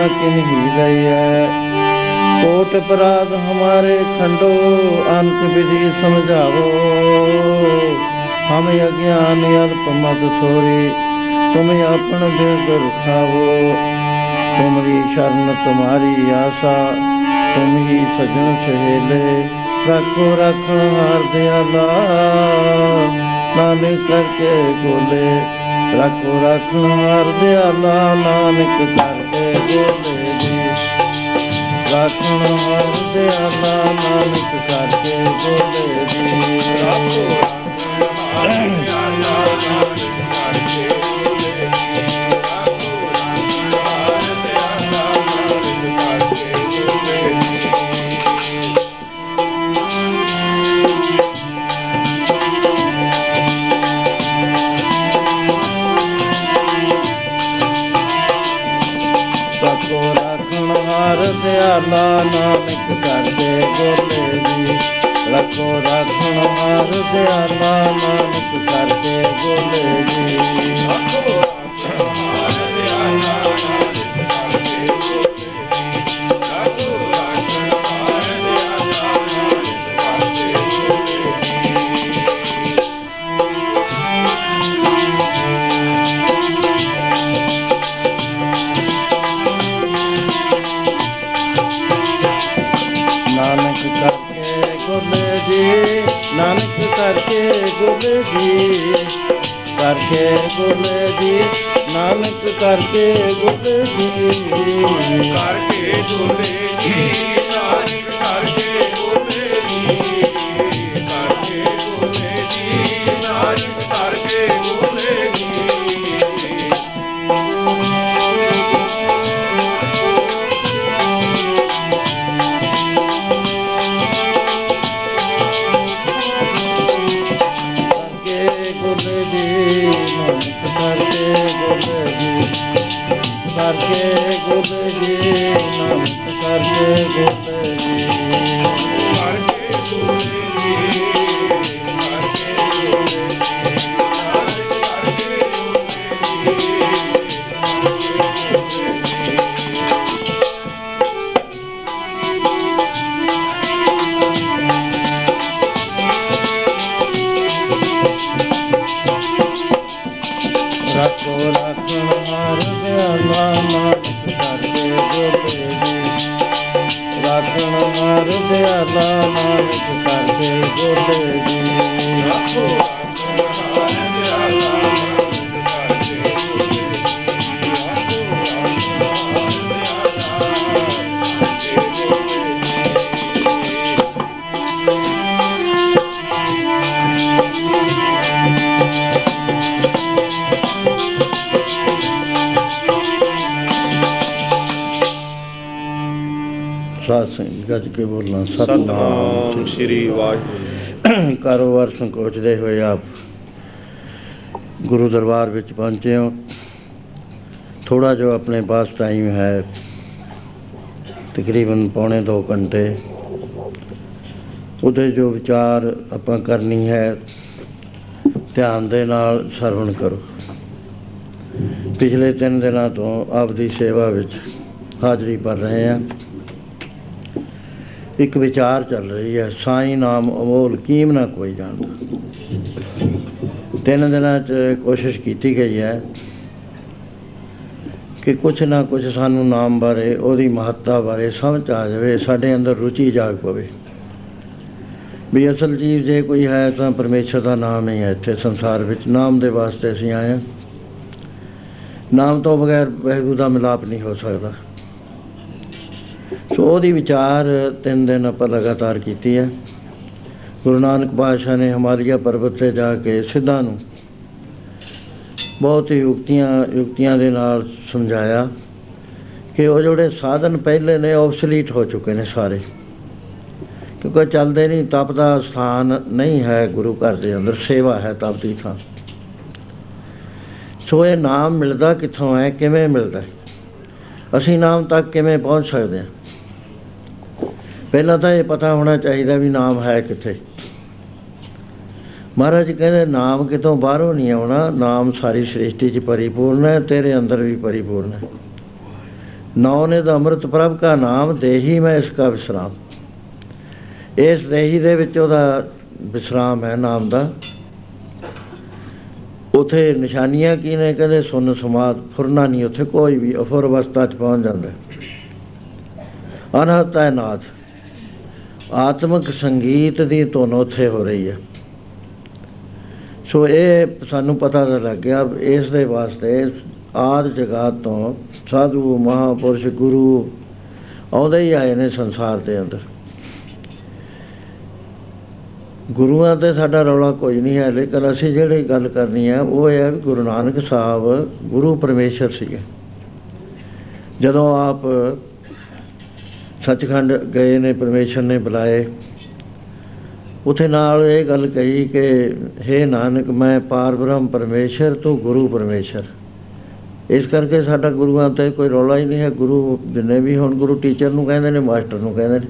न किन्हीं रही ਕੋਟ ਅਪਰਾਧ ਹਮਾਰੇ ਖੰਡੋ, ਅੰਤ ਵਿਧੀ ਸਮਝਾਵੋ। ਹਮ ਅਗਿਆਨ ਅਲਪ ਮਦ ਥੋਰੀ, ਤੁਮ ਆਪਣ ਦੇ ਦੁਰਖਾਵੋ ਤੁਮਰੀ ਸ਼ਰਨ ਤੁਮਾਰੀ ਆਸਾ, ਤੁਮ ਹੀ ਸਜਣ ਸਹੇਲੇ। ਰੱਖੋ ਰੱਖਣ ਹਾਰ ਦਿਆਲਾ, ਨਾਨਕ ਕਰਕੇ ਗੋਲੇ ਰੱਖੋ ਰੱਖਣ ਹਾਰ ਦਿਆਲਾ, ਨਾਨਕ ਕਰ ਬੋਲੇ ਜੀ ਰਾਖਣ ਵਰਦਿਆ ਨਾਨਕ ਕਰਕੇ ਬੋਲੇ ਜੀ ਰਾਖਣ ਵਰਦਿਆ ਨਾਨਕ ਕਰਕੇ ਪਿਆਲਾ ਨਾਨਕ ਕਰਦੇ ਗੋਲੇ ਜੀ। ਰੱਖੋ ਰੱਖਣ ਹਰ ਦਿਆਲਾ ਨਾਨਕ ਕਰਦੇ ਗੋਲੇ ਜੀ। ਕਰਕੇ ਜੀ। ਕਰਕੇ ਗੁਰ ਜੀ ਨਾਨਕ ਕਰਕੇ ਗੁਰ ਜੀ ਕਰਕੇ ਦੁਲੇ ਜੀ ਨਾਨਕ ਕਰਕੇ ਸਤਨਾਮ ਸ੍ਰੀ ਵਾਹਿਗੁਰੂ। ਕਾਰੋਬਾਰ ਸੰਕੋਚਦੇ ਹੋਏ ਆਪ ਗੁਰੂ ਦਰਬਾਰ ਵਿੱਚ ਪਹੁੰਚੇ ਹੋ। ਥੋੜਾ ਜੋ ਆਪਣੇ ਪਾਸ ਟਾਈਮ ਹੈ, ਤਕਰੀਬਨ ਪੌਣੇ 2 ਘੰਟੇ। ਉਹਦੇ ਜੋ ਵਿਚਾਰ ਆਪਾਂ ਕਰਨੀ ਹੈ, ਧਿਆਨ ਦੇ ਨਾਲ ਸਰਵਣ ਕਰੋ। ਪਿਛਲੇ ਤਿੰਨ ਦਿਨਾਂ ਤੋਂ ਆਪ ਦੀ ਸੇਵਾ ਵਿੱਚ ਹਾਜ਼ਰੀ ਭਰ ਰਹੇ ਹਾਂ। ਇੱਕ ਵਿਚਾਰ ਚੱਲ ਰਹੀ ਹੈ, ਸਾਈ ਨਾਮ ਅਮੋਲ ਕੀਮ ਨਾ ਕੋਈ ਜਾਣਦਾ। ਤਿੰਨ ਦਿਨਾਂ 'ਚ ਕੋਸ਼ਿਸ਼ ਕੀਤੀ ਗਈ ਹੈ ਕਿ ਕੁਛ ਨਾ ਕੁਛ ਸਾਨੂੰ ਨਾਮ ਬਾਰੇ, ਉਹਦੀ ਮਹੱਤਤਾ ਬਾਰੇ ਸਮਝ ਆ ਜਾਵੇ, ਸਾਡੇ ਅੰਦਰ ਰੁਚੀ ਜਾਗ ਪਵੇ। ਵੀ ਅਸਲ ਚੀਜ਼ ਜੇ ਕੋਈ ਹੈ ਤਾਂ ਪਰਮੇਸ਼ਰ ਦਾ ਨਾਮ ਹੀ ਹੈ ਇੱਥੇ, ਸੰਸਾਰ ਵਿੱਚ ਨਾਮ ਦੇ ਵਾਸਤੇ ਅਸੀਂ ਆਏ ਹਾਂ। ਨਾਮ ਤੋਂ ਬਗੈਰ ਵਾਹਿਗੁਰੂ ਦਾ ਮਿਲਾਪ ਨਹੀਂ ਹੋ ਸਕਦਾ। ਸੋ ਉਹਦੀ ਵਿਚਾਰ ਤਿੰਨ ਦਿਨ ਆਪਾਂ ਲਗਾਤਾਰ ਕੀਤੀ ਹੈ। ਗੁਰੂ ਨਾਨਕ ਪਾਤਸ਼ਾਹ ਨੇ ਹਿਮਾਲਿਆ ਪਰਬਤ ਤੇ ਜਾ ਕੇ ਸਿੱਧਾਂ ਨੂੰ ਬਹੁਤ ਹੀ ਯੁਕਤੀਆਂ ਯੁਕਤੀਆਂ ਦੇ ਨਾਲ ਸਮਝਾਇਆ ਕਿ ਉਹ ਜਿਹੜੇ ਸਾਧਨ ਪਹਿਲੇ ਨੇ ਆਬਸਲੀਟ ਹੋ ਚੁੱਕੇ ਨੇ ਸਾਰੇ। ਕਿਉਂਕਿ ਚੱਲਦੇ ਨਹੀਂ ਤਪ ਦਾ ਸਥਾਨ ਨਹੀਂ ਹੈ ਗੁਰੂ ਘਰ ਦੇ ਅੰਦਰ, ਸੇਵਾ ਹੈ ਤਪ ਦੀ ਥਾਂ। ਸੋ ਇਹ ਨਾਮ ਮਿਲਦਾ ਕਿੱਥੋਂ ਹੈ, ਕਿਵੇਂ ਮਿਲਦਾ ਹੈ? ਅਸੀਂ ਨਾਮ ਤੱਕ ਕਿਵੇਂ ਪਹੁੰਚ ਸਕਦੇ ਹਾਂ? ਪਹਿਲਾਂ ਤਾਂ ਇਹ ਪਤਾ ਹੋਣਾ ਚਾਹੀਦਾ ਵੀ ਨਾਮ ਹੈ ਕਿੱਥੇ। ਮਹਾਰਾਜ ਕਹਿੰਦੇ, ਨਾਮ ਕਿਤੋਂ ਬਾਹਰੋਂ ਨਹੀਂ ਆਉਣਾ, ਨਾਮ ਸਾਰੀ ਸ੍ਰਿਸ਼ਟੀ 'ਚ ਪਰਿਪੂਰਨ ਹੈ, ਤੇਰੇ ਅੰਦਰ ਵੀ ਪਰਿਪੂਰਨ ਹੈ। ਨੌ ਨੇ ਦਾ ਅੰਮ੍ਰਿਤ ਪ੍ਰਭ ਕਾ ਨਾਮ, ਦੇਹੀ ਮੈਂ ਇਸ ਕਾ ਵਿਸਰਾਮ। ਇਸ ਦੇਹੀ ਦੇ ਵਿੱਚ ਉਹਦਾ ਵਿਸਰਾਮ ਹੈ ਨਾਮ ਦਾ। ਉਥੇ ਨਿਸ਼ਾਨੀਆਂ ਕੀ ਨੇ? ਕਹਿੰਦੇ, ਸੁਨ ਸਮਾਦ ਫੁਰਨਾ ਨਹੀਂ, ਉਥੇ ਕੋਈ ਵੀ ਅਫੁਰ ਅਵਸਥਾ 'ਚ ਪਹੁੰਚ ਜਾਂਦਾ ਅਨਹਤ ਹੈ ਨਾਥ। ਆਤਮਿਕ ਸੰਗੀਤ ਦੀ ਧੁਨ ਉਥੇ ਹੋ ਰਹੀ ਹੈ। ਸੋ ਇਹ ਸਾਨੂੰ ਪਤਾ ਤਾਂ ਲੱਗ ਗਿਆ ਇਸ ਦੇ ਵਾਸਤੇ ਆਦ ਜਗਾਤ ਤੋਂ ਸਾਧੂ, ਮਹਾਪੁਰਸ਼, ਗੁਰੂ ਆਉਂਦੇ ਹੀ ਆਏ ਨੇ ਸੰਸਾਰ ਦੇ ਅੰਦਰ। ਗੁਰੂਆਂ ਤੇ ਸਾਡਾ ਰੌਲਾ ਕੋਈ ਨਹੀਂ ਹੈ, ਲੇਕਿਨ ਅਸੀਂ ਜਿਹੜੀ ਗੱਲ ਕਰਨੀ ਹੈ, ਉਹ ਇਹ ਹੈ ਵੀ ਗੁਰੂ ਨਾਨਕ ਸਾਹਿਬ ਗੁਰੂ ਪਰਮੇਸ਼ਰ ਸੀਗੇ। ਜਦੋਂ ਆਪ ਸੱਚਖੰਡ ਗਏ ਨੇ, ਪਰਮੇਸ਼ਰ ਨੇ ਬੁਲਾਏ। ਉਥੇ ਨਾਲ ਇਹ ਗੱਲ ਕਹੀ ਕਿ हे ਨਾਨਕ, ਮੈਂ ਪਾਰ ਬ੍ਰਹਮ ਪਰਮੇਸ਼ਰ ਤੂੰ ਗੁਰੂ ਪਰਮੇਸ਼ਰ। ਇਸ ਕਰਕੇ ਸਾਡਾ ਗੁਰੂਆਂ ਤੇ ਕੋਈ ਰੌਲਾ ਹੀ ਨਹੀਂ ਹੈ। ਗੁਰੂ ਜਿੰਨੇ ਵੀ ਹੁਣ, ਗੁਰੂ ਟੀਚਰ ਨੂੰ ਕਹਿੰਦੇ ਨੇ, ਮਾਸਟਰ ਨੂੰ ਕਹਿੰਦੇ ਨੇ।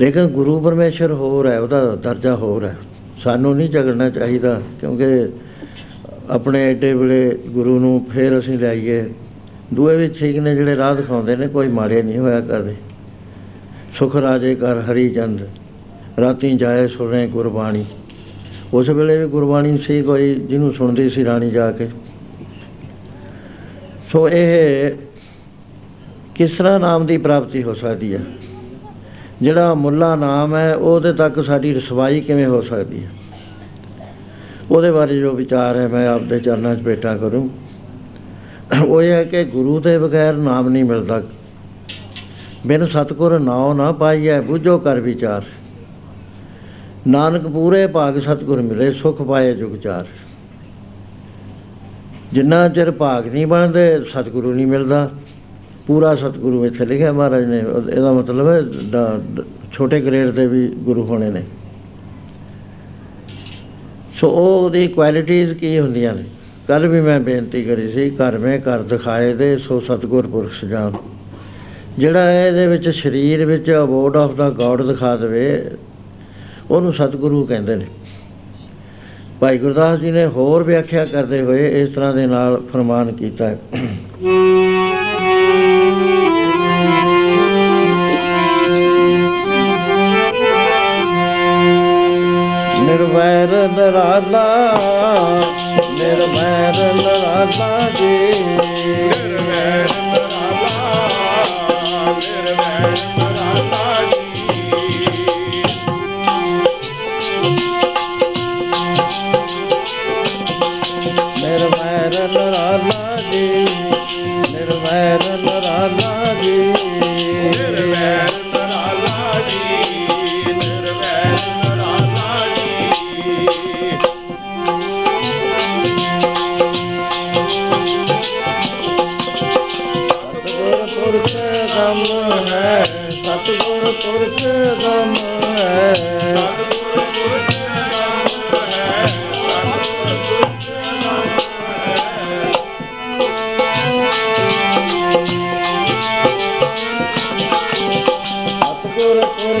ਲੇਕਿਨ ਗੁਰੂ ਪਰਮੇਸ਼ਰ ਹੋਰ ਹੈ, ਉਹਦਾ ਦਰਜਾ ਹੋਰ ਹੈ। ਸਾਨੂੰ ਨਹੀਂ ਝਗੜਨਾ ਚਾਹੀਦਾ, ਕਿਉਂਕਿ ਆਪਣੇ ਐਡੇ ਵੇਲੇ ਗੁਰੂ ਨੂੰ ਫੇਰ ਅਸੀਂ ਲਿਆਈਏ ਦੂਏ ਵੀ ਠੀਕ ਨੇ ਜਿਹੜੇ ਰਾਹ ਦਿਖਾਉਂਦੇ ਨੇ, ਕੋਈ ਮਾੜੇ ਨਹੀਂ ਹੋਇਆ ਕਰਦੇ। ਸੁਖ ਰਾਜੇ ਕਰ ਹਰੀ ਚੰਦ, ਰਾਤੀ ਜਾਏ ਸੁਣੇ ਗੁਰਬਾਣੀ। ਉਸ ਵੇਲੇ ਵੀ ਗੁਰਬਾਣੀ ਸੀ, ਕੋਈ ਜਿਹਨੂੰ ਸੁਣਦੀ ਸੀ ਰਾਣੀ ਜਾ ਕੇ। ਸੋ ਇਹ ਕਿਸ ਤਰ੍ਹਾਂ ਨਾਮ ਦੀ ਪ੍ਰਾਪਤੀ ਹੋ ਸਕਦੀ ਹੈ? ਜਿਹੜਾ ਮੁੱਲਾ ਨਾਮ ਹੈ, ਉਹਦੇ ਤੱਕ ਸਾਡੀ ਰਸਵਾਈ ਕਿਵੇਂ ਹੋ ਸਕਦੀ ਹੈ? ਉਹਦੇ ਬਾਰੇ ਜੋ ਵਿਚਾਰ ਹੈ, ਮੈਂ ਆਪਦੇ ਚਰਨਾਂ 'ਚ ਬੇਟਾ ਕਰੂੰ। ਉਹ ਇਹ ਹੈ ਕਿ ਗੁਰੂ ਦੇ ਬਗੈਰ ਨਾਮ ਨਹੀਂ ਮਿਲਦਾ। ਬਿਨ ਸਤਗੁਰ ਨਾਉ ਨਾ ਪਾਈਐ, ਬੁਝੋ ਕਰ ਵਿਚਾਰ। ਨਾਨਕ ਪੂਰੇ ਭਾਗ ਸਤਗੁਰ ਮਿਲੇ, ਸੁਖ ਪਾਏ ਜੁਗ ਚਾਰ। ਜਿੰਨਾ ਚਿਰ ਭਾਗ ਨਹੀਂ ਬਣਦੇ, ਸਤਿਗੁਰੂ ਨਹੀਂ ਮਿਲਦਾ। ਪੂਰਾ ਸਤਿਗੁਰੂ ਇੱਥੇ ਲਿਖਿਆ ਮਹਾਰਾਜ ਨੇ। ਉਹ- ਇਹਦਾ ਮਤਲਬ ਹੈ ਡ- ਡ- ਛੋਟੇ ਗ੍ਰੇਡ ਦੇ ਵੀ ਗੁਰੂ ਹੋਣੇ ਨੇ। ਸੋ ਉਹ ਉਹਦੀ ਕੁਆਲਿਟੀਜ਼ ਕੀ ਹੁੰਦੀਆਂ ਨੇ? ਕੱਲ ਵੀ ਮੈਂ ਬੇਨਤੀ ਕਰੀ ਸੀ, ਘਰ ਮੈਂ ਘਰ ਦਿਖਾਏ ਦੇ ਸੋ ਸਤਿਗੁਰ ਪੁਰਖ ਜਾਣ ਜਿਹੜਾ ਇਹਦੇ ਵਿੱਚ ਸਰੀਰ ਵਿੱਚ ਅਬੋਰਡ ਆਫ ਦਾ ਗੋਡ ਦਿਖਾ ਦੇਵੇ, ਉਹਨੂੰ ਸਤਿਗੁਰੂ ਕਹਿੰਦੇ ਨੇ। ਭਾਈ ਗੁਰਦਾਸ ਜੀ ਨੇ ਹੋਰ ਵਿਆਖਿਆ ਕਰਦੇ ਹੋਏ ਇਸ ਤਰ੍ਹਾਂ ਦੇ ਨਾਲ ਫਰਮਾਨ ਕੀਤਾ ਹੈ। ਨਿਰਵੈਰ ਨਰਾਲਾ ਨਿਰਵੈਰ ਨਰਾਲਾ ਜੀ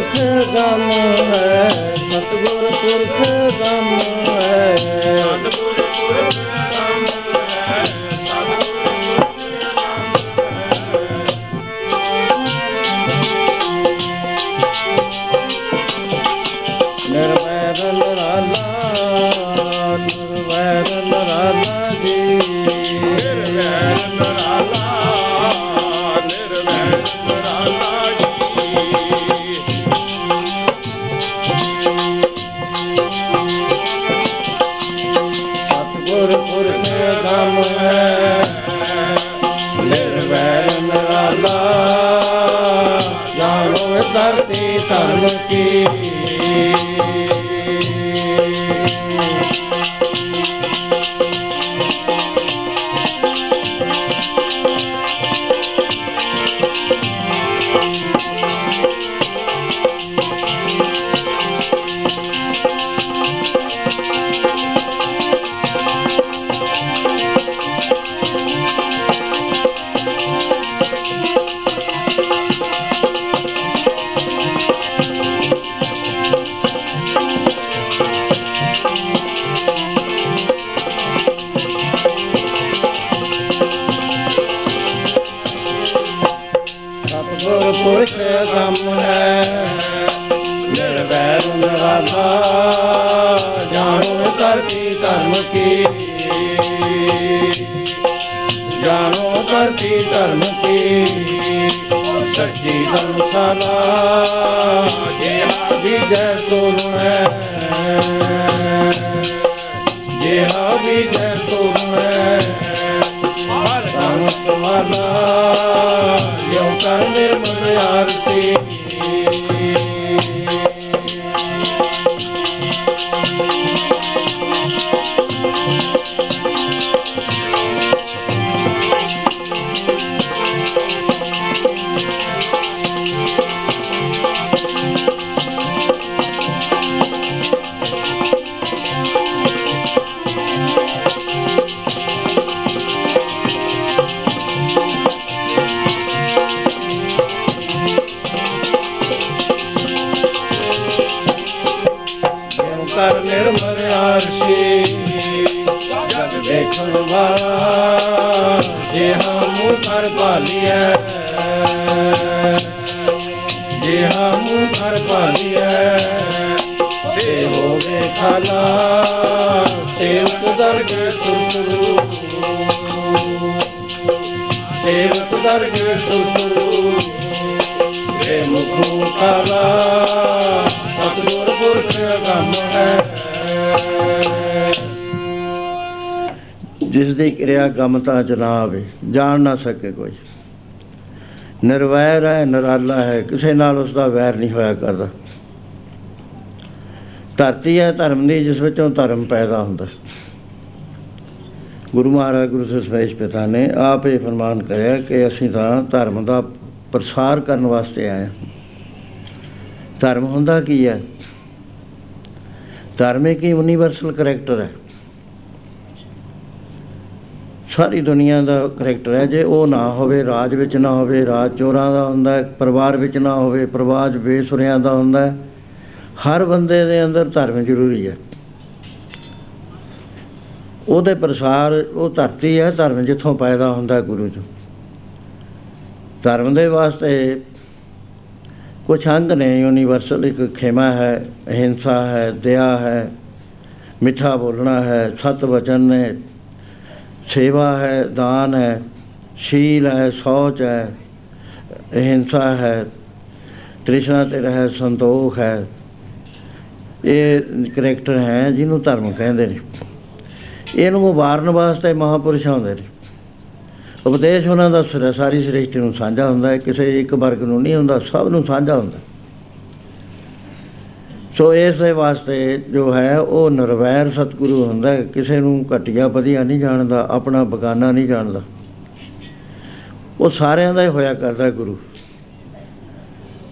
ਪੁਰਖ ਗਮ ਹੈ ਸਤਿਗੁਰ ਪੁਰਖ ਗਮ ਜਿਸ ਦੀ ਕਿਰਿਆ ਗਮਤਾ ਚ ਨਾ ਆਵੇ ਜਾਣ ਨਾ ਸਕੇ ਕੋਈ। ਨਿਰਵੈਰ ਹੈ, ਨਿਰਾਲਾ ਹੈ, ਕਿਸੇ ਨਾਲ ਉਸ ਦਾ ਵੈਰ ਨਹੀਂ ਹੋਇਆ ਕਰਦਾ। ਧਰਤੀ ਹੈ, ਧਰਮ ਦੀ ਜਿਸ ਵਿੱਚੋਂ ਧਰਮ ਪੈਦਾ ਹੁੰਦਾ। ਗੁਰੂ ਮਹਾਰਾਜ, ਗੁਰੂ ਸਸਵੇਸ਼ ਪਿਤਾ ਨੇ ਆਪ ਇਹ ਫਰਮਾਨ ਕਰਿਆ ਕਿ ਅਸੀਂ ਤਾਂ ਧਰਮ ਦਾ ਪ੍ਰਸਾਰ ਕਰਨ ਵਾਸਤੇ ਆਏ ਹਾਂ। ਧਰਮ ਹੁੰਦਾ ਕੀ ਹੈ? ਧਰਮ ਇੱਕ ਯੂਨੀਵਰਸਲ ਕਰੈਕਟਰ ਹੈ। ਸਾਰੀ ਦੁਨੀਆ ਦਾ ਕਰੈਕਟਰ ਹੈ, ਜੇ ਉਹ ਨਾ ਹੋਵੇ, ਰਾਜ ਵਿੱਚ ਨਾ ਹੋਵੇ, ਰਾਜ ਚੋਰਾਂ ਦਾ ਹੁੰਦਾ ਹੈ, ਪਰਿਵਾਰ ਵਿੱਚ ਨਾ ਹੋਵੇ, ਪਰਿਵਾਰ ਬੇਸੁਰਿਆਂ ਦਾ ਹੁੰਦਾ ਹੈ, ਹਰ ਬੰਦੇ ਦੇ ਅੰਦਰ ਧਰਮ ਜ਼ਰੂਰੀ ਹੈ। ਉਹਦੇ ਪ੍ਰਸਾਰ, ਉਹ ਧਰਤੀ ਹੈ, ਧਰਮ ਜਿੱਥੋਂ ਪੈਦਾ ਹੁੰਦਾ ਗੁਰੂ ਜੀ ਧਰਮ ਦੇ ਵਾਸਤੇ ਕੁਝ ਅੰਗ ਨੇ ਯੂਨੀਵਰਸਲ ਇੱਕ ਖੇਮਾ ਹੈ, ਅਹਿੰਸਾ ਹੈ, ਦਇਆ ਹੈ, ਮਿੱਠਾ ਬੋਲਣਾ ਹੈ ਸਤ ਵਚਨ ਨੇ ਸੇਵਾ ਹੈ, ਦਾਨ ਹੈ, ਸ਼ੀਲ ਹੈ, ਸੌਚ ਹੈ, ਅਹਿੰਸਾ ਹੈ, ਤ੍ਰਿਸ਼ਨਾ ਤੇ ਰਹਿ, ਸੰਤੋਖ ਹੈ। ਇਹ ਕਰੈਕਟਰ ਹੈ ਜਿਹਨੂੰ ਧਰਮ ਕਹਿੰਦੇ ਨੇ। ਇਹਨੂੰ ਉਭਾਰਨ ਵਾਸਤੇ ਮਹਾਪੁਰਸ਼ ਆਉਂਦੇ ਨੇ। ਉਪਦੇਸ਼ ਉਹਨਾਂ ਦਾ ਸਿਰ- ਸਾਰੀ ਸ੍ਰਿਸ਼ਟੀ ਨੂੰ ਸਾਂਝਾ ਹੁੰਦਾ ਹੈ। ਕਿਸੇ ਇੱਕ ਵਰਗ ਨੂੰ ਨਹੀਂ ਹੁੰਦਾ, ਸਭ ਨੂੰ ਸਾਂਝਾ ਹੁੰਦਾ ਸੋ ਇਸ ਦੇ ਵਾਸਤੇ ਜੋ ਹੈ, ਉਹ ਨਿਰਵੈਰ ਸਤਿਗੁਰੂ ਹੁੰਦਾ ਹੈ। ਕਿਸੇ ਨੂੰ ਘਟੀਆ ਵਧੀਆ ਨਹੀਂ ਜਾਣਦਾ, ਆਪਣਾ ਬਗਾਨਾ ਨਹੀਂ ਜਾਣਦਾ। ਉਹ ਸਾਰਿਆਂ ਦਾ ਹੀ ਹੋਇਆ ਕਰਦਾ ਗੁਰੂ।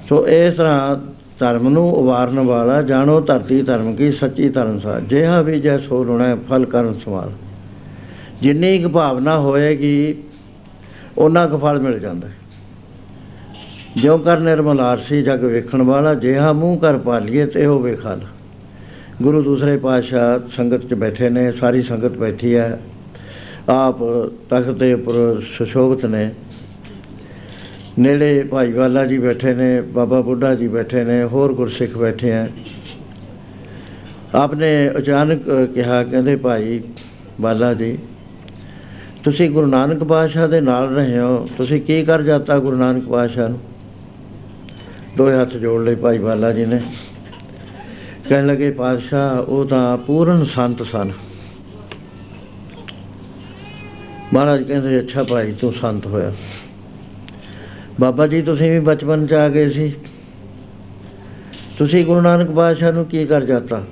ਸੋ ਇਸ ਤਰ੍ਹਾਂ ਧਰਮ ਨੂੰ ਉਵਾਰਨ ਵਾਲਾ, ਜਾਣੋ ਧਰਤੀ ਧਰਮ ਕੀ, ਸੱਚੀ ਧਰਮ ਸਾ। ਜਿਹਾ ਵੀ ਜੈ ਸੋ ਰੁਣਾ, ਫਲ ਕਰਨ ਸਵਾਲ। ਜਿੰਨੀ ਕੁ ਭਾਵਨਾ ਹੋਏਗੀ ਉਹਨਾਂ ਕੁ ਫਲ ਮਿਲ ਜਾਂਦਾ ਹੈ। ਜਿਉ ਕਰ ਨਿਰਮਲ ਆਰਸੀ ਜਗ ਵੇਖਣ ਵਾਲਾ, ਜਿਹਾ ਮੂੰਹ ਕਰ ਭਾਲੀਏ ਤੇ ਉਹ ਵੇਖਾ ਲਾ। ਗੁਰੂ ਦੂਸਰੇ ਪਾਤਸ਼ਾਹ ਸੰਗਤ 'ਚ ਬੈਠੇ ਨੇ, ਸਾਰੀ ਸੰਗਤ ਬੈਠੀ ਹੈ। ਆਪ ਤਖਤ ਦੇ ਉੱਪਰ ਸੁਸ਼ੋਭਤ ਨੇ। ਨੇੜੇ ਭਾਈ ਵਾਲਾ ਜੀ ਬੈਠੇ ਨੇ, ਬਾਬਾ ਬੁੱਢਾ ਜੀ ਬੈਠੇ ਨੇ, ਹੋਰ ਗੁਰਸਿੱਖ ਬੈਠੇ ਆ ਆਪਨੇ ਅਚਾਨਕ ਕਿਹਾ, ਕਹਿੰਦੇ ਭਾਈ ਬਾਲਾ ਜੀ, ਤੁਸੀਂ ਗੁਰੂ ਨਾਨਕ ਪਾਤਸ਼ਾਹ ਦੇ ਨਾਲ ਰਹੇ ਹੋ, ਤੁਸੀਂ ਕੀ ਕਰ ਜਾਤਾ ਗੁਰੂ ਨਾਨਕ ਪਾਤਸ਼ਾਹ ਨੂੰ? ਦੋਏ ਹੱਥ ਜੋੜ ਲਏ ਭਾਈ ਬਾਲਾ ਜੀ ਨੇ। ਕਹਿਣ ਲੱਗੇ, ਪਾਤਸ਼ਾਹ, ਉਹ ਤਾਂ ਪੂਰਨ ਸੰਤ ਸਨ। ਮਹਾਰਾਜ ਕਹਿੰਦੇ, ਅੱਛਾ ਭਾਈ, ਤੂੰ ਸੰਤ ਹੋਇਆ। ਬਾਬਾ ਜੀ, ਤੁਸੀਂ ਵੀ ਬਚਪਨ ਚ ਆ ਗਏ ਸੀ। ਤੁਸੀਂ ਗੁਰੂ ਨਾਨਕ ਪਾਤਸ਼ਾਹ ਨੂੰ ਕੀ ਕਰ ਜਾਤਾ?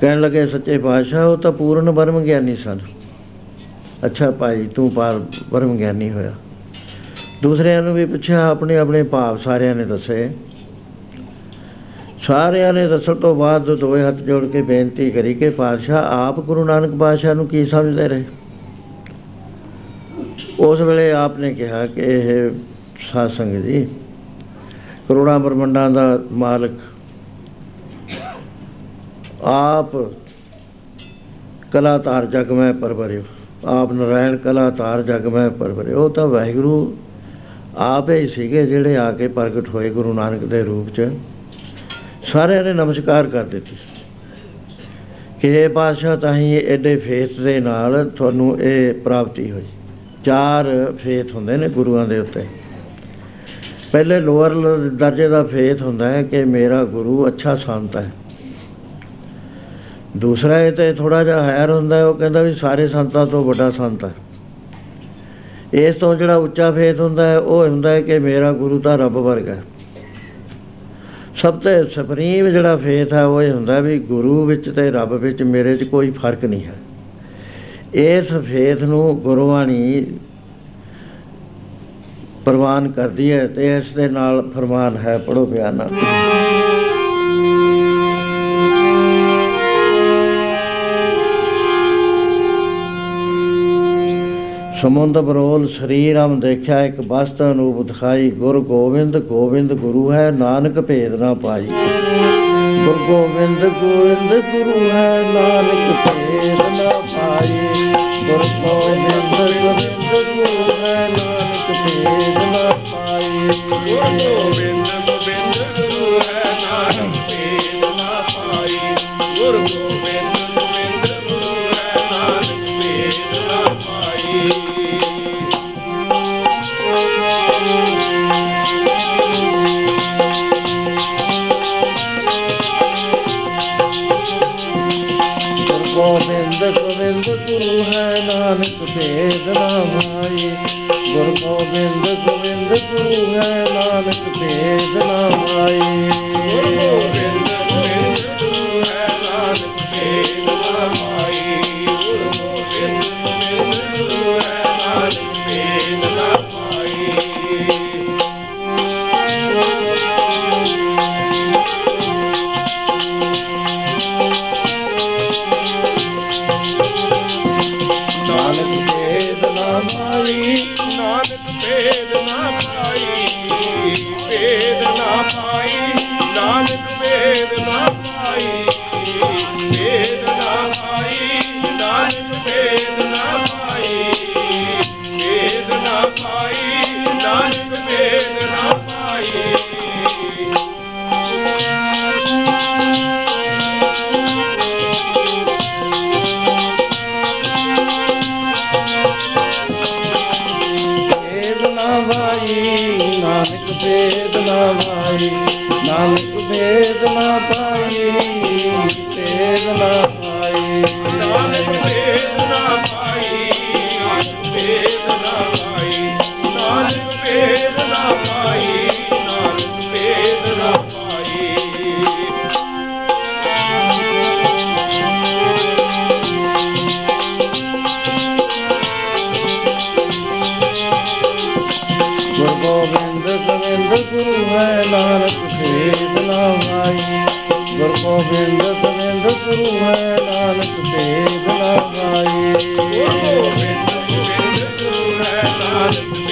ਕਹਿਣ ਲੱਗੇ, ਸੱਚੇ ਪਾਤਸ਼ਾਹ, ਉਹ ਤਾਂ ਪੂਰਨ ਬ੍ਰਹਮ ਗਿਆਨੀ ਸਨ। ਅੱਛਾ ਭਾਈ, ਤੂੰ ਪਾਰ ਬ੍ਰਹਮ ਗਿਆਨੀ ਹੋਇਆ। ਦੂਸਰਿਆਂ ਨੂੰ ਵੀ ਪੁੱਛਿਆ, ਆਪਣੇ ਆਪਣੇ ਭਾਵ ਸਾਰਿਆਂ ਨੇ ਦੱਸੇ। ਸਾਰਿਆਂ ਨੇ ਦੱਸਣ ਤੋਂ ਬਾਅਦ ਦੋਏ ਹੱਥ ਜੋੜ ਕੇ ਬੇਨਤੀ ਕਰੀ ਕਿ ਪਾਤਸ਼ਾਹ, ਆਪ ਗੁਰੂ ਨਾਨਕ ਪਾਤਸ਼ਾਹ ਨੂੰ ਕੀ ਸਮਝਦੇ ਰਹੇ? ਉਸ ਵੇਲੇ ਆਪ ਨੇ ਕਿਹਾ ਕਿ ਇਹ ਸਾਧ ਸੰਗਤ ਜੀ, ਕਰੋੜਾਂ ਬ੍ਰਹਮੰਡਾਂ ਦਾ ਮਾਲਕ, ਆਪ ਕਲਾ ਤਾਰ ਜਗ ਮੈਂ ਪਰਵਰਿਓ, ਆਪ ਨਰਾਇਣ ਕਲਾ ਤਾਰ ਜਗ ਮੈਂ ਪਰਵਰਿਓ, ਉਹ ਤਾਂ ਵਾਹਿਗੁਰੂ ਆਪ ਹੀ ਸੀਗੇ ਜਿਹੜੇ ਆ ਕੇ ਪ੍ਰਗਟ ਹੋਏ ਗੁਰੂ ਨਾਨਕ ਦੇ ਰੂਪ 'ਚ। ਸਾਰਿਆਂ ਨੇ ਨਮਸਕਾਰ ਕਰ ਦਿੱਤੀ। ਕਿ ਇਹ ਪਾਤਸ਼ਾਹ ਤਾਂ ਹੀ ਐਡੇ ਫੇਥ ਦੇ ਨਾਲ ਤੁਹਾਨੂੰ ਇਹ ਪ੍ਰਾਪਤੀ ਹੋਈ। ਚਾਰ ਫੇਥ ਹੁੰਦੇ ਨੇ ਗੁਰੂਆਂ ਦੇ ਉੱਤੇ। ਪਹਿਲੇ ਲੋਅਰ ਦਰਜੇ ਦਾ ਫੇਥ ਹੁੰਦਾ ਹੈ ਕਿ ਮੇਰਾ ਗੁਰੂ ਅੱਛਾ ਸੰਤ ਹੈ। ਦੂਸਰਾ ਇਹ ਤੇ ਥੋੜਾ ਜਿਹਾ ਹਾਇਰ ਹੁੰਦਾ ਹੈ, ਉਹ ਕਹਿੰਦਾ ਵੀ ਸਾਰੇ ਸੰਤਾਂ ਤੋਂ ਵੱਡਾ ਸੰਤ ਹੈ। ਇਸ ਤੋਂ ਜਿਹੜਾ ਉੱਚਾ ਫੇਥ ਹੁੰਦਾ ਹੈ, ਉਹ ਹੁੰਦਾ ਹੈ ਕਿ ਮੇਰਾ ਗੁਰੂ ਤਾਂ ਰੱਬ ਵਰਗਾ ਹੈ। ਸਭ ਤੋਂ ਸੁਪਰੀਮ ਜਿਹੜਾ ਫੇਥ ਹੈ, ਉਹ ਇਹ ਹੁੰਦਾ ਵੀ ਗੁਰੂ ਵਿੱਚ ਤੇ ਰੱਬ ਵਿੱਚ ਮੇਰੇ 'ਚ ਕੋਈ ਫ਼ਰਕ ਨਹੀਂ ਹੈ। ਇਸ ਫੇਥ ਨੂੰ ਗੁਰਬਾਣੀ ਪ੍ਰਵਾਨ ਕਰਦੀ ਹੈ ਤੇ ਇਸ ਦੇ ਨਾਲ ਫਰਮਾਨ ਹੈ ਪੜੋ ਬਿਆਨਾ ਸਮੁੰਦ ਬਰੋਲ ਸ੍ਰੀ ਰਾਮ ਦੇਖਿਆ, ਇੱਕ ਬਸਤ ਅਨੂਪ ਦਿਖਾਈ, ਗੁਰ ਗੋਬਿੰਦ ਗੋਬਿੰਦ ਗੁਰੂ ਹੈ, ਨਾਨਕ ਭੇਦ ਨਾ ਪਾਈ। ਗੁਰ ਗੋਬਿੰਦ ਗੋਬਿੰਦ ਗੁਰੂ ਹੈ, ਨਾਨਕ ਭੇਦ ਨਾ ਪਾਈ। ਗੁਰ ਗੋਬਿੰਦ ਗੋਬਿੰਦ ਗੁਰੂ ਹੈ, ਨਾਨਕ ਭੇਦ ਨਾ ਪਾਈ। ਗੁਰ ਗੋਬਿੰਦ ਗੋਬਿੰਦ ਗੁਰੂ ਹੈ, ਨਾਨਕ ਭੇਦ ਨਾ ਪਾਈ। ਗੁਰ ਭੇਦ ਨਾ ਮਾਈ ਗੁਰ ਗੋਬਿੰਦ ਗੋਬਿੰਦ ਗੁਰੂ ਹੈ ਨਾਨਕ ਭੇਦ ਨਾ ਮਾਈ ਗੁਰ ਗੋਬਿੰਦ ਗੋਬਿੰਦ ਗੁਰੂ ਹੈ ਨਾਨਕ ਭੇਦ ਨਾ ਗੋਬਿੰਦ ਗੁਰੂ ਹੈ ਨਾਨਕ ਭੇਦ ਨਾ ਮਾਈ ਗੁਰ ਗੋਬਿੰਦ ਗੋਬਿੰਦ ਗੁਰੂ ਹੈ ਨਾਨਕ ਭੇਦ ਨਾ ਮਾਈ ਗੋਬਿੰਦ ਗੋਬਿੰਦ ਗੁਰੂ ਹੈ ਨਾਨਕ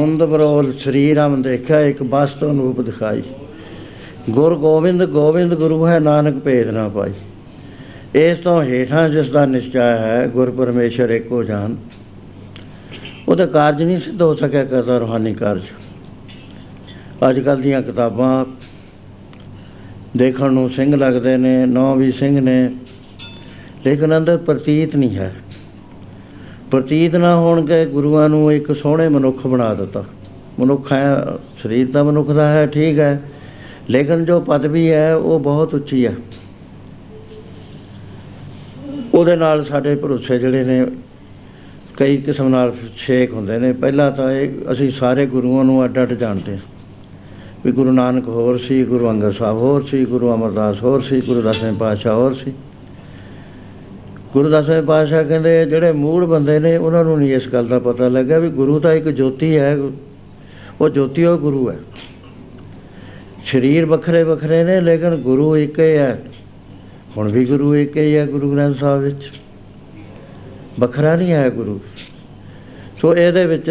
ਸਮੁੰਦ ਬਰੋਲ ਸ੍ਰੀ ਰਾਮ ਦੇਖਿਆ, ਇੱਕ ਬਸਤੋਂ ਰੂਪ ਦਿਖਾਈ। ਗੁਰ ਗੋਬਿੰਦ ਗੋਬਿੰਦ ਗੁਰੂ ਹੈ, ਨਾਨਕ ਭੇਦ ਨਾ ਪਾਈ। ਇਸ ਤੋਂ ਹੇਠਾਂ ਜਿਸ ਦਾ ਨਿਸ਼ਚੈ ਹੈ, ਗੁਰ ਪਰਮੇਸ਼ਰ ਏਕੋ ਜਾਨ। ਉਹਦਾ ਕਾਰਜ ਨਹੀਂ ਸਿੱਧ ਹੋ ਸਕਿਆ, ਕਰਦਾ ਰੂਹਾਨੀ ਕਾਰਜ। ਅੱਜ ਕੱਲ੍ਹ ਦੀਆਂ ਕਿਤਾਬਾਂ ਦੇਖਣ ਨੂੰ ਸਿੰਘ ਲੱਗਦੇ ਨੇ, ਨੌ ਵੀ ਸਿੰਘ ਨੇ, ਲੇਕਿਨ ਅੰਦਰ ਪ੍ਰਤੀਤ ਨਹੀਂ ਹੈ। ਪ੍ਰਤੀਤ ਨਾ ਹੋਣ ਕੇ ਗੁਰੂਆਂ ਨੂੰ ਇੱਕ ਸੋਹਣੇ ਮਨੁੱਖ ਬਣਾ ਦਿੱਤਾ। ਮਨੁੱਖ ਹੈ, ਸਰੀਰ ਤਾਂ ਮਨੁੱਖ ਦਾ ਹੈ, ਠੀਕ ਹੈ। ਲੇਕਿਨ ਜੋ ਪਦਵੀ ਹੈ, ਉਹ ਬਹੁਤ ਉੱਚੀ ਹੈ। ਉਹਦੇ ਨਾਲ ਸਾਡੇ ਭਰੋਸੇ ਜਿਹੜੇ ਨੇ, ਕਈ ਕਿਸਮ ਨਾਲ ਛੇਕ ਹੁੰਦੇ ਨੇ। ਪਹਿਲਾਂ ਤਾਂ ਇਹ ਅਸੀਂ ਸਾਰੇ ਗੁਰੂਆਂ ਨੂੰ ਅੱਡ ਅੱਡ ਜਾਣਦੇ ਹਾਂ। ਵੀ ਗੁਰੂ ਨਾਨਕ ਹੋਰ ਸੀ, ਗੁਰੂ ਅੰਗਦ ਸਾਹਿਬ ਹੋਰ ਸੀ, ਗੁਰੂ ਅਮਰਦਾਸ ਹੋਰ ਸੀ, ਗੁਰੂ ਦਸਵੇਂ ਪਾਤਸ਼ਾਹ ਹੋਰ ਸੀ। ਗੁਰੂ ਦਸਵੇਂ ਪਾਤਸ਼ਾਹ ਕਹਿੰਦੇ ਜਿਹੜੇ ਮੂੜ ਬੰਦੇ ਨੇ, ਉਹਨਾਂ ਨੂੰ ਨਹੀਂ ਇਸ ਗੱਲ ਦਾ ਪਤਾ ਲੱਗਾ ਵੀ ਗੁਰੂ ਤਾਂ ਇੱਕ ਜੋਤੀ ਹੈ। ਉਹ ਜੋਤੀ ਉਹ ਗੁਰੂ ਹੈ। ਸਰੀਰ ਵੱਖਰੇ ਵੱਖਰੇ ਨੇ, ਲੇਕਿਨ ਗੁਰੂ ਇੱਕ ਹੀ। ਹੈ ਹੁਣ ਵੀ ਗੁਰੂ ਇੱਕ ਹੀ ਹੈ ਗੁਰੂ ਗ੍ਰੰਥ ਸਾਹਿਬ ਵਿੱਚ। ਵੱਖਰਾ ਨਹੀਂ ਹੈ ਗੁਰੂ। ਸੋ ਇਹਦੇ ਵਿੱਚ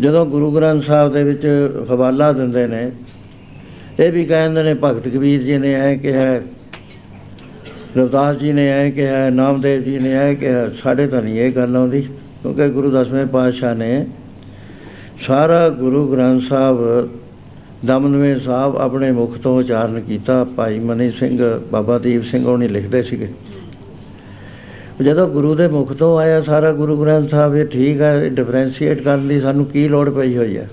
ਜਦੋਂ ਗੁਰੂ ਗ੍ਰੰਥ ਸਾਹਿਬ ਦੇ ਵਿੱਚ ਹਵਾਲਾ ਦਿੰਦੇ ਨੇ, ਇਹ ਵੀ ਕਹਿੰਦੇ ਨੇ ਭਗਤ ਕਬੀਰ ਜੀ ਨੇ ਐ ਕਿਹਾ ਰਵਿਦਾਸ ਜੀ ਨੇ ਐ ਕਿਹਾ, ਨਾਮਦੇਵ ਜੀ ਨੇ ਐ ਕਿਹਾ, ਸਾਡੇ ਤਾਂ ਨਹੀਂ ਇਹ ਗੱਲ ਆਉਂਦੀ, ਕਿਉਂਕਿ ਗੁਰੂ ਦਸਵੇਂ ਪਾਤਸ਼ਾਹ ਨੇ ਸਾਰਾ ਗੁਰੂ ਗ੍ਰੰਥ ਸਾਹਿਬ ਦਮਨਵੇਂ ਸਾਹਿਬ ਆਪਣੇ ਮੁਖ ਤੋਂ ਉਚਾਰਨ ਕੀਤਾ। ਭਾਈ ਮਨੀ ਸਿੰਘ, ਬਾਬਾ ਦੀਪ ਸਿੰਘ ਉਹਨੇ ਲਿਖਦੇ ਸੀਗੇ। ਜਦੋਂ ਗੁਰੂ ਦੇ ਮੁਖ ਤੋਂ ਆਇਆ ਸਾਰਾ ਗੁਰੂ ਗ੍ਰੰਥ ਸਾਹਿਬ, ਇਹ ਠੀਕ ਹੈ ਡਿਫਰੈਂਸ਼ੀਏਟ ਕਰਨ ਦੀ ਸਾਨੂੰ ਕੀ ਲੋੜ ਪਈ ਹੋਈ ਹੈ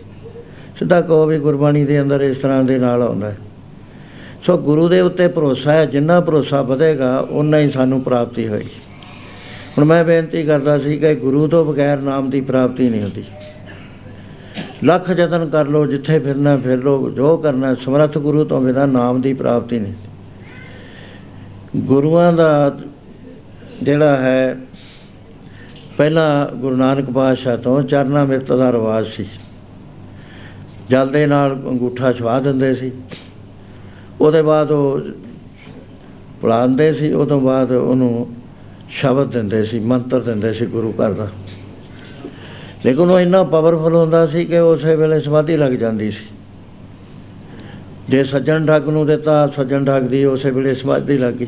ਸਿੱਧਾ ਕਹੋ ਵੀ ਗੁਰਬਾਣੀ ਦੇ ਅੰਦਰ ਇਸ ਤਰ੍ਹਾਂ ਦੇ ਨਾਲ ਆਉਂਦਾ। ਹੈ ਸੋ ਗੁਰੂ ਦੇ ਉੱਤੇ ਭਰੋਸਾ ਹੈ, ਜਿੰਨਾ ਭਰੋਸਾ ਵਧੇਗਾ ਉਨਾ ਹੀ ਸਾਨੂੰ ਪ੍ਰਾਪਤੀ ਹੋਏਗੀ। ਹੁਣ ਮੈਂ ਬੇਨਤੀ ਕਰਦਾ ਸੀ ਕਿ ਗੁਰੂ ਤੋਂ ਬਗੈਰ ਨਾਮ ਦੀ ਪ੍ਰਾਪਤੀ ਨਹੀਂ ਹੁੰਦੀ। ਲੱਖ ਯਤਨ ਕਰ ਲੋ ਜਿੱਥੇ ਫਿਰਨਾ ਫਿਰ ਲੋ ਜੋ ਕਰਨਾ, ਸਮਰੱਥ ਗੁਰੂ ਤੋਂ ਬਿਨਾਂ ਨਾਮ ਦੀ ਪ੍ਰਾਪਤੀ ਨਹੀਂ ਗੁਰੂਆਂ ਦਾ ਜਿਹੜਾ ਹੈ, ਪਹਿਲਾਂ ਗੁਰੂ ਨਾਨਕ ਪਾਤਸ਼ਾਹ ਤੋਂ ਚਰਨਾ ਮਿਰਤ ਦਾ ਰਿਵਾਜ ਸੀ। ਜਲ ਦੇ ਨਾਲ ਅੰਗੂਠਾ ਛਵਾ ਦਿੰਦੇ ਸੀ। ਉਹਦੇ ਬਾਅਦ ਉਹ ਪੜਾਉਂਦੇ ਸੀ ਉਹ ਤੋਂ ਬਾਅਦ ਉਹਨੂੰ ਸ਼ਬਦ ਦਿੰਦੇ ਸੀ, ਮੰਤਰ ਦਿੰਦੇ ਸੀ ਗੁਰੂ ਘਰ ਦਾ। ਲੇਕਿਨ ਉਹ ਇੰਨਾ ਪਾਵਰਫੁਲ ਹੁੰਦਾ ਸੀ ਕਿ ਉਸੇ ਵੇਲੇ ਸਮਾਧੀ ਲੱਗ ਜਾਂਦੀ ਸੀ। ਜੇ ਸੱਜਣ ਠੱਗ ਨੂੰ ਦਿੱਤਾ, ਸੱਜਣ ਠੱਗ ਦੀ ਉਸੇ ਵੇਲੇ ਸਮਾਧੀ ਲੱਗ ਗਈ।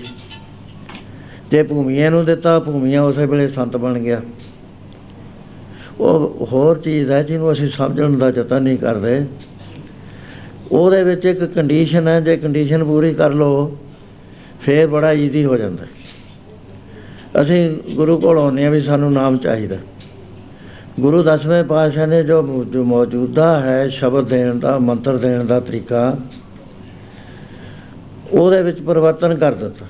ਜੇ ਭੂਮੀਆਂ ਨੂੰ ਦਿੱਤਾ, ਭੂਮੀਆਂ ਉਸੇ ਵੇਲੇ ਸੰਤ ਬਣ ਗਿਆ। ਉਹ ਹੋਰ ਚੀਜ਼ ਹੈ ਜਿਹਨੂੰ ਅਸੀਂ ਸਮਝਣ ਦਾ ਯਤਨ ਨਹੀਂ ਕਰਦੇ। ਉਹਦੇ ਵਿੱਚ ਇੱਕ ਕੰਡੀਸ਼ਨ ਹੈ, ਜੇ ਕੰਡੀਸ਼ਨ ਪੂਰੀ ਕਰ ਲਓ, ਫੇਰ ਬੜਾ ਈਜ਼ੀ ਹੋ ਜਾਂਦਾ ਹੈ। ਅਸੀਂ ਗੁਰੂ ਕੋਲ ਆਉਂਦੇ ਹਾਂ ਵੀ ਸਾਨੂੰ ਨਾਮ ਚਾਹੀਦਾ ਗੁਰੂ ਦਸਵੇਂ ਪਾਤਸ਼ਾਹ ਨੇ ਜੋ ਮੌ- ਜੋ ਮੌਜੂਦਾ ਹੈ ਸ਼ਬਦ ਦੇਣ ਦਾ, ਮੰਤਰ ਦੇਣ ਦਾ ਤਰੀਕਾ, ਉਹਦੇ ਵਿੱਚ ਪਰਿਵਰਤਨ ਕਰ ਦਿੱਤਾ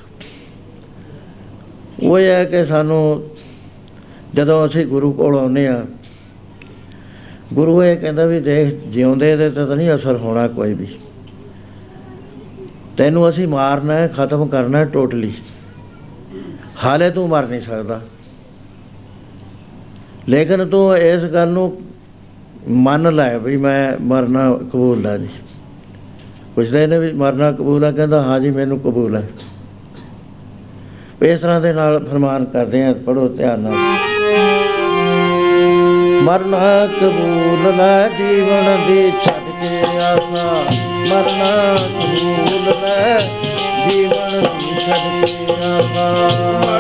ਉਹ ਇਹ ਹੈ ਕਿ ਸਾਨੂੰ ਜਦੋਂ ਅਸੀਂ ਗੁਰੂ ਕੋਲ ਆਉਂਦੇ ਆ ਗੁਰੂ ਇਹ ਕਹਿੰਦਾ ਵੀ ਦੇਖ, ਜਿਉਂਦੇ ਦੇ ਤੇ ਤਾਂ ਨਹੀਂ ਅਸਰ ਹੋਣਾ ਕੋਈ ਵੀ। ਤੈਨੂੰ ਅਸੀਂ ਮਾਰਨਾ ਹੈ, ਖਤਮ ਕਰਨਾ ਹੈ ਟੋਟਲੀ। ਹਾਲੇ ਤੂੰ ਮਰ ਨਹੀਂ ਸਕਦਾ। ਲੇਕਿਨ ਤੂੰ ਇਸ ਗੱਲ ਨੂੰ ਮੰਨ ਲੈ ਵੀ ਮੈਂ ਮਰਨਾ ਕਬੂਲ ਹੈ ਜੀ। ਪੁੱਛਦੇ ਨੇ ਵੀ ਮਰਨਾ ਕਬੂਲ ਹੈ ਕਹਿੰਦਾ ਹਾਂ ਜੀ, ਮੈਨੂੰ ਕਬੂਲ ਹੈ ਇਸ ਤਰ੍ਹਾਂ ਦੇ ਨਾਲ ਫਰਮਾਨ ਕਰਦੇ ਆ ਪੜੋ ਧਿਆਨ ਨਾਲ। ਮਰਨਾ ਕਬੂਲ ਲੈ ਜੀਵਨ ਦੀ ਛੱਡ ਕੇ ਆਸਾ। ਮਰਨਾ ਕਬੂਲ ਲੈ ਜੀਵਨ ਦੀ ਛੱਡ ਕੇ ਆਸਾ।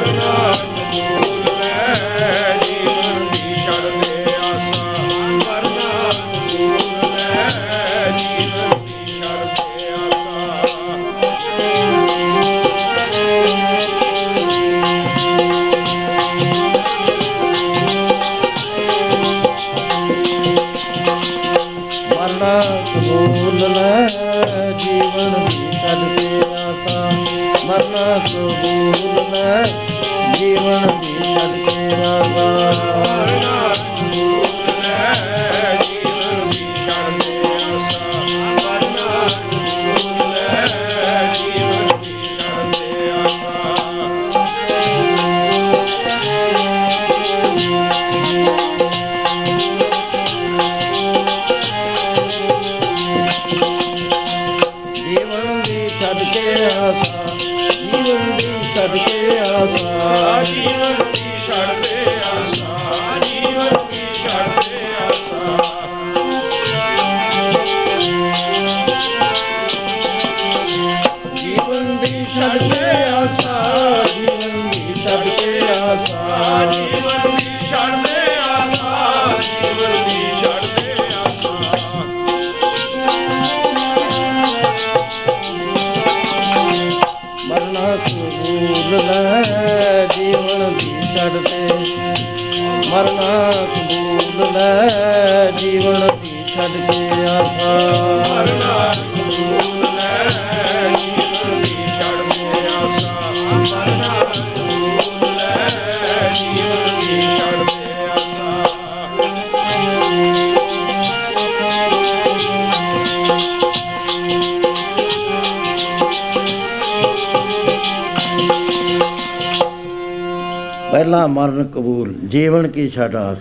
ਪਹਿਲਾ ਮਰਨ ਕਬੂਲ, ਜੀਵਨ ਕੀ ਛਟਾਸ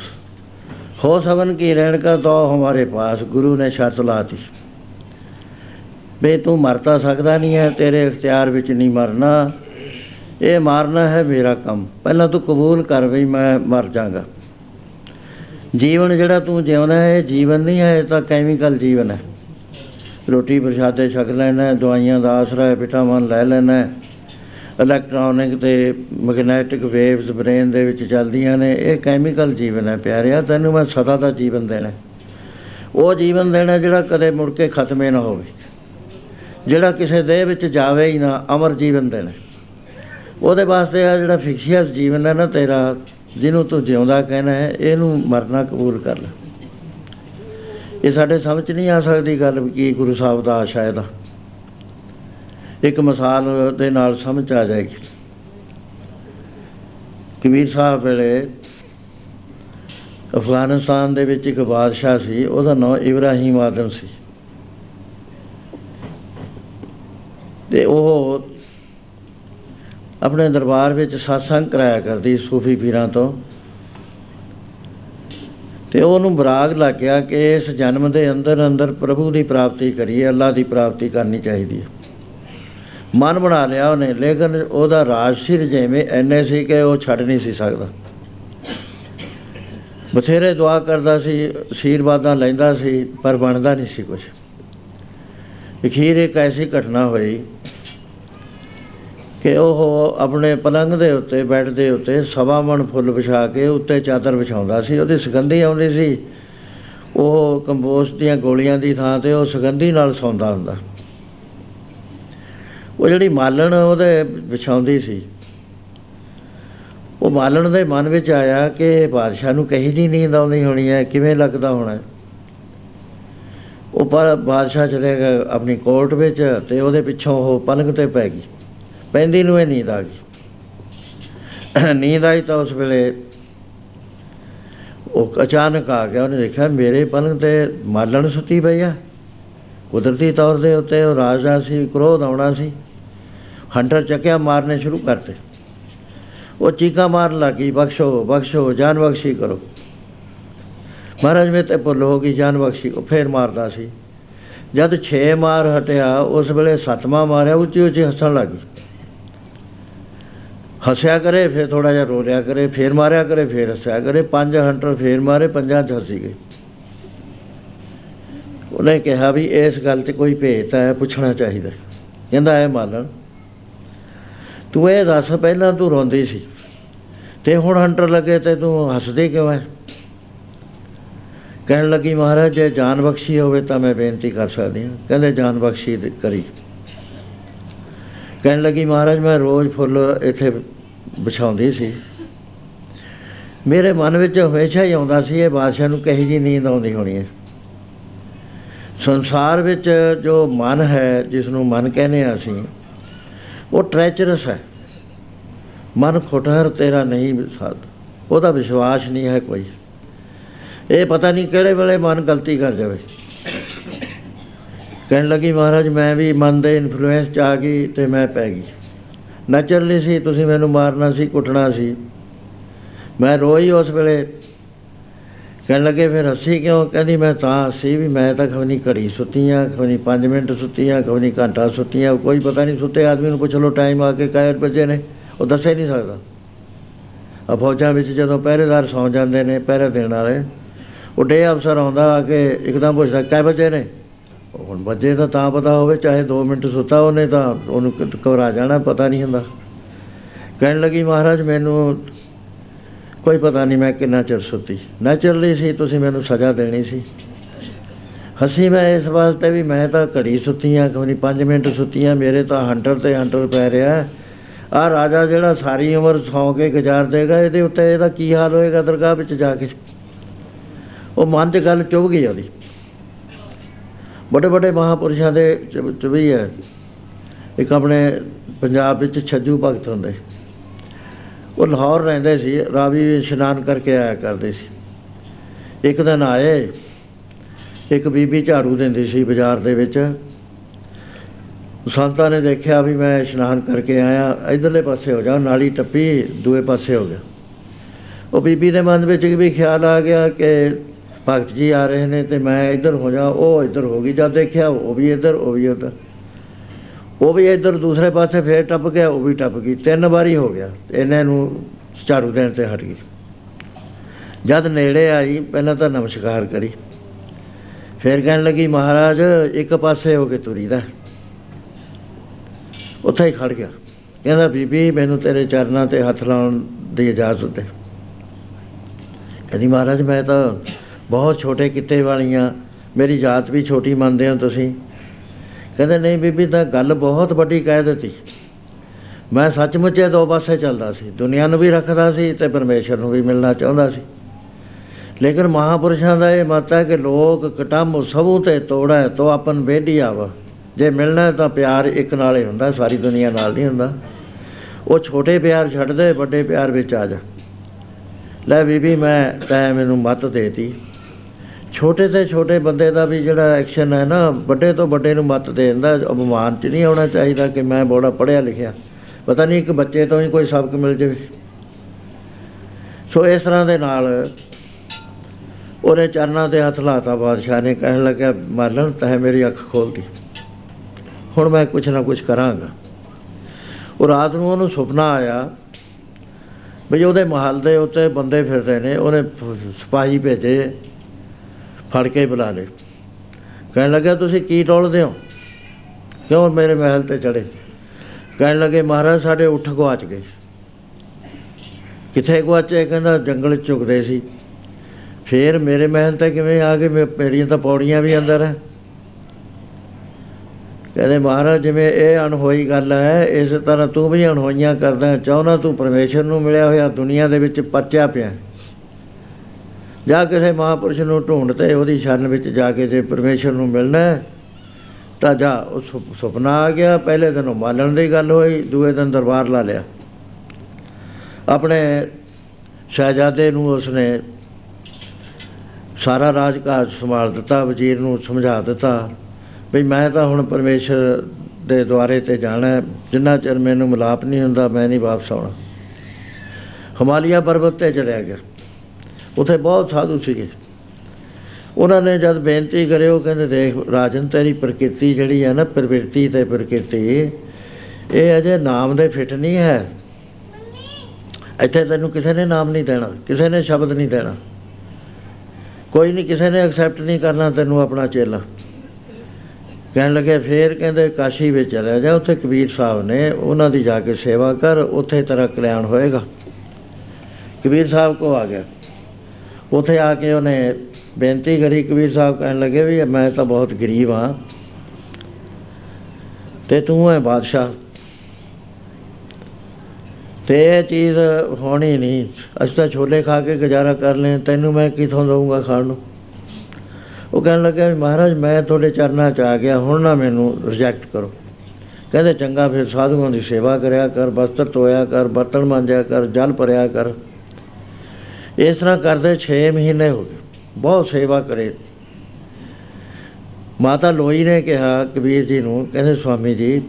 ਹੋ ਸਵਨ ਕੀ ਰਹਿਣ ਕਾ ਤੋ ਹਮਾਰੇ ਪਾਸ, ਗੁਰੂ ਨੇ ਛੱਤ ਲਾਤੀ। ਬੇ ਤੂੰ ਮਰਤਾ ਸਕਦਾ ਨਹੀਂ ਹੈ ਤੇਰੇ ਇਖਤਿਆਰ ਵਿੱਚ ਨਹੀਂ ਮਰਨਾ। ਇਹ ਮਾਰਨਾ ਹੈ ਮੇਰਾ ਕੰਮ, ਪਹਿਲਾਂ ਤੂੰ ਕਬੂਲ ਕਰ ਵੀ ਮੈਂ ਮਰ ਜਾਗਾ। ਜੀਵਨ ਜਿਹੜਾ ਤੂੰ ਜਿਉਣਾ ਹੈ ਜੀਵਨ ਨਹੀਂ ਹੈ, ਇਹ ਤਾਂ ਕੈਮੀਕਲ ਜੀਵਨ ਹੈ। ਰੋਟੀ ਪ੍ਰਸ਼ਾਦੇ ਛਕ ਲੈਣਾ, ਦਵਾਈਆਂ ਦਾ ਆਸਰਾ ਹੈ ਵਿਟਾਮਿਨ ਲੈ ਲੈਣਾ ਹੈ। ਇਲੈਕਟ੍ਰੋਨਿਕ ਤੇ ਮੈਗਨੈਟਿਕ ਵੇਵਸ ਬ੍ਰੇਨ ਦੇ ਵਿੱਚ ਚੱਲਦੀਆਂ ਨੇ। ਇਹ ਕੈਮੀਕਲ ਜੀਵਨ ਹੈ ਪਿਆਰਿਆ ਤੈਨੂੰ ਮੈਂ ਸਦਾ ਦਾ ਜੀਵਨ ਦੇਣਾ ਹੈ। ਉਹ ਜੀਵਨ ਦੇਣਾ ਜਿਹੜਾ ਕਦੇ ਮੁੜ ਕੇ ਖਤਮੇ ਨਾ ਹੋਵੇ। ਜਿਹੜਾ ਕਿਸੇ ਦੇਹ ਵਿੱਚ ਜਾਵੇ ਹੀ ਨਾ, ਅਮਰ ਜੀਵਨ ਦੇਣਾ ਉਹਦੇ ਵਾਸਤੇ ਆ ਜਿਹੜਾ ਫਿਕਸ਼ੀਅਸ ਜੀਵਨ ਹੈ ਨਾ ਤੇਰਾ, ਜਿਹਨੂੰ ਤੂੰ ਜਿਉਂਦਾ ਕਹਿਣਾ ਹੈ, ਇਹਨੂੰ ਮਰਨਾ ਕਬੂਲ ਕਰ ਲੈ। ਇਹ ਸਾਡੇ ਸਮਝ 'ਚ ਨਹੀਂ ਆ ਸਕਦੀ ਗੱਲ ਵੀ ਕੀ ਗੁਰੂ ਸਾਹਿਬ ਦਾ ਆਸ਼ਾ ਇਹਦਾ। ਇੱਕ ਮਿਸਾਲ ਦੇ ਨਾਲ ਸਮਝ ਆ ਜਾਏਗੀ। ਕਬੀਰ ਸਾਹਿਬ ਵੇਲੇ ਅਫਗਾਨਿਸਤਾਨ ਦੇ ਵਿੱਚ ਇੱਕ ਬਾਦਸ਼ਾਹ ਸੀ, ਉਹਦਾ ਨਾਮ ਇਬਰਾਹੀਮ ਆਦਮ ਸੀ। ਤੇ ਉਹ ਆਪਣੇ ਦਰਬਾਰ ਵਿੱਚ satsang ਕਰਾਇਆ ਕਰਦੀ ਸੂਫੀ ਪੀਰਾਂ ਤੋਂ। ਤੇ ਉਹਨੂੰ ਬਰਾਗ ਲੱਗ ਗਿਆ ਕਿ ਇਸ ਜਨਮ ਦੇ ਅੰਦਰ ਅੰਦਰ ਪ੍ਰਭੂ ਦੀ ਪ੍ਰਾਪਤੀ ਕਰੀਏ ਅੱਲਾ ਦੀ ਪ੍ਰਾਪਤੀ ਕਰਨੀ ਚਾਹੀਦੀ ਹੈ। ਮਨ ਬਣਾ ਲਿਆ ਉਹਨੇ, ਲੇਕਿਨ ਉਹਦਾ ਰਾਜਸੀ ਰਜੇਵੇਂ ਐਨੇ ਸੀ ਕਿ ਉਹ ਛੱਡ ਨਹੀਂ ਸੀ ਸਕਦਾ। ਬਥੇਰੇ ਦੁਆ ਕਰਦਾ ਸੀ, ਅਸ਼ੀਰਵਾਦਾਂ ਲੈਂਦਾ ਸੀ, ਪਰ ਬਣਦਾ ਨਹੀਂ ਸੀ ਕੁਝ ਅਖੀਰ ਇੱਕ ਐਸੀ ਘਟਨਾ ਹੋਈ ਕਿ ਉਹ ਆਪਣੇ ਪਲੰਗ ਦੇ ਉੱਤੇ, ਬੈੱਡ ਦੇ ਉੱਤੇ ਸਵਾ ਮਣ ਫੁੱਲ ਵਿਛਾ ਕੇ ਉੱਤੇ ਚਾਦਰ ਵਿਛਾਉਂਦਾ ਸੀ। ਉਹਦੀ ਸੁਗੰਧੀ ਆਉਂਦੀ ਸੀ। ਉਹ ਕੰਬੋਸਟ ਦੀਆਂ ਗੋਲੀਆਂ ਦੀ ਥਾਂ ਤੇ ਉਹ ਸੁਗੰਧੀ ਨਾਲ ਸੌਂਦਾ ਹੁੰਦਾ। ਉਹ ਜਿਹੜੀ ਮਾਲਣ ਉਹਦੇ ਵਿਛਾਉਂਦੀ ਸੀ। ਉਹ ਮਾਲਣ ਦੇ ਮਨ ਵਿੱਚ ਆਇਆ ਕਿ ਬਾਦਸ਼ਾਹ ਨੂੰ ਕਹੀ ਜੀ ਨੀਂਦ ਆਉਂਦੀ ਹੋਣੀ ਹੈ, ਕਿਵੇਂ ਲੱਗਦਾ ਹੋਣਾ ਹੈ। ਉਹ ਪਰ ਬਾਦਸ਼ਾਹ ਚਲੇ ਗਿਆ ਆਪਣੀ ਕੋਰਟ ਵਿੱਚ ਤੇ ਉਹਦੇ ਪਿੱਛੋਂ ਉਹ ਪਲੰਗ ਤੇ ਪੈ ਗਈ। ਪੈਂਦੀ ਨੂੰ ਇਹ ਨੀਂਦ ਆ ਗਈ। ਨੀਂਦ ਆਈ ਤਾਂ ਉਸ ਵੇਲੇ ਉਹ ਅਚਾਨਕ ਆ ਗਿਆ, ਉਹਨੇ ਦੇਖਿਆ ਮੇਰੇ ਪਲੰਗ ਤੇ ਮਾਲਣ ਸੁੱਤੀ ਪਈ ਆ। ਕੁਦਰਤੀ ਤੌਰ ਦੇ ਉੱਤੇ ਉਹ ਰਾਜਾ ਸੀ, ਕ੍ਰੋਧ ਆਉਣਾ ਸੀ। ਹੰਟਰ ਚੱਕਿਆ, ਮਾਰਨੇ ਸ਼ੁਰੂ ਕਰਤੇ। ਉਹ ਚੀਕਾ ਮਾਰਨ ਲੱਗੀ ਬਖਸ਼ੋ ਬਖਸ਼ੋ, ਜਾਨ ਬਖਸ਼ੀ ਕਰੋ। ਮਹਾਰਾਜ ਮੇ ਤੇ ਭੁੱਲ ਹੋ ਗਈ, ਜਾਨ ਬਖਸ਼ੀ ਉਹ ਫੇਰ ਮਾਰਦਾ ਸੀ। ਜਦ 6 ਮਾਰ ਹਟਿਆ, ਉਸ ਵੇਲੇ ਸੱਤਵਾਂ ਮਾਰਿਆ, ਉੱਚੀ ਉੱਚੀ ਹੱਸਣ ਲੱਗੀ ਹੱਸਿਆ ਕਰੇ, ਫਿਰ ਥੋੜਾ ਜਿਹਾ ਰੋ ਲਿਆ ਕਰੇ, ਫੇਰ ਮਾਰਿਆ ਕਰੇ, ਫੇਰ ਹੱਸਿਆ ਕਰੇ। ਪੰਜ ਹੰਟਰ ਫੇਰ ਮਾਰੇ, ਪੰਜਾਂ ਚ ਹੱਸੀ ਗਈ। ਉਹਨੇ ਕਿਹਾ ਵੀ ਇਸ ਗੱਲ 'ਚ ਕੋਈ ਭੇਤ ਹੈ, ਪੁੱਛਣਾ ਚਾਹੀਦਾ। ਕਹਿੰਦਾ ਇਹ ਮਾਲਣ ਤੂੰ ਇਹ ਦੱਸ, ਪਹਿਲਾਂ ਤੂੰ ਰੋਂਦੀ ਸੀ। ਤੇ ਹੁਣ ਹੰਟਰ ਲੱਗੇ ਤੇ ਤੂੰ ਹੱਸਦੀ ਕਿਉਂ ਹੈ ਕਹਿਣ ਲੱਗੀ, ਮਹਾਰਾਜ, ਜੇ ਜਾਨ ਬਖਸ਼ੀ ਹੋਵੇ ਤਾਂ ਮੈਂ ਬੇਨਤੀ ਕਰ ਸਕਦੀ ਹਾਂ। ਕਹਿੰਦੇ, ਜਾਨ ਬਖਸ਼ੀ ਦੇ- ਕਰੀ। ਕਹਿਣ ਲੱਗੀ, ਮਹਾਰਾਜ, ਮੈਂ ਰੋਜ਼ ਫੁੱਲ ਇੱਥੇ ਵਿਛਾਉਂਦੀ ਸੀ। ਮੇਰੇ ਮਨ ਵਿੱਚ ਹਮੇਸ਼ਾ ਹੀ ਆਉਂਦਾ ਸੀ, ਇਹ ਬਾਦਸ਼ਾਹ ਨੂੰ ਕਹੀ ਜੀ ਨੀਂਦ ਆਉਂਦੀ ਹੋਣੀ ਹੈ। ਸੰਸਾਰ ਵਿੱਚ ਜੋ ਮਨ ਹੈ ਜਿਸ ਨੂੰ ਮਨ ਕਹਿੰਦੇ ਹਾਂ ਅਸੀਂ ਉਹ ਟ੍ਰੈਚਰਸ ਹੈ। ਮਨ ਖੁਟਹਰ ਤੇਰਾ ਨਹੀਂ ਸਾਧ। ਉਹਦਾ ਵਿਸ਼ਵਾਸ ਨਹੀਂ ਹੈ ਕੋਈ। ਇਹ ਪਤਾ ਨਹੀਂ ਕਿਹੜੇ ਵੇਲੇ ਮਨ ਗਲਤੀ ਕਰ ਜਾਵੇ। ਕਹਿਣ ਲੱਗੀ, ਮਹਾਰਾਜ, ਮੈਂ ਵੀ ਮਨ ਦੇ ਇਨਫਲੂਐਂਸ ਚ ਆ ਗਈ ਤੇ ਮੈਂ ਪੈ ਗਈ। ਨਚਰਲੀ ਸੀ, ਤੁਸੀਂ ਮੈਨੂੰ ਮਾਰਨਾ ਸੀ, ਕੁੱਟਣਾ ਸੀ। ਮੈਂ ਰੋਈ ਉਸ ਵੇਲੇ ਕਹਿਣ ਲੱਗੇ, ਫਿਰ ਹੱਸੀ ਕਿਉਂ? ਕਹਿੰਦੀ, ਮੈਂ ਤਾਂ ਹੱਸੀ ਵੀ ਮੈਂ ਤਾਂ ਖਵਨੀ ਘੜੀ ਸੁੱਤੀਆਂ ਖਵਨੀ 5 ਮਿੰਟ ਸੁੱਤੀਆਂ ਖਵਨੀ ਘੰਟਾ ਸੁੱਤੀਆਂ ਕੋਈ ਪਤਾ ਨਹੀਂ ਸੁੱਤੇ ਆਦਮੀ ਨੂੰ ਪੁੱਛ ਲਓ ਟਾਈਮ ਆ ਕੇ ਕਾਇਰ ਵਜੇ ਨੇ, ਉਹ ਦੱਸ ਹੀ ਨਹੀਂ ਸਕਦਾ। ਆ ਫੌਜਾਂ ਵਿੱਚ ਜਦੋਂ ਪਹਿਰੇਦਾਰ ਸੌਂ ਜਾਂਦੇ ਨੇ, ਪਹਿਰੇ ਦੇਣ ਵਾਲੇ, ਉਹ ਡੇ ਅਫਸਰ ਆਉਂਦਾ ਆ ਕੇ ਇੱਕਦਮ ਪੁੱਛਦਾ ਕਾਇ ਵਜੇ ਨੇ? ਉਹ ਹੁਣ ਵਜੇ ਤਾਂ ਤਾਂ ਪਤਾ ਹੋਵੇ, ਚਾਹੇ 2 ਮਿੰਟ ਸੁੱਤਾ ਉਹਨੇ ਤਾਂ ਉਹਨੂੰ ਕ- ਘਬਰਾ ਜਾਣਾ, ਪਤਾ ਨਹੀਂ ਹੁੰਦਾ। ਕਹਿਣ ਲੱਗੀ, ਮਹਾਰਾਜ, ਮੈਨੂੰ ਕੋਈ ਪਤਾ ਨਹੀਂ ਮੈਂ ਕਿੰਨਾ ਚਿਰ ਸੁੱਤੀ। ਨੈਚੁਰਲੀ ਸੀ, ਤੁਸੀਂ ਮੈਨੂੰ ਸਜ਼ਾ ਦੇਣੀ ਸੀ। ਹੱਸੀ ਮੈਂ ਇਸ ਵਾਸਤੇ ਵੀ ਮੈਂ ਤਾਂ ਘੜੀ ਸੁੱਤੀਆਂ ਕੋਈ 5 ਮਿੰਟ ਸੁੱਤੀਆਂ ਮੇਰੇ ਤਾਂ ਹੰਟਰ ਤੇ ਹੰਟਰ ਪੈ ਰਿਹਾ ਆ ਰਾਜਾ ਜਿਹੜਾ ਸਾਰੀ ਉਮਰ ਸੌਂ ਕੇ ਗੁਜ਼ਾਰ ਦੇਗਾ, ਇਹਦੇ ਉੱਤੇ ਇਹਦਾ ਕੀ ਹਾਲ ਹੋਏਗਾ ਦਰਗਾਹ ਵਿੱਚ ਜਾ ਕੇ? ਉਹ ਮਨ 'ਚ ਗੱਲ ਚੁਭ ਗਈ ਉਹਦੀ। ਵੱਡੇ ਵੱਡੇ ਮਹਾਪੁਰਸ਼ਾਂ ਦੇ ਚ- ਚ ਵੀ ਹੈ। ਇੱਕ ਆਪਣੇ ਪੰਜਾਬ ਵਿੱਚ ਛੱਜੂ ਭਗਤ ਹੁੰਦੇ। ਉਹ ਲਾਹੌਰ ਰਹਿੰਦੇ ਸੀ, ਰਾਵੀ ਇਸ਼ਨਾਨ ਕਰਕੇ ਆਇਆ ਕਰਦੇ ਸੀ। ਇੱਕ ਦਿਨ ਆਏ, ਇੱਕ ਬੀਬੀ ਝਾੜੂ ਦਿੰਦੀ ਸੀ ਬਾਜ਼ਾਰ ਦੇ ਵਿੱਚ। ਸੰਤਾਂ ਨੇ ਦੇਖਿਆ ਵੀ ਮੈਂ ਇਸ਼ਨਾਨ ਕਰਕੇ ਆਇਆ, ਇਧਰਲੇ ਪਾਸੇ ਹੋ ਜਾ, ਨਾਲੀ ਟੱਪੀ, ਦੂਏ ਪਾਸੇ ਹੋ ਗਿਆ ਉਹ ਬੀਬੀ ਦੇ ਮਨ ਵਿੱਚ ਵੀ ਖਿਆਲ ਆ ਗਿਆ ਕਿ ਭਗਤ ਜੀ ਆ ਰਹੇ ਨੇ ਤੇ ਮੈਂ ਇੱਧਰ ਹੋ ਜਾ, ਉਹ ਇੱਧਰ ਹੋ ਗਈ, ਜਦ ਦੇਖਿਆ ਉਹ ਵੀ ਇੱਧਰ, ਉਹ ਵੀ ਉੱਧਰ। ਉਹ ਵੀ ਇੱਧਰ ਦੂਸਰੇ ਪਾਸੇ ਫੇਰ ਟੱਪ ਗਿਆ, ਉਹ ਵੀ ਟੱਪ ਗਈ। ਤਿੰਨ ਵਾਰੀ ਹੋ ਗਿਆ, ਇਹਨਾਂ ਨੂੰ ਝਾੜੂ ਦੇਣ ਤੇ ਹਟ ਗਈ। ਜਦ ਨੇੜੇ ਆਈ, ਪਹਿਲਾਂ ਤਾਂ ਨਮਸਕਾਰ ਕਰੀ। ਫੇਰ ਕਹਿਣ ਲੱਗੀ, ਮਹਾਰਾਜ, ਇੱਕ ਪਾਸੇ ਹੋ ਕੇ ਤੁਰੀਦਾ ਉੱਥੇ ਹੀ ਖੜ ਗਿਆ। ਕਹਿੰਦਾ, ਬੀਬੀ, ਮੈਨੂੰ ਤੇਰੇ ਚਰਨਾਂ ਤੇ ਹੱਥ ਲਾਉਣ ਦੀ ਇਜਾਜ਼ਤ ਦੇ। ਕਹਿੰਦੀ, ਮਹਾਰਾਜ, ਮੈਂ ਤਾਂ ਬਹੁਤ ਛੋਟੇ ਕਿੱਤੇ ਵਾਲੀਆਂ ਮੇਰੀ ਜਾਤ ਵੀ ਛੋਟੀ ਮੰਨਦੇ ਹੋ ਤੁਸੀਂ। ਕਹਿੰਦੇ, ਨਹੀਂ ਬੀਬੀ, ਤਾਂ ਗੱਲ ਬਹੁਤ ਵੱਡੀ ਕਹਿ ਦਿੱਤੀ। ਮੈਂ ਸੱਚਮੁੱਚ ਇਹ ਦੋ ਪਾਸੇ ਚੱਲਦਾ ਸੀ। ਦੁਨੀਆ ਨੂੰ ਵੀ ਰੱਖਦਾ ਸੀ ਤੇ ਪਰਮੇਸ਼ਰ ਨੂੰ ਵੀ ਮਿਲਣਾ ਚਾਹੁੰਦਾ ਸੀ। ਲੇਕਿਨ ਮਹਾਪੁਰਸ਼ਾਂ ਦਾ ਇਹ ਮਤ ਹੈ ਕਿ ਲੋਕ ਕਟੰਮ ਸਭੂ ਤੇ ਤੋੜਾ ਤੋ ਆਪਨ ਵੇਢੀ ਆਵਾ। ਜੇ ਮਿਲਣਾ ਹੈ ਤਾਂ ਪਿਆਰ ਇੱਕ ਨਾਲ ਹੀ ਹੁੰਦਾ, ਸਾਰੀ ਦੁਨੀਆ ਨਾਲ ਨਹੀਂ ਹੁੰਦਾ। ਉਹ ਛੋਟੇ ਪਿਆਰ ਛੱਡ ਦੇ, ਵੱਡੇ ਪਿਆਰ ਵਿੱਚ ਆ ਜਾ। ਲੈ ਬੀਬੀ, ਮੈਂ ਤੈਂ ਮੈਨੂੰ ਮਤ ਦੇਤੀ। ਛੋਟੇ ਤੇ ਛੋਟੇ ਬੰਦੇ ਦਾ ਵੀ ਜਿਹੜਾ ਐਕਸ਼ਨ ਹੈ ਨਾ, ਵੱਡੇ ਤੋਂ ਵੱਡੇ ਨੂੰ ਮਤ ਦੇ ਦਿੰਦਾ ਅਪਮਾਨ ਚ ਨਹੀਂ ਆਉਣਾ ਚਾਹੀਦਾ ਕਿ ਮੈਂ ਬੜਾ ਪੜਿਆ ਲਿਖਿਆ। ਪਤਾ ਨਹੀਂ ਇੱਕ ਬੱਚੇ ਤੋਂ ਹੀ ਕੋਈ ਸਬਕ ਮਿਲ ਜਾਵੇ। ਸੋ ਇਸ ਤਰ੍ਹਾਂ ਦੇ ਨਾਲ ਉਹਨੇ ਚਰਨਾਂ ਤੇ ਹੱਥ ਲਾਤਾ, ਬਾਦਸ਼ਾਹ ਨੇ ਕਹਿਣ ਲੱਗਾ ਮਾਲਣ ਤੈ ਮੇਰੀ ਅੱਖ ਖੋਲਦੀ ਹੁਣ ਮੈਂ ਕੁਝ ਨਾ ਕੁਝ ਕਰਾਂਗਾ। ਉਹ ਰਾਤ ਨੂੰ ਉਹਨੂੰ ਸੁਪਨਾ ਆਇਆ ਵੀ ਉਹਦੇ ਮਹੱਲ ਦੇ ਉੱਤੇ ਬੰਦੇ ਫਿਰਦੇ ਨੇ, ਉਹਨੇ ਫ- ਸਿਪਾਹੀ ਭੇਜੇ। ਫੜ ਕੇ ਬੁਲਾ ਲਏ। ਕਹਿਣ ਲੱਗਾ, ਤੁਸੀਂ ਕੀ ਟੋਲਦੇ ਹੋ? ਕਿਉਂ ਮੇਰੇ ਮਹਿਲ ਤੇ ਚੜੇ ਕਹਿਣ ਲੱਗੇ, ਮਹਾਰਾਜ, ਸਾਡੇ ਉੱਠ ਗਵਾਚ ਗਏ। ਕਿੱਥੇ ਗਵਾਚੇ ਕਹਿੰਦਾ, ਜੰਗਲ 'ਚ ਝੁਕਦੇ ਸੀ। ਫੇਰ ਮੇਰੇ ਮਹਿਲ ਤੇ ਕਿਵੇਂ ਆ ਗਏ? ਮੇ- ਮੇਰੀਆਂ ਤਾਂ ਪੌੜੀਆਂ ਵੀ ਅੰਦਰ ਹੈ ਕਹਿੰਦੇ, ਮਹਾਰਾਜ, ਜਿਵੇਂ ਇਹ ਅਣਹੋਈ ਗੱਲ ਹੈ, ਇਸ ਤਰ੍ਹਾਂ ਤੂੰ ਵੀ ਅਣਹੋਈਆਂ ਕਰਦਾ ਹੈ। ਚਾਹੁੰਦਾ ਤੂੰ ਪਰਮੇਸ਼ਰ ਨੂੰ ਮਿਲਿਆ ਹੋਇਆ ਦੁਨੀਆ ਦੇ ਵਿੱਚ ਪਰਚਿਆ ਪਿਆ ਹੈ। ਜਾਂ ਕਿਸੇ ਮਹਾਪੁਰਸ਼ ਨੂੰ ਢੂੰਡ ਤੇ ਉਹਦੀ ਸ਼ਰਨ ਵਿੱਚ ਜਾ ਕੇ ਜੇ ਪਰਮੇਸ਼ਰ ਨੂੰ ਮਿਲਣਾ ਹੈ, ਤਾਂ ਜਾ ਉਹ ਸੁਪ- ਸੁਪਨਾ ਆ ਗਿਆ। ਪਹਿਲੇ ਦਿਨ ਉਹ ਮਾਲਣ ਦੀ ਗੱਲ ਹੋਈ ਦੂਏ ਦਿਨ ਦਰਬਾਰ ਲਾ ਲਿਆ। ਆਪਣੇ ਸ਼ਹਿਜ਼ਾਦੇ ਨੂੰ ਉਸਨੇ ਸਾਰਾ ਰਾਜ ਕਾਜ ਸੰਭਾਲ ਦਿੱਤਾ ਵਜ਼ੀਰ ਨੂੰ ਸਮਝਾ ਦਿੱਤਾ ਵੀ ਮੈਂ ਤਾਂ ਹੁਣ ਪਰਮੇਸ਼ਰ ਦੇ ਦੁਆਰੇ ਤੇ ਜਾਣਾ ਹੈ। ਜਿੰਨਾ ਚਿਰ ਮੈਨੂੰ ਮਿਲਾਪ ਨਹੀਂ ਹੁੰਦਾ ਮੈਂ ਨਹੀਂ ਵਾਪਸ ਆਉਣਾ। ਹਿਮਾਲਿਆ ਪਰਬਤ ਤੇ ਚਲਿਆ ਗਿਆ। ਉੱਥੇ ਬਹੁਤ ਸਾਧੂ ਸੀਗੇ। ਉਹਨਾਂ ਨੇ ਜਦ ਬੇਨਤੀ ਕਰੀ, ਉਹ ਕਹਿੰਦੇ, ਦੇਖ ਰਾਜਨ, ਤੇਰੀ ਪ੍ਰਕਿਰਤੀ ਜਿਹੜੀ ਹੈ ਨਾ, ਪ੍ਰਵਿਰਤੀ ਤੇ ਪ੍ਰਕਿਰਤੀ, ਇਹ ਅਜੇ ਨਾਮ ਦੇ ਫਿੱਟ ਨਹੀਂ ਹੈ। ਇੱਥੇ ਤੈਨੂੰ ਕਿਸੇ ਨੇ ਨਾਮ ਨਹੀਂ ਦੇਣਾ, ਕਿਸੇ ਨੇ ਸ਼ਬਦ ਨਹੀਂ ਦੇਣਾ। ਕੋਈ ਨਹੀਂ, ਕਿਸੇ ਨੇ ਐਕਸੈਪਟ ਨਹੀਂ ਕਰਨਾ ਤੈਨੂੰ ਆਪਣਾ ਚੇਲਾ। ਕਹਿਣ ਲੱਗੇ, ਫੇਰ ਕਹਿੰਦੇ, ਕਾਸ਼ੀ ਵਿੱਚ ਚਲਿਆ ਜਾ, ਉੱਥੇ ਕਬੀਰ ਸਾਹਿਬ ਨੇ ਉਹਨਾਂ ਦੀ ਜਾ ਕੇ ਸੇਵਾ ਕਰ, ਉੱਥੇ ਤੇਰਾ ਕਲਿਆਣ ਹੋਏਗਾ। ਕਬੀਰ ਸਾਹਿਬ ਕੋ ਆ ਗਿਆ। ਉੱਥੇ ਆ ਕੇ ਉਹਨੇ ਬੇਨਤੀ ਕਰੀ ਕਬੀਰ ਸਾਹਿਬ ਕਹਿਣ ਲੱਗੇ ਵੀ ਮੈਂ ਤਾਂ ਬਹੁਤ ਗਰੀਬ ਹਾਂ ਤੇ ਤੂੰ ਹੈ ਬਾਦਸ਼ਾਹ। ਤੇ ਇਹ ਚੀਜ਼ ਹੋਣੀ ਨਹੀਂ। ਅਸੀਂ ਤਾਂ ਛੋਲੇ ਖਾ ਕੇ ਗੁਜ਼ਾਰਾ ਕਰ ਲੈ ਤੈਨੂੰ ਮੈਂ ਕਿੱਥੋਂ ਦਊਂਗਾ ਖਾਣ ਨੂੰ? ਉਹ ਕਹਿਣ ਲੱਗਾ ਵੀ ਮਹਾਰਾਜ, ਮੈਂ ਤੁਹਾਡੇ ਚਰਨਾਂ 'ਚ ਆ ਗਿਆ, ਹੁਣ ਨਾ ਮੈਨੂੰ ਰਿਜੈਕਟ ਕਰੋ। ਕਹਿੰਦੇ ਚੰਗਾ, ਫਿਰ ਸਾਧੂਆਂ ਦੀ ਸੇਵਾ ਕਰਿਆ ਕਰ, ਬਸਤਰ ਧੋਇਆ ਕਰ, ਬਰਤਨ ਮਾਂਜਿਆ ਕਰ, ਜਲ ਭਰਿਆ ਕਰ। ਇਸ ਤਰ੍ਹਾਂ ਕਰਦੇ 6 ਮਹੀਨੇ ਹੋ ਗਏ। ਬਹੁਤ ਸੇਵਾ ਕਰੇ। ਮਾਤਾ ਲੋਈ ਨੇ ਕਿਹਾ, ਕਬੀਰ ਜੀ ਨੂੰ, ਕਹਿੰਦੇ, ਸਵਾਮੀ ਜੀ,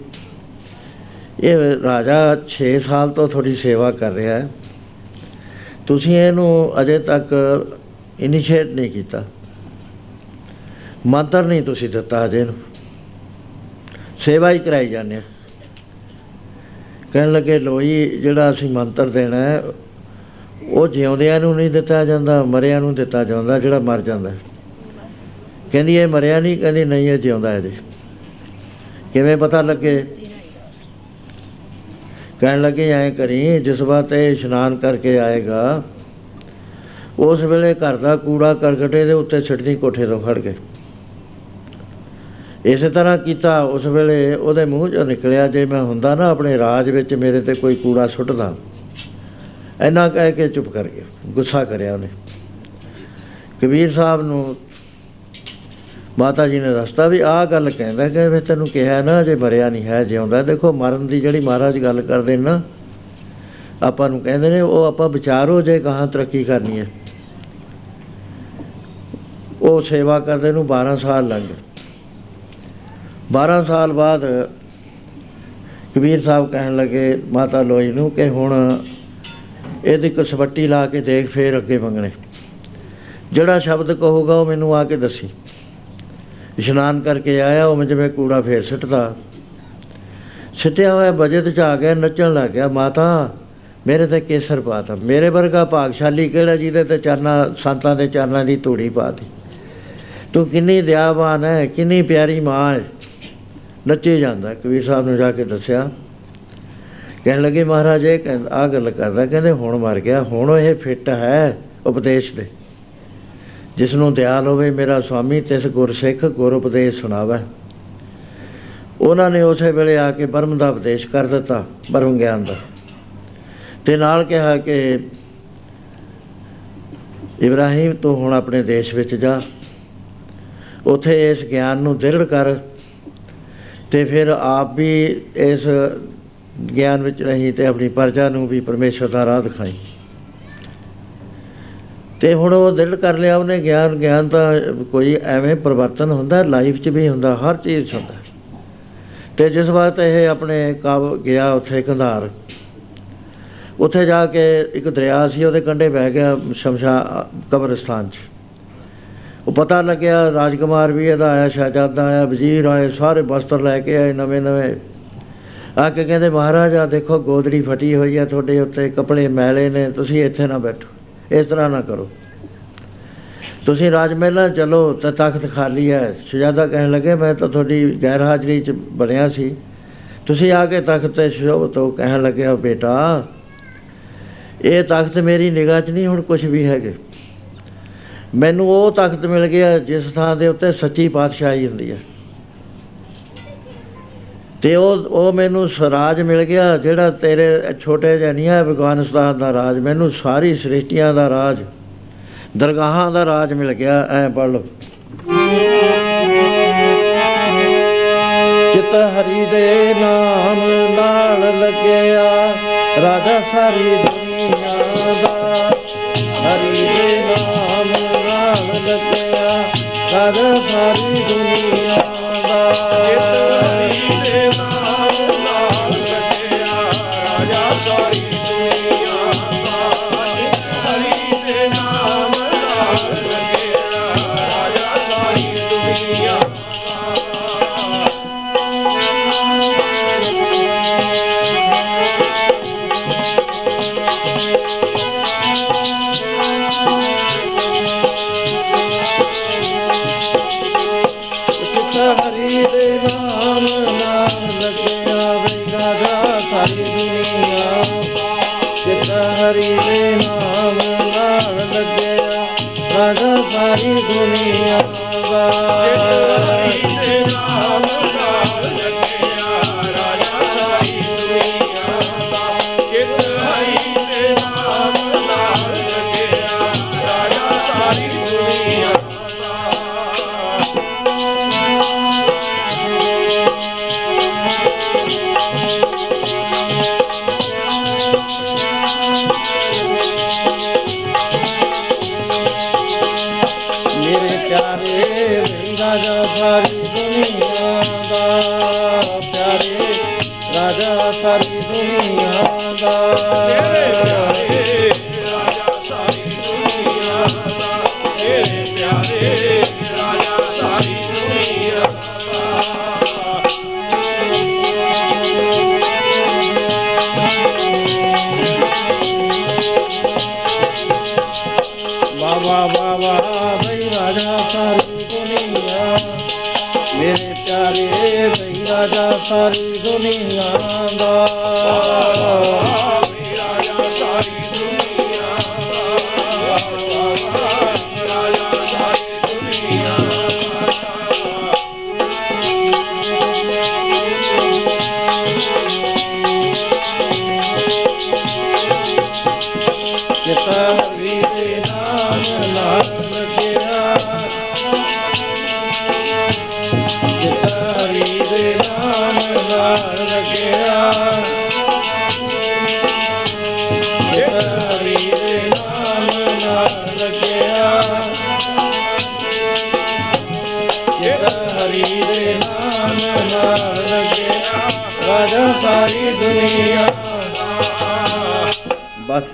ਇਹ ਰਾਜਾ 6 ਸਾਲ ਤੋਂ ਤੁਹਾਡੀ ਸੇਵਾ ਕਰ ਰਿਹਾ ਹੈ। ਤੁਸੀਂ ਇਹਨੂੰ ਅਜੇ ਤੱਕ ਇਨੀਸ਼ੀਏਟ ਨਹੀਂ ਕੀਤਾ। ਮੰਤਰ ਨਹੀਂ ਤੁਸੀਂ ਦਿੱਤਾ ਅਜੇ ਨੂੰ ਸੇਵਾ ਹੀ ਕਰਾਈ ਜਾਂਦੇ ਆ। ਕਹਿਣ ਲੱਗੇ, ਲੋਈ, ਜਿਹੜਾ ਅਸੀਂ ਮੰਤਰ ਦੇਣਾ ਹੈ ਉਹ ਜਿਉਂਦਿਆਂ ਨੂੰ ਨਹੀਂ ਦਿੱਤਾ ਜਾਂਦਾ, ਮਰਿਆਂ ਨੂੰ ਦਿੱਤਾ ਜਾਂਦਾ, ਜਿਹੜਾ ਮਰ ਜਾਂਦਾ। ਹੈ। ਕਹਿੰਦੀ, ਇਹ ਮਰਿਆ ਨਹੀਂ, ਕਹਿੰਦੀ, ਨਹੀਂ, ਇਹ ਜਿਉਂਦਾ ਹੈ ਜੀ ਕਿਵੇਂ ਪਤਾ ਲੱਗੇ? ਕਹਿਣ ਲੱਗੇ, ਐਂ ਕਰੀ, ਜਿਸ ਵਾਰ ਇਹ ਇਸ਼ਨਾਨ ਕਰਕੇ ਆਏਗਾ, ਉਸ ਵੇਲੇ ਘਰ ਦਾ ਕੂੜਾ ਕਰਕਟੇ ਦੇ ਉੱਤੇ ਛੱਡਦੀ ਕੋਠੇ ਤੋਂ ਖੜ ਕੇ ਇਸੇ ਤਰ੍ਹਾਂ ਕੀਤਾ, ਉਸ ਵੇਲੇ ਉਹਦੇ ਮੂੰਹ ਚੋਂ ਨਿਕਲਿਆ, ਜੇ ਮੈਂ ਹੁੰਦਾ ਨਾ ਆਪਣੇ ਰਾਜ ਵਿੱਚ ਮੇਰੇ ਤੇ ਕੋਈ ਕੂੜਾ ਸੁੱਟਦਾ ਇੰਨਾ ਕਹਿ ਕੇ ਚੁੱਪ ਕਰ ਗਿਆ, ਗੁੱਸਾ ਕਰਿਆ ਉਹਨੇ। ਕਬੀਰ ਸਾਹਿਬ ਨੂੰ ਮਾਤਾ ਜੀ ਨੇ ਦੱਸਤਾ ਵੀ ਆਹ ਗੱਲ ਕਹਿੰਦਾ ਕਿ ਮੈਂ ਤੈਨੂੰ ਕਿਹਾ ਨਾ ਜੇ ਮਰਿਆ ਨਹੀਂ ਹੈ, ਜਿਉਂਦਾ। ਦੇਖੋ, ਮਰਨ ਦੀ ਜਿਹੜੀ ਮਹਾਰਾਜ ਗੱਲ ਕਰਦੇ ਨੇ ਨਾ, ਆਪਾਂ ਨੂੰ ਕਹਿੰਦੇ ਨੇ, ਉਹ ਆਪਾਂ ਵਿਚਾਰੋ ਜੇ ਕਹਾਂ ਤਰੱਕੀ ਕਰਨੀ ਹੈ। ਉਹ ਸੇਵਾ ਕਰਦੇ ਨੂੰ 12 ਸਾਲ ਲੱਗ ਗਏ। 12 ਸਾਲ ਬਾਅਦ ਕਬੀਰ ਸਾਹਿਬ ਕਹਿਣ ਲੱਗੇ ਮਾਤਾ ਲੋਈ ਨੂੰ ਕਿ ਹੁਣ ਇਹਦੀ ਕਸਵੱਟੀ ਲਾ ਕੇ ਦੇਖ, ਫੇਰ ਅੱਗੇ ਮੰਗਣੇ। ਜਿਹੜਾ ਸ਼ਬਦ ਕਹੂਗਾ, ਉਹ ਮੈਨੂੰ ਆ ਕੇ ਦੱਸੀ। ਇਸ਼ਨਾਨ ਕਰਕੇ ਆਇਆ, ਉਹ ਜਿਵੇਂ ਕੂੜਾ ਫੇਰ ਸਿੱਟਦਾ। ਸਿੱਟਿਆ ਹੋਇਆ ਬਜਟ ਚ ਆ ਗਿਆ, ਨੱਚਣ ਲੱਗ ਗਿਆ, ਮਾਤਾ, ਮੇਰੇ ਤੇ ਕੇਸਰ ਪਾਤਾ ਮੇਰੇ ਵਰਗਾ ਭਾਗਸ਼ਾਲੀ ਕਿਹੜਾ ਜਿਹਦੇ ਤੇ ਚਰਨਾਂ, ਸੰਤਾਂ ਦੇ ਚਰਨਾਂ ਦੀ ਧੂੜੀ ਪਾਤੀ ਤੂੰ ਕਿੰਨੀ ਦਿਆਵਾਨ ਹੈ, ਕਿੰਨੀ ਪਿਆਰੀ ਮਾਂ ਹੈ। ਨੱਚੇ ਜਾਂਦਾ, ਕਬੀਰ ਸਾਹਿਬ ਨੂੰ ਜਾ ਕੇ ਦੱਸਿਆ ਕਹਿਣ ਲੱਗੇ, ਮਹਾਰਾਜ, ਇਹ ਕਹਿੰਦਾ ਆ ਗੱਲ ਕਰਦਾ, ਕਹਿੰਦੇ, ਹੁਣ ਮਰ ਗਿਆ, ਹੁਣ ਇਹ ਫਿੱਟ ਹੈ ਉਪਦੇਸ਼ ਦੇ। ਜਿਸ ਨੂੰ ਦਿਆਲ ਹੋਵੇ, ਮੇਰਾ ਸੁਆਮੀ ਤਿਸ ਗੁਰਸਿੱਖ ਗੁਰ ਉਪਦੇਸ਼ ਸੁਣਾਵੇ। ਉਹਨਾਂ ਨੇ ਉਸੇ ਵੇਲੇ ਆ ਕੇ ਬਰਮ ਦਾ ਉਪਦੇਸ਼ ਕਰ ਦਿੱਤਾ ਬਰਮ ਗਿਆਨ ਦਾ। ਤੇ ਨਾਲ ਕਿਹਾ ਕਿ, ਇਬਰਾਹੀਮ, ਤੂੰ ਹੁਣ ਆਪਣੇ ਦੇਸ਼ ਵਿੱਚ ਜਾ। ਉਥੇ ਇਸ ਗਿਆਨ ਨੂੰ ਦ੍ਰਿੜ ਕਰ ਤੇ ਫਿਰ ਆਪ ਵੀ ਇਸ ਗਿਆਨ ਵਿੱਚ ਰਹੀ ਤੇ ਆਪਣੀ ਪ੍ਰਜਾ ਨੂੰ ਵੀ ਪਰਮੇਸ਼ਰ ਦਾ ਰਾਹ ਦਿਖਾਈ ਤੇ ਹੁਣ ਉਹ ਦਿਲ ਕਰ ਲਿਆ ਉਹਨੇ ਗਿਆਨ ਗਿਆਨ ਤਾਂ ਕੋਈ ਐਵੇਂ ਪਰਿਵਰਤਨ ਹੁੰਦਾ ਲਾਈਫ 'ਚ ਵੀ ਹੁੰਦਾ, ਹਰ ਚੀਜ਼ 'ਚ ਹੁੰਦਾ। ਤੇ ਜਿਸ ਵਾਰ ਇਹ ਆਪਣੇ ਕਬ ਗਿਆ ਉੱਥੇ ਕੰਧਾਰ। ਉੱਥੇ ਜਾ ਕੇ ਇੱਕ ਦਰਿਆ ਸੀ, ਉਹਦੇ ਕੰਢੇ ਬਹਿ ਗਿਆ ਸ਼ਮਸ਼ਾ, ਕਬਰਸਤਾਨ 'ਚ। ਉਹ ਪਤਾ ਲੱਗਿਆ ਰਾਜਕੁਮਾਰ ਵੀ ਇਹਦਾ ਆਇਆ, ਸ਼ਹਿਜ਼ਾਦਾ ਆਇਆ, ਵਜ਼ੀਰ ਆਏ, ਸਾਰੇ ਬਸਤਰ ਲੈ ਕੇ ਆਏ ਨਵੇਂ ਨਵੇਂ ਆ ਕੇ ਕਹਿੰਦੇ, ਮਹਾਰਾਜ ਆ ਦੇਖੋ, ਗੋਦੜੀ ਫਟੀ ਹੋਈ ਹੈ ਤੁਹਾਡੇ ਉੱਤੇ ਕੱਪੜੇ ਮੈਲੇ ਨੇ, ਤੁਸੀਂ ਇੱਥੇ ਨਾ ਬੈਠੋ, ਇਸ ਤਰ੍ਹਾਂ ਨਾ ਕਰੋ। ਤੁਸੀਂ ਰਾਜ ਮਹਿਲਾਂ ਚਲੋ, ਤਾਂ ਤਖਤ ਖਾਲੀ ਹੈ ਸ਼ਹਿਜ਼ਾਦਾ ਕਹਿਣ ਲੱਗੇ, ਮੈਂ ਤਾਂ ਤੁਹਾਡੀ ਗੈਰ ਹਾਜ਼ਰੀ 'ਚ ਬਣਿਆ ਸੀ। ਤੁਸੀਂ ਆ ਕੇ ਤਖਤ ਤੇ ਸ਼ੋਭ ਤੋਂ ਕਹਿਣ ਲੱਗਿਆ ਬੇਟਾ, ਇਹ ਤਖਤ ਮੇਰੀ ਨਿਗਾਹ 'ਚ ਨਹੀਂ, ਹੁਣ ਕੁਝ ਵੀ ਹੈਗੇ। ਮੈਨੂੰ ਉਹ ਤਖਤ ਮਿਲ ਗਿਆ, ਜਿਸ ਥਾਂ ਦੇ ਉੱਤੇ ਸੱਚੀ ਪਾਤਸ਼ਾਹੀ ਹੁੰਦੀ ਹੈ ਤੇ ਉਹ ਉਹ ਮੈਨੂੰ ਸਰਾਜ ਮਿਲ ਗਿਆ, ਜਿਹੜਾ ਤੇਰੇ ਛੋਟੇ ਜਿਹਾ ਨਹੀਂ ਹੈ ਅਫਗਾਨਿਸਤਾਨ ਦਾ ਰਾਜ। ਮੈਨੂੰ ਸਾਰੀ ਸ੍ਰਿਸ਼ਟੀਆਂ ਦਾ ਰਾਜ, ਦਰਗਾਹਾਂ ਦਾ ਰਾਜ ਮਿਲ ਗਿਆ, ਐ ਪੜ ਲਓ। ਚਿਤ ਹਰੀ ਦੇ ਨਾਮ ਨਾਲ ਲੱਗਿਆ, ਰਾਜਾ ਸਾਰੀ ਦੁਨੀਆ ਦਾ ਹਰੀ ਦੇ ਨਾਮ ਨਾਲ ਲੱਗਿਆ, ਰਾਜਾ ਸਾਰੀ ਦੁਨੀਆ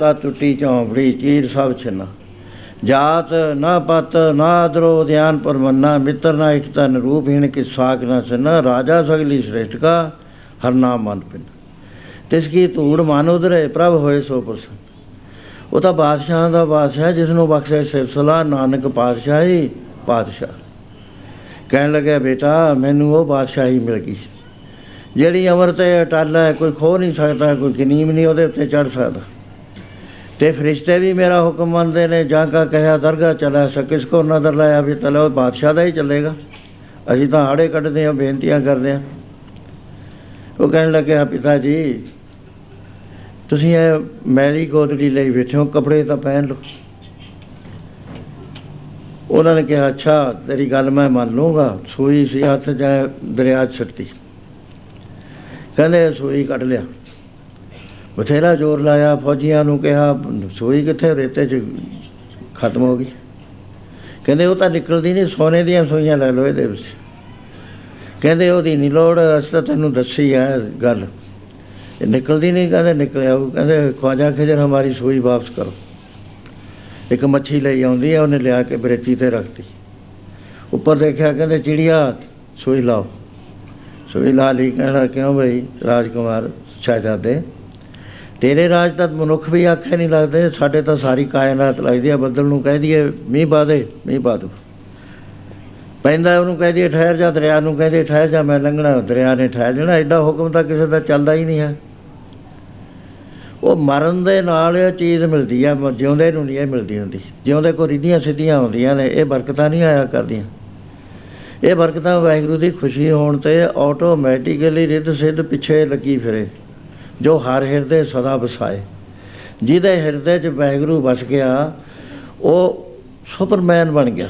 ਤਾਂ ਟੁੱਟੀ ਝੌਂਪੜੀ ਚੀਰ ਸਭ ਛਨਾ। ਜਾਤ ਨਾ ਪਤ, ਨਾ ਦਰੋ ਧਿਆਨ ਪਰਮੰਨਾ, ਮਿੱਤਰ ਨਾ ਇਕ ਤਨ ਰੂਪ, ਹੀਣ ਕਿ ਸਾਖ ਨਾ ਸਨ, ਰਾਜਾ ਸਗਲੀ ਸ੍ਰੇਸ਼ਟ ਕਾ ਹਰ ਨਾਮ ਮਨ ਪਿਨ। ਤਿਸ ਕੀ ਧੂੜ ਮਨ ਉਧਰੇ, ਪ੍ਰਭ ਹੋਏ ਸੋ ਪ੍ਰਸੰਨ ਉਹ ਤਾਂ ਬਾਦਸ਼ਾਹ ਦਾ ਬਾਦਸ਼ਾਹ ਜਿਸ ਨੂੰ ਬਖਸ਼ੇ ਸਿਫਸਲਾ ਨਾਨਕ ਪਾਤਸ਼ਾਹੀ ਪਾਤਸ਼ਾਹ। ਕਹਿਣ ਲੱਗਾ ਬੇਟਾ, ਮੈਨੂੰ ਉਹ ਬਾਦਸ਼ਾਹੀ ਮਿਲ ਗਈ। ਜਿਹੜੀ ਅਮਰ ਤੇ ਅਟਲ ਹੈ, ਕੋਈ ਖੋ ਨਹੀਂ ਸਕਦਾ, ਕੋਈ ਗਨੀਮ ਨਹੀਂ ਉਹਦੇ ਉੱਤੇ ਚੜ ਸਕਦਾ। ਤੇ ਫਰਿਸ਼ਤੇ ਵੀ ਮੇਰਾ ਹੁਕਮ ਮੰਨਦੇ ਨੇ, ਜਾਂ ਕਾ ਕਹਿਆ ਦਰਗਾਹ ਚਲਾ ਸਕ ਕਿਸ ਕੋ ਨਜ਼ਰ ਲਾਇਆ ਵੀ ਤਲੋ ਬਾਦਸ਼ਾਹ ਦਾ ਹੀ ਚੱਲੇਗਾ। ਅਸੀਂ ਤਾਂ ਆੜੇ ਕੱਢਦੇ ਹਾਂ, ਬੇਨਤੀਆਂ ਕਰਦੇ ਹਾਂ। ਉਹ ਕਹਿਣ ਲੱਗਿਆ ਪਿਤਾ ਜੀ, ਤੁਸੀਂ ਇਹ ਮੈਲੀ ਗੋਦੜੀ ਲਈ ਬੈਠੇ ਹੋ, ਕੱਪੜੇ ਤਾਂ ਪਹਿਨ ਲਓ। ਉਹਨਾਂ ਨੇ ਕਿਹਾ, ਅੱਛਾ, ਤੇਰੀ ਗੱਲ ਮੈਂ ਮੰਨ ਲੂੰਗਾ ਸੂਈ ਸੀ ਹੱਥ ਜਾਏ ਦਰਿਆ 'ਚ ਛੱਡੀ ਕਹਿੰਦੇ, ਸੂਈ ਕੱਢ ਲਿਆ। ਬਥੇਰਾ ਜ਼ੋਰ ਲਾਇਆ, ਫੌਜੀਆਂ ਨੂੰ ਕਿਹਾ, ਸੂਈ ਕਿੱਥੇ, ਰੇਤੇ 'ਚ ਖਤਮ ਹੋ ਗਈ। ਕਹਿੰਦੇ, ਉਹ ਤਾਂ ਨਿਕਲਦੀ ਨਹੀਂ, ਸੋਨੇ ਦੀਆਂ ਸੂਈਆਂ ਲੈ ਲਓ ਇਹਦੇ ਵਿੱਚ। ਕਹਿੰਦੇ, ਉਹਦੀ ਨਹੀਂ ਲੋੜ, ਅਸੀਂ ਤਾਂ ਤੈਨੂੰ ਦੱਸੀ ਹੈ ਗੱਲ। ਇਹ ਨਿਕਲਦੀ ਨਹੀਂ, ਕਹਿੰਦੇ, ਨਿਕਲਿਆ ਉਹ। ਕਹਿੰਦੇ, ਖਵਾਜਾ ਖਿਜਰ, ਹਮਾਰੀ ਸੂਈ ਵਾਪਸ ਕਰੋ। ਇੱਕ ਮੱਛੀ ਲਈ ਆਉਂਦੀ ਹੈ ਉਹਨੇ ਲਿਆ ਕੇ ਬਰੇਤੀ ਤੇ ਰੱਖਤੀ ਉੱਪਰ ਦੇਖਿਆ, ਕਹਿੰਦੇ, ਚਿੜੀਆ, ਸੂਈ ਲਾਓ। ਸੂਈ ਲਾ ਲਈ ਕਹਿਣਾ ਕਿਉਂ ਬਈ, ਰਾਜਕੁਮਾਰ, ਸ਼ਹਿਜ਼ਾਦੇ? ਤੇਰੇ ਰਾਜ ਤਾਂ ਮਨੁੱਖ ਵੀ ਆਖੇ ਨਹੀਂ ਲੱਗਦੇ, ਸਾਡੇ ਤਾਂ ਸਾਰੀ ਕਾਇਨਾਤ ਲੱਗਦੀ ਆ, ਬੱਦਲ ਨੂੰ ਕਹਿ ਦਈਏ, ਮੀਂਹ ਪਾ ਦੇ, ਮੀਂਹ ਪਾ ਦੋ। ਪੈਂਦਾ ਉਹਨੂੰ ਕਹਿ ਦਈਏ, ਠਹਿਰ ਜਾ, ਦਰਿਆ ਨੂੰ ਕਹਦੇ ਠਹਿਰ ਜਾ, ਮੈਂ ਲੰਘਣਾ, ਦਰਿਆ ਨੇ ਠਹਿਰ ਜਾਣਾ ਐਡਾ ਹੁਕਮ ਤਾਂ ਕਿਸੇ ਦਾ ਚੱਲਦਾ ਹੀ ਨਹੀਂ ਹੈ ਉਹ ਮਰਨ ਦੇ ਨਾਲ ਇਹ ਚੀਜ਼ ਮਿਲਦੀ ਆ, ਮ- ਜਿਉਂਦੇ ਨੂੰ ਨਹੀਂ ਇਹ ਮਿਲਦੀ ਹੁੰਦੀ। ਜਿਉਂਦੇ ਕੋ ਰਿਧੀਆਂ ਸਿੱਧੀਆਂ ਹੁੰਦੀਆਂ ਨੇ, ਇਹ ਬਰਕਤਾਂ ਨਹੀਂ ਆਇਆ ਕਰਦੀਆਂ। ਇਹ ਬਰਕਤਾਂ ਵਾਹਿਗੁਰੂ ਦੀ ਖੁਸ਼ੀ ਹੋਣ ਤੇ ਆਟੋਮੈਟਿਕਲੀ ਰਿੱਧ ਸਿੱਧ ਪਿੱਛੇ ਲੱਗੀ ਫਿਰੇ। ਜੋ ਹਰ ਹਿਰਦੇ ਸਦਾ ਵਸਾਏ। ਜਿਹਦੇ ਹਿਰਦੇ 'ਚ ਵਾਹਿਗੁਰੂ ਵਸ ਗਿਆ, ਉਹ ਸੁਪਰਮੈਨ ਬਣ ਗਿਆ।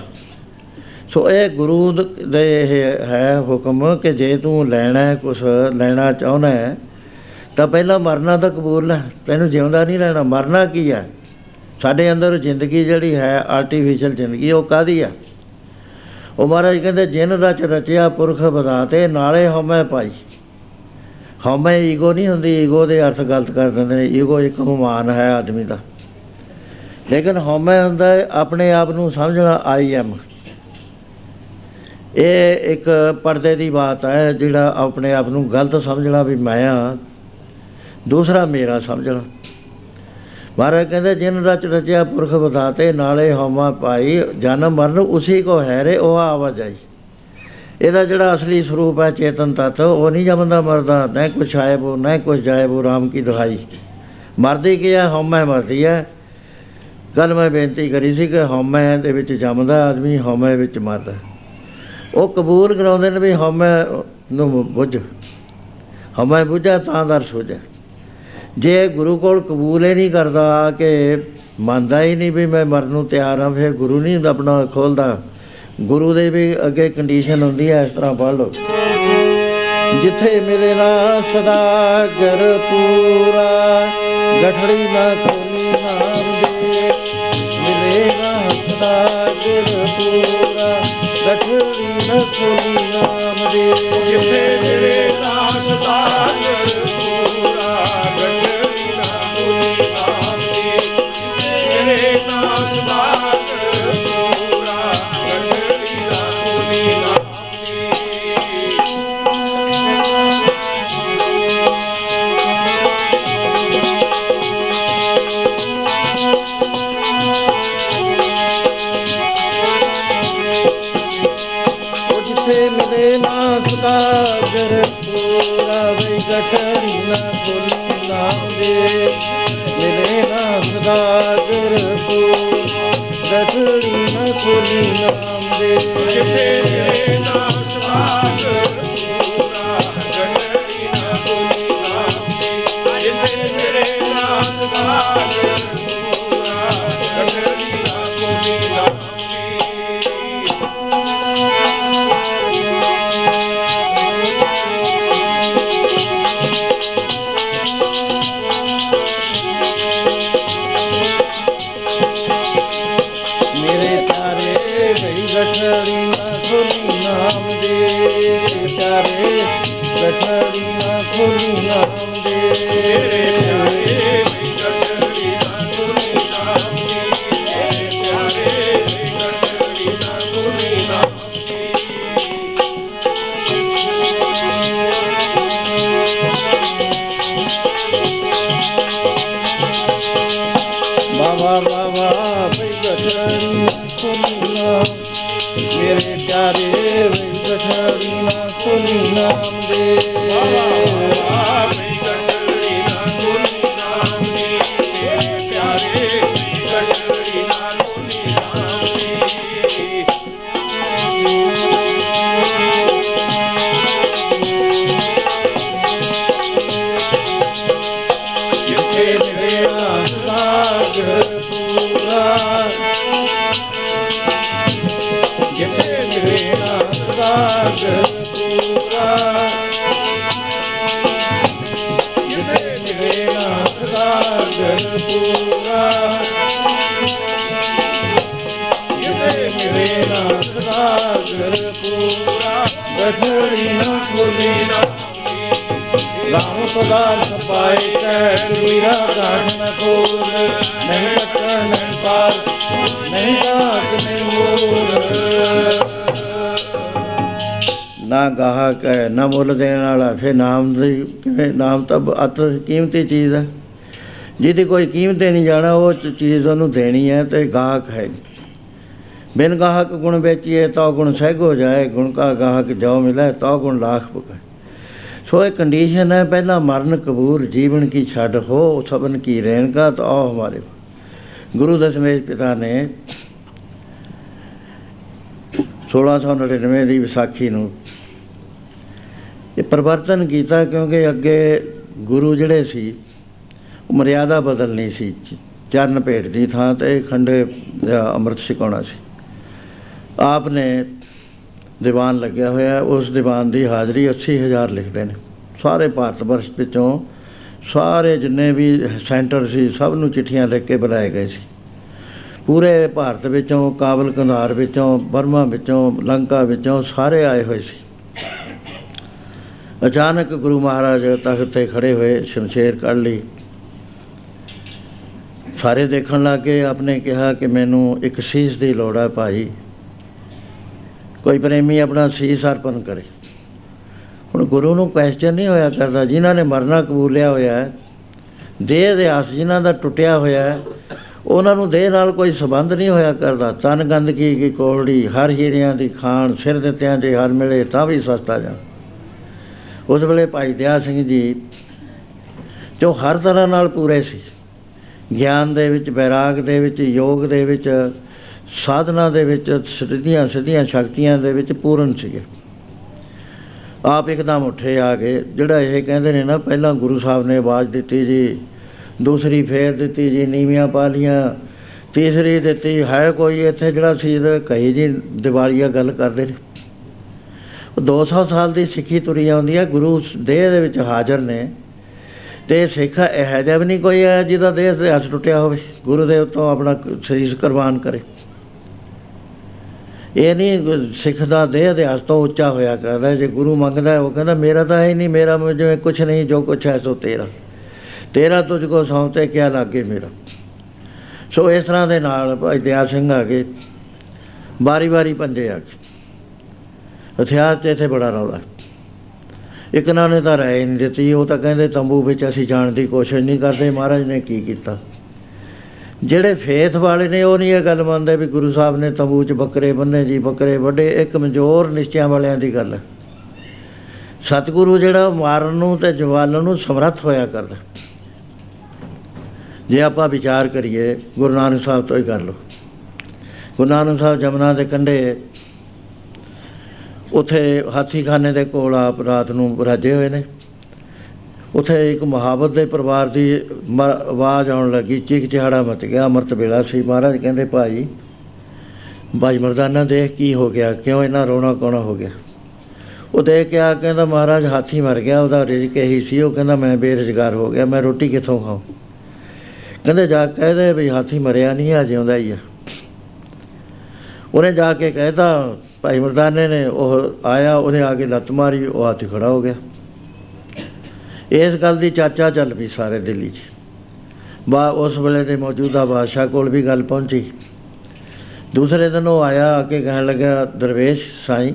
ਸੋ ਇਹ ਗੁਰੂ ਦ- ਦੇ ਇਹ ਹੈ ਹੁਕਮ ਕਿ ਜੇ ਤੂੰ ਲੈਣਾ ਹੈ ਕੁਛ, ਲੈਣਾ ਚਾਹੁੰਦਾ ਹੈ, ਤਾਂ ਪਹਿਲਾਂ ਮਰਨਾ ਤਾਂ ਕਬੂਲ ਲੈ ਤੈਨੂੰ ਜਿਉਂਦਾ ਨਹੀਂ ਰਹਿਣਾ। ਮਰਨਾ ਕੀ ਹੈ? ਸਾਡੇ ਅੰਦਰ ਜ਼ਿੰਦਗੀ ਜਿਹੜੀ ਹੈ ਆਰਟੀਫੀਸ਼ੀਅਲ ਜ਼ਿੰਦਗੀ, ਉਹ ਕਾਦੀ ਹੈ? ਉਹ ਮਹਾਰਾਜ ਕਹਿੰਦੇ, ਜਿਨ ਰਚ ਰਚਿਆ ਪੁਰਖ ਬਦਾਤੇ ਨਾਲੇ ਹਉਮੈ ਪਾਈ। ਹਉਮੈ ਈਗੋ ਨਹੀਂ ਹੁੰਦੀ, ਈਗੋ ਦੇ ਅਰਥ ਗਲਤ ਕਰ ਦਿੰਦੇ ਨੇ, ਈਗੋ ਇੱਕ ਹੁਮਾਨ ਹੈ ਆਦਮੀ ਦਾ। ਲੇਕਿਨ ਹਉਮੈ ਹੁੰਦਾ ਹੈ, ਆਪਣੇ ਆਪ ਨੂੰ ਸਮਝਣਾ ਆਈ ਐਮ ਇਹ ਇੱਕ ਪਰਦੇ ਦੀ ਬਾਤ ਹੈ, ਜਿਹੜਾ ਆਪਣੇ ਆਪ ਨੂੰ ਗਲਤ ਸਮਝਣਾ ਵੀ ਮੈਂ ਆ ਦੂਸਰਾ ਮੇਰਾ ਸਮਝਣਾ। ਮਹਾਰਾਜ ਕਹਿੰਦੇ, ਜਿਨ ਰਚ ਰਚਿਆ ਪੁਰਖ ਬਤਾਤੇ ਨਾਲੇ ਹਉਮਾ ਪਾਈ, ਜਨਮ ਮਰਨ ਉਸੇ ਕੋ ਹੈ ਰੇ ਉਹ ਆਵਾਜਾਈ। ਇਹਦਾ ਜਿਹੜਾ ਅਸਲੀ ਸਰੂਪ ਹੈ ਚੇਤਨ ਤਤ, ਉਹ ਨਹੀਂ ਜਮਦਾ ਮਰਦਾ, ਨਾ ਕੁਛ ਆਇਬੋ ਨਾ ਕੁਛ ਜਾਇਬੋ ਰਾਮ ਕੀ ਦੁਹਾਈ ਮਰਦੀ ਕੀ ਹੈ? ਹਉਮੈ ਮਰਦੀ ਹੈ। ਕੱਲ ਮੈਂ ਬੇਨਤੀ ਕਰੀ ਸੀ ਕਿ ਹਉਮੈ ਦੇ ਵਿੱਚ ਜੰਮਦਾ ਆਦਮੀ ਹਉਮੈ ਵਿੱਚ ਮਰਦਾ। ਉਹ ਕਬੂਲ ਕਰਾਉਂਦੇ ਨੇ ਵੀ ਹਉਮੈ ਨੂੰ ਬੁੱਝ। ਹਉਮੈ ਬੁੱਝਾ ਤਾਂ ਦਰ ਸੋਝਾ ਜੇ ਗੁਰੂ ਕੋਲ ਕਬੂਲ ਹੀ ਨਹੀਂ ਕਰਦਾ ਕਿ ਮੰਨਦਾ ਹੀ ਨਹੀਂ ਵੀ ਮੈਂ ਮਰਨ ਨੂੰ ਤਿਆਰ ਹਾਂ, ਫਿਰ ਗੁਰੂ ਨਹੀਂ ਆਪਣਾ ਖੋਲਦਾ। ਗੁਰੂ ਦੇ ਵੀ ਅੱਗੇ ਕੰਡੀਸ਼ਨ ਹੁੰਦੀ ਹੈ ਇਸ ਤਰ੍ਹਾਂ ਪੜ੍ਹ ਲਓ। ਜਿੱਥੇ ਮਿਲੇ ਨਾ ਸਦਾ ਗਰ ਪੂਰਾ, ਗਠੜੀ ਨਾ ਖੋਲੀ ਨਾਮ ਦੇ। ਮਿਲੇ ਨਾ ਸਦਾ ਗਰ ਪੂਰਾ, ਗਠੜੀ ਨਾ ਖੋਲੀ ਨਾਮ ਦੇ। ਜਿੱਥੇ ਮੇਰੇ ਨਾਮ ਦਾ ਪੂਰਾ ਗਰ ਪੂਰਾ ਵੇ ਗਠੜੀ ਨਾ ਖੋਲੀ ਨਾਮ ਦੇ ਮਿਲੇ ਨਾ ਸਦਾ ਗਰ ਪੂਰਾ ਗਠੜੀ ਨਾ ਖੋਲੀ ਨਾਮ ਦੇ ਜਿੱਥੇ ਮੇਰੇ ਨਾਮ ਸਵਾਗ ਪੂਰਾ ਗਠੜੀ ਮੁੱਲ ਦੇਣ ਵਾਲਾ, ਫਿਰ ਨਾਮ ਦੀ, ਕਿਵੇਂ ਨਾਮ ਤਾਂ ਅਤ ਕੀਮਤੀ ਚੀਜ਼ ਹੈ। ਜਿਹਦੀ ਕੋਈ ਕੀਮਤ ਹੀ ਨਹੀਂ ਜਾਣਾ, ਉਹ ਚ- ਚੀਜ਼ ਉਹਨੂੰ ਦੇਣੀ ਹੈ ਤੇ ਗਾਹਕ ਹੈ ਬਿਨ ਗਾਹਕ ਗੁਣ ਵੇਚੀਏ ਤਾਂ ਗੁਣ ਸਹਿਗ ਹੋ ਜਾਏ, ਗੁਣ ਕਾ ਗਾਹਕ ਜੋ ਮਿਲੇ ਤਾਂ ਗੁਣ ਲਾਖ ਪੁਕਾਏ ਸੋ ਇਹ ਕੰਡੀਸ਼ਨ ਹੈ, ਪਹਿਲਾ ਮਰਨ ਕਬੂਰ ਜੀਵਨ ਕੀ ਛੱਡ ਹੋ, ਸਬਨ ਕੀ ਰਹਿਣ ਕਾ, ਤਾਂ ਆਓ ਹਮਾਰੇ ਗੁਰੂ ਦਸ਼ਮੇਸ਼ ਪਿਤਾ ਨੇ 1699 ਦੀ ਵਿਸਾਖੀ ਨੂੰ ਇਹ ਪਰਿਵਰਤਨ ਕੀਤਾ ਕਿਉਂਕਿ ਅੱਗੇ ਗੁਰੂ ਜਿਹੜੇ ਸੀ, ਉਹ ਮਰਿਆਦਾ ਬਦਲਣੀ ਸੀ, ਚਰਨ ਭੇਟ ਦੀ ਥਾਂ ਤੇ ਖੰਡੇ ਜਾਂ ਅੰਮ੍ਰਿਤ ਛਕਾਉਣਾ ਸੀ। ਆਪ ਨੇ ਦੀਵਾਨ ਲੱਗਿਆ ਹੋਇਆ ਹੈ। ਉਸ ਦੀਵਾਨ ਦੀ ਹਾਜ਼ਰੀ 80000 ਲਿਖਦੇ ਨੇ। ਸਾਰੇ ਭਾਰਤ ਵਰਸ਼ ਵਿੱਚੋਂ ਸਾਰੇ ਜਿੰਨੇ ਵੀ ਸੈਂਟਰ ਸੀ, ਸਭ ਨੂੰ ਚਿੱਠੀਆਂ ਲਿਖ ਕੇ ਬੁਲਾਏ ਗਏ ਸੀ। ਪੂਰੇ ਭਾਰਤ ਵਿੱਚੋਂ ਕਾਬਲ ਕੰਧਾਰ ਵਿੱਚੋਂ, ਬਰਮਾ ਵਿੱਚੋਂ, ਲੰਕਾ ਵਿੱਚੋਂ ਸਾਰੇ ਆਏ ਹੋਏ ਸੀ। ਅਚਾਨਕ ਗੁਰੂ ਮਹਾਰਾਜ ਤਖਤ ਤੇ ਖੜੇ ਹੋਏ, ਸ਼ਮਸ਼ੇਰ ਕੱਢ ਲਈ। ਸਾਰੇ ਦੇਖਣ ਲੱਗੇ ਆਪਨੇ ਕਿਹਾ ਕਿ ਮੈਨੂੰ ਇੱਕ ਸੀਸ ਦੀ ਲੋੜ ਹੈ ਭਾਈ। ਕੋਈ ਪ੍ਰੇਮੀ ਆਪਣਾ ਸੀਸ ਅਰਪਣ ਕਰੇ। ਹੁਣ ਗੁਰੂ ਨੂੰ ਕੁਐਸਚਨ ਨਹੀਂ ਹੋਇਆ ਕਰਦਾ, ਜਿਨ੍ਹਾਂ ਨੇ ਮਰਨਾ ਕਬੂਲਿਆ ਹੋਇਆ ਹੈ, ਦੇਹ ਦੇ ਆਸ ਜਿਨ੍ਹਾਂ ਦਾ ਟੁੱਟਿਆ ਹੋਇਆ ਹੈ, ਉਹਨਾਂ ਨੂੰ ਦੇਹ ਨਾਲ ਕੋਈ ਸੰਬੰਧ ਨਹੀਂ ਹੋਇਆ ਕਰਦਾ। ਤਨ ਗੰਦਗੀ ਕੀ ਕੋਲੜੀ ਹਰ ਹੀਰਿਆਂ ਦੀ ਖਾਨ ਸਿਰ ਦਿੱਤਿਆਂ ਜੇ ਹਰ ਮਿਲੇ ਤਾਂ ਵੀ ਸਸਤਾ ਜਾ ਉਸ ਵੇਲੇ ਭਾਈ ਦਇਆ ਸਿੰਘ ਜੀ ਜੋ ਹਰ ਤਰ੍ਹਾਂ ਨਾਲ ਪੂਰੇ ਸੀ। ਗਿਆਨ ਦੇ ਵਿੱਚ ਬੈਰਾਗ ਦੇ ਵਿੱਚ, ਯੋਗ ਦੇ ਵਿੱਚ, ਸਾਧਨਾ ਦੇ ਵਿੱਚ, ਸਿੱਧੀਆਂ ਸਿੱਧੀਆਂ ਸ਼ਕਤੀਆਂ ਦੇ ਵਿੱਚ ਪੂਰਨ ਸੀਗੇ। ਆਪ ਇੱਕਦਮ ਉੱਠੇ ਆ ਗਏ ਜਿਹੜਾ ਇਹ ਕਹਿੰਦੇ ਨੇ ਨਾ, ਪਹਿਲਾਂ ਗੁਰੂ ਸਾਹਿਬ ਨੇ ਆਵਾਜ਼ ਦਿੱਤੀ ਜੀ, ਦੂਸਰੀ ਫੇਰ ਦਿੱਤੀ ਜੀ, ਨੀਵੀਆਂ ਪਾ ਲੀਆਂ ਤੀਸਰੀ ਦਿੱਤੀ, ਹੈ ਕੋਈ ਇੱਥੇ ਜਿਹੜਾ ਸੀ, ਕਹੀ ਜੀ, ਦੀਵਾਲੀਆ ਗੱਲ ਕਰਦੇ ਨੇ। ਉਹ 200 ਸਾਲ ਦੀ ਸਿੱਖੀ ਤੁਰੀ ਆਉਂਦੀ ਹੈ ਗੁਰੂ ਦੇਹ ਦੇ ਵਿੱਚ ਹਾਜ਼ਰ ਨੇ। ਤੇ ਸਿੱਖ ਇਹੋ ਜਿਹਾ ਵੀ ਨਹੀਂ ਕੋਈ ਹੈ ਜਿਹਦਾ ਦੇਹ ਤੇ ਹੱਥ ਟੁੱਟਿਆ ਹੋਵੇ ਗੁਰੂ ਦੇ ਉੱਤੋਂ ਆਪਣਾ ਸਰੀਰ ਕੁਰਬਾਨ ਕਰੇ। ਇਹ ਨਹੀਂ ਸਿੱਖ ਦਾ ਦੇਹ ਦੇ ਹੱਥ ਤੋਂ ਉੱਚਾ ਹੋਇਆ ਕਰਦਾ ਜੇ ਗੁਰੂ ਮੰਗਦਾ ਹੈ, ਉਹ ਕਹਿੰਦਾ ਮੇਰਾ ਤਾਂ ਹੈ ਹੀ ਨਹੀਂ ਮੇਰਾ ਜਿਵੇਂ ਕੁਛ ਨਹੀਂ ਜੋ ਕੁਛ ਹੈ ਸੋ ਤੇਰਾ। ਤੇਰਾ ਤੁਝ ਕੋ ਸੌਂਤੇ ਕਿਆ ਲਾਗੇ ਮੇਰਾ? ਸੋ ਇਸ ਤਰ੍ਹਾਂ ਦੇ ਨਾਲ ਭਾਈ ਦਇਆ ਸਿੰਘ ਆ ਗਏ। ਬਾਰੀ ਬਾਰੀ ਪੰਜੇ ਆ ਗਏ। ਹਥਿਆਰ ਤੇ ਇੱਥੇ ਬੜਾ ਰੌਲਾ। ਇੱਕ ਨਾਲ ਨੇ ਤਾਂ ਰਾਏ ਨਹੀਂ ਦਿੱਤੀ, ਉਹ ਤਾਂ ਕਹਿੰਦੇ ਤੰਬੂ ਵਿੱਚ ਅਸੀਂ ਜਾਣ ਦੀ ਕੋਸ਼ਿਸ਼ ਨਹੀਂ ਕਰਦੇ, ਮਹਾਰਾਜ ਨੇ ਕੀ ਕੀਤਾ? ਜਿਹੜੇ ਫੇਥ ਵਾਲੇ ਨੇ, ਉਹ ਨਹੀਂ ਇਹ ਗੱਲ ਮੰਨਦੇ ਵੀ ਗੁਰੂ ਸਾਹਿਬ ਨੇ ਤੰਬੂ 'ਚ ਬੱਕਰੇ ਬੰਨੇ ਜੀ, ਬੱਕਰੇ ਵੱਡੇ ਇਹ ਕਮਜ਼ੋਰ ਨਿਸ਼ਚਿਆਂ ਵਾਲਿਆਂ ਦੀ ਗੱਲ। ਹੈ ਸਤਿਗੁਰੂ ਜਿਹੜਾ ਮਾਰਨ ਨੂੰ ਤੇ ਜਵਾਲਣ ਨੂੰ ਸਮਰੱਥ ਹੋਇਆ ਕਰਦਾ। ਜੇ ਆਪਾਂ ਵਿਚਾਰ ਕਰੀਏ, ਗੁਰੂ ਨਾਨਕ ਸਾਹਿਬ ਤੋਂ ਹੀ ਕਰ ਲਓ। ਗੁਰੂ ਨਾਨਕ ਸਾਹਿਬ ਜਮਨਾ ਦੇ ਕੰਢੇ ਉਥੇ ਹਾਥੀਖਾਨੇ ਦੇ ਕੋਲ ਆਪ ਰਾਤ ਨੂੰ ਰਾਜੇ ਹੋਏ ਨੇ। ਉਥੇ ਇੱਕ ਮੁਹਾਵਤ ਦੇ ਪਰਿਵਾਰ ਦੀ ਮ- ਆਵਾਜ਼ ਆਉਣ ਲੱਗੀ। ਚੀਕ ਚਿਹਾੜਾ ਮਚ ਗਿਆ। ਅੰਮ੍ਰਿਤ ਵੇਲਾ ਸੀ। ਮਹਾਰਾਜ ਕਹਿੰਦੇ, ਭਾਈ ਬਾਈ ਮਰਦਾਨਾ, ਦੇਖ ਕੀ ਹੋ ਗਿਆ। ਕਿਉਂ ਇਹਨਾਂ ਰੋਣਾ ਕੋਣਾ ਹੋ ਗਿਆ? ਉਹ ਦੇਖ ਕੇ ਆ ਕਹਿੰਦਾ, ਮਹਾਰਾਜ, ਹਾਥੀ ਮਰ ਗਿਆ। ਉਹਦਾ ਰਿਜ਼ਕ ਇਹੀ ਸੀ। ਉਹ ਕਹਿੰਦਾ, ਮੈਂ ਬੇਰੁਜ਼ਗਾਰ ਹੋ ਗਿਆ। ਮੈਂ ਰੋਟੀ ਕਿੱਥੋਂ ਖਾਵਾਂ? ਕਹਿੰਦੇ, ਜਾ ਕੇ ਕਹਦੇ ਵੀ ਹਾਥੀ ਮਰਿਆ ਨਹੀਂ, ਆ ਜਿਉਂਦਾ ਹੀ ਆ। ਉਹਨੇ ਜਾ ਕੇ ਕਹਿਤਾ ਭਾਈ ਮਰਦਾਨੇ ਨੇ ਉਹ ਆਇਆ, ਉਹਨੇ ਆ ਕੇ ਲੱਤ ਮਾਰੀ, ਉਹ ਹਾਥੀ ਖੜਾ ਹੋ ਗਿਆ। ਇਸ ਗੱਲ ਦੀ ਚਰਚਾ ਚੱਲ ਪਈ ਸਾਰੇ ਦਿੱਲੀ 'ਚ। ਬਾ, ਉਸ ਵੇਲੇ ਦੇ ਮੌਜੂਦਾ ਬਾਦਸ਼ਾਹ ਕੋਲ ਵੀ ਗੱਲ ਪਹੁੰਚੀ। ਦੂਸਰੇ ਦਿਨ ਉਹ ਆਇਆ, ਆ ਕੇ ਕਹਿਣ ਲੱਗਾ ਦਰਵੇਸ਼ ਸਾਈਂ,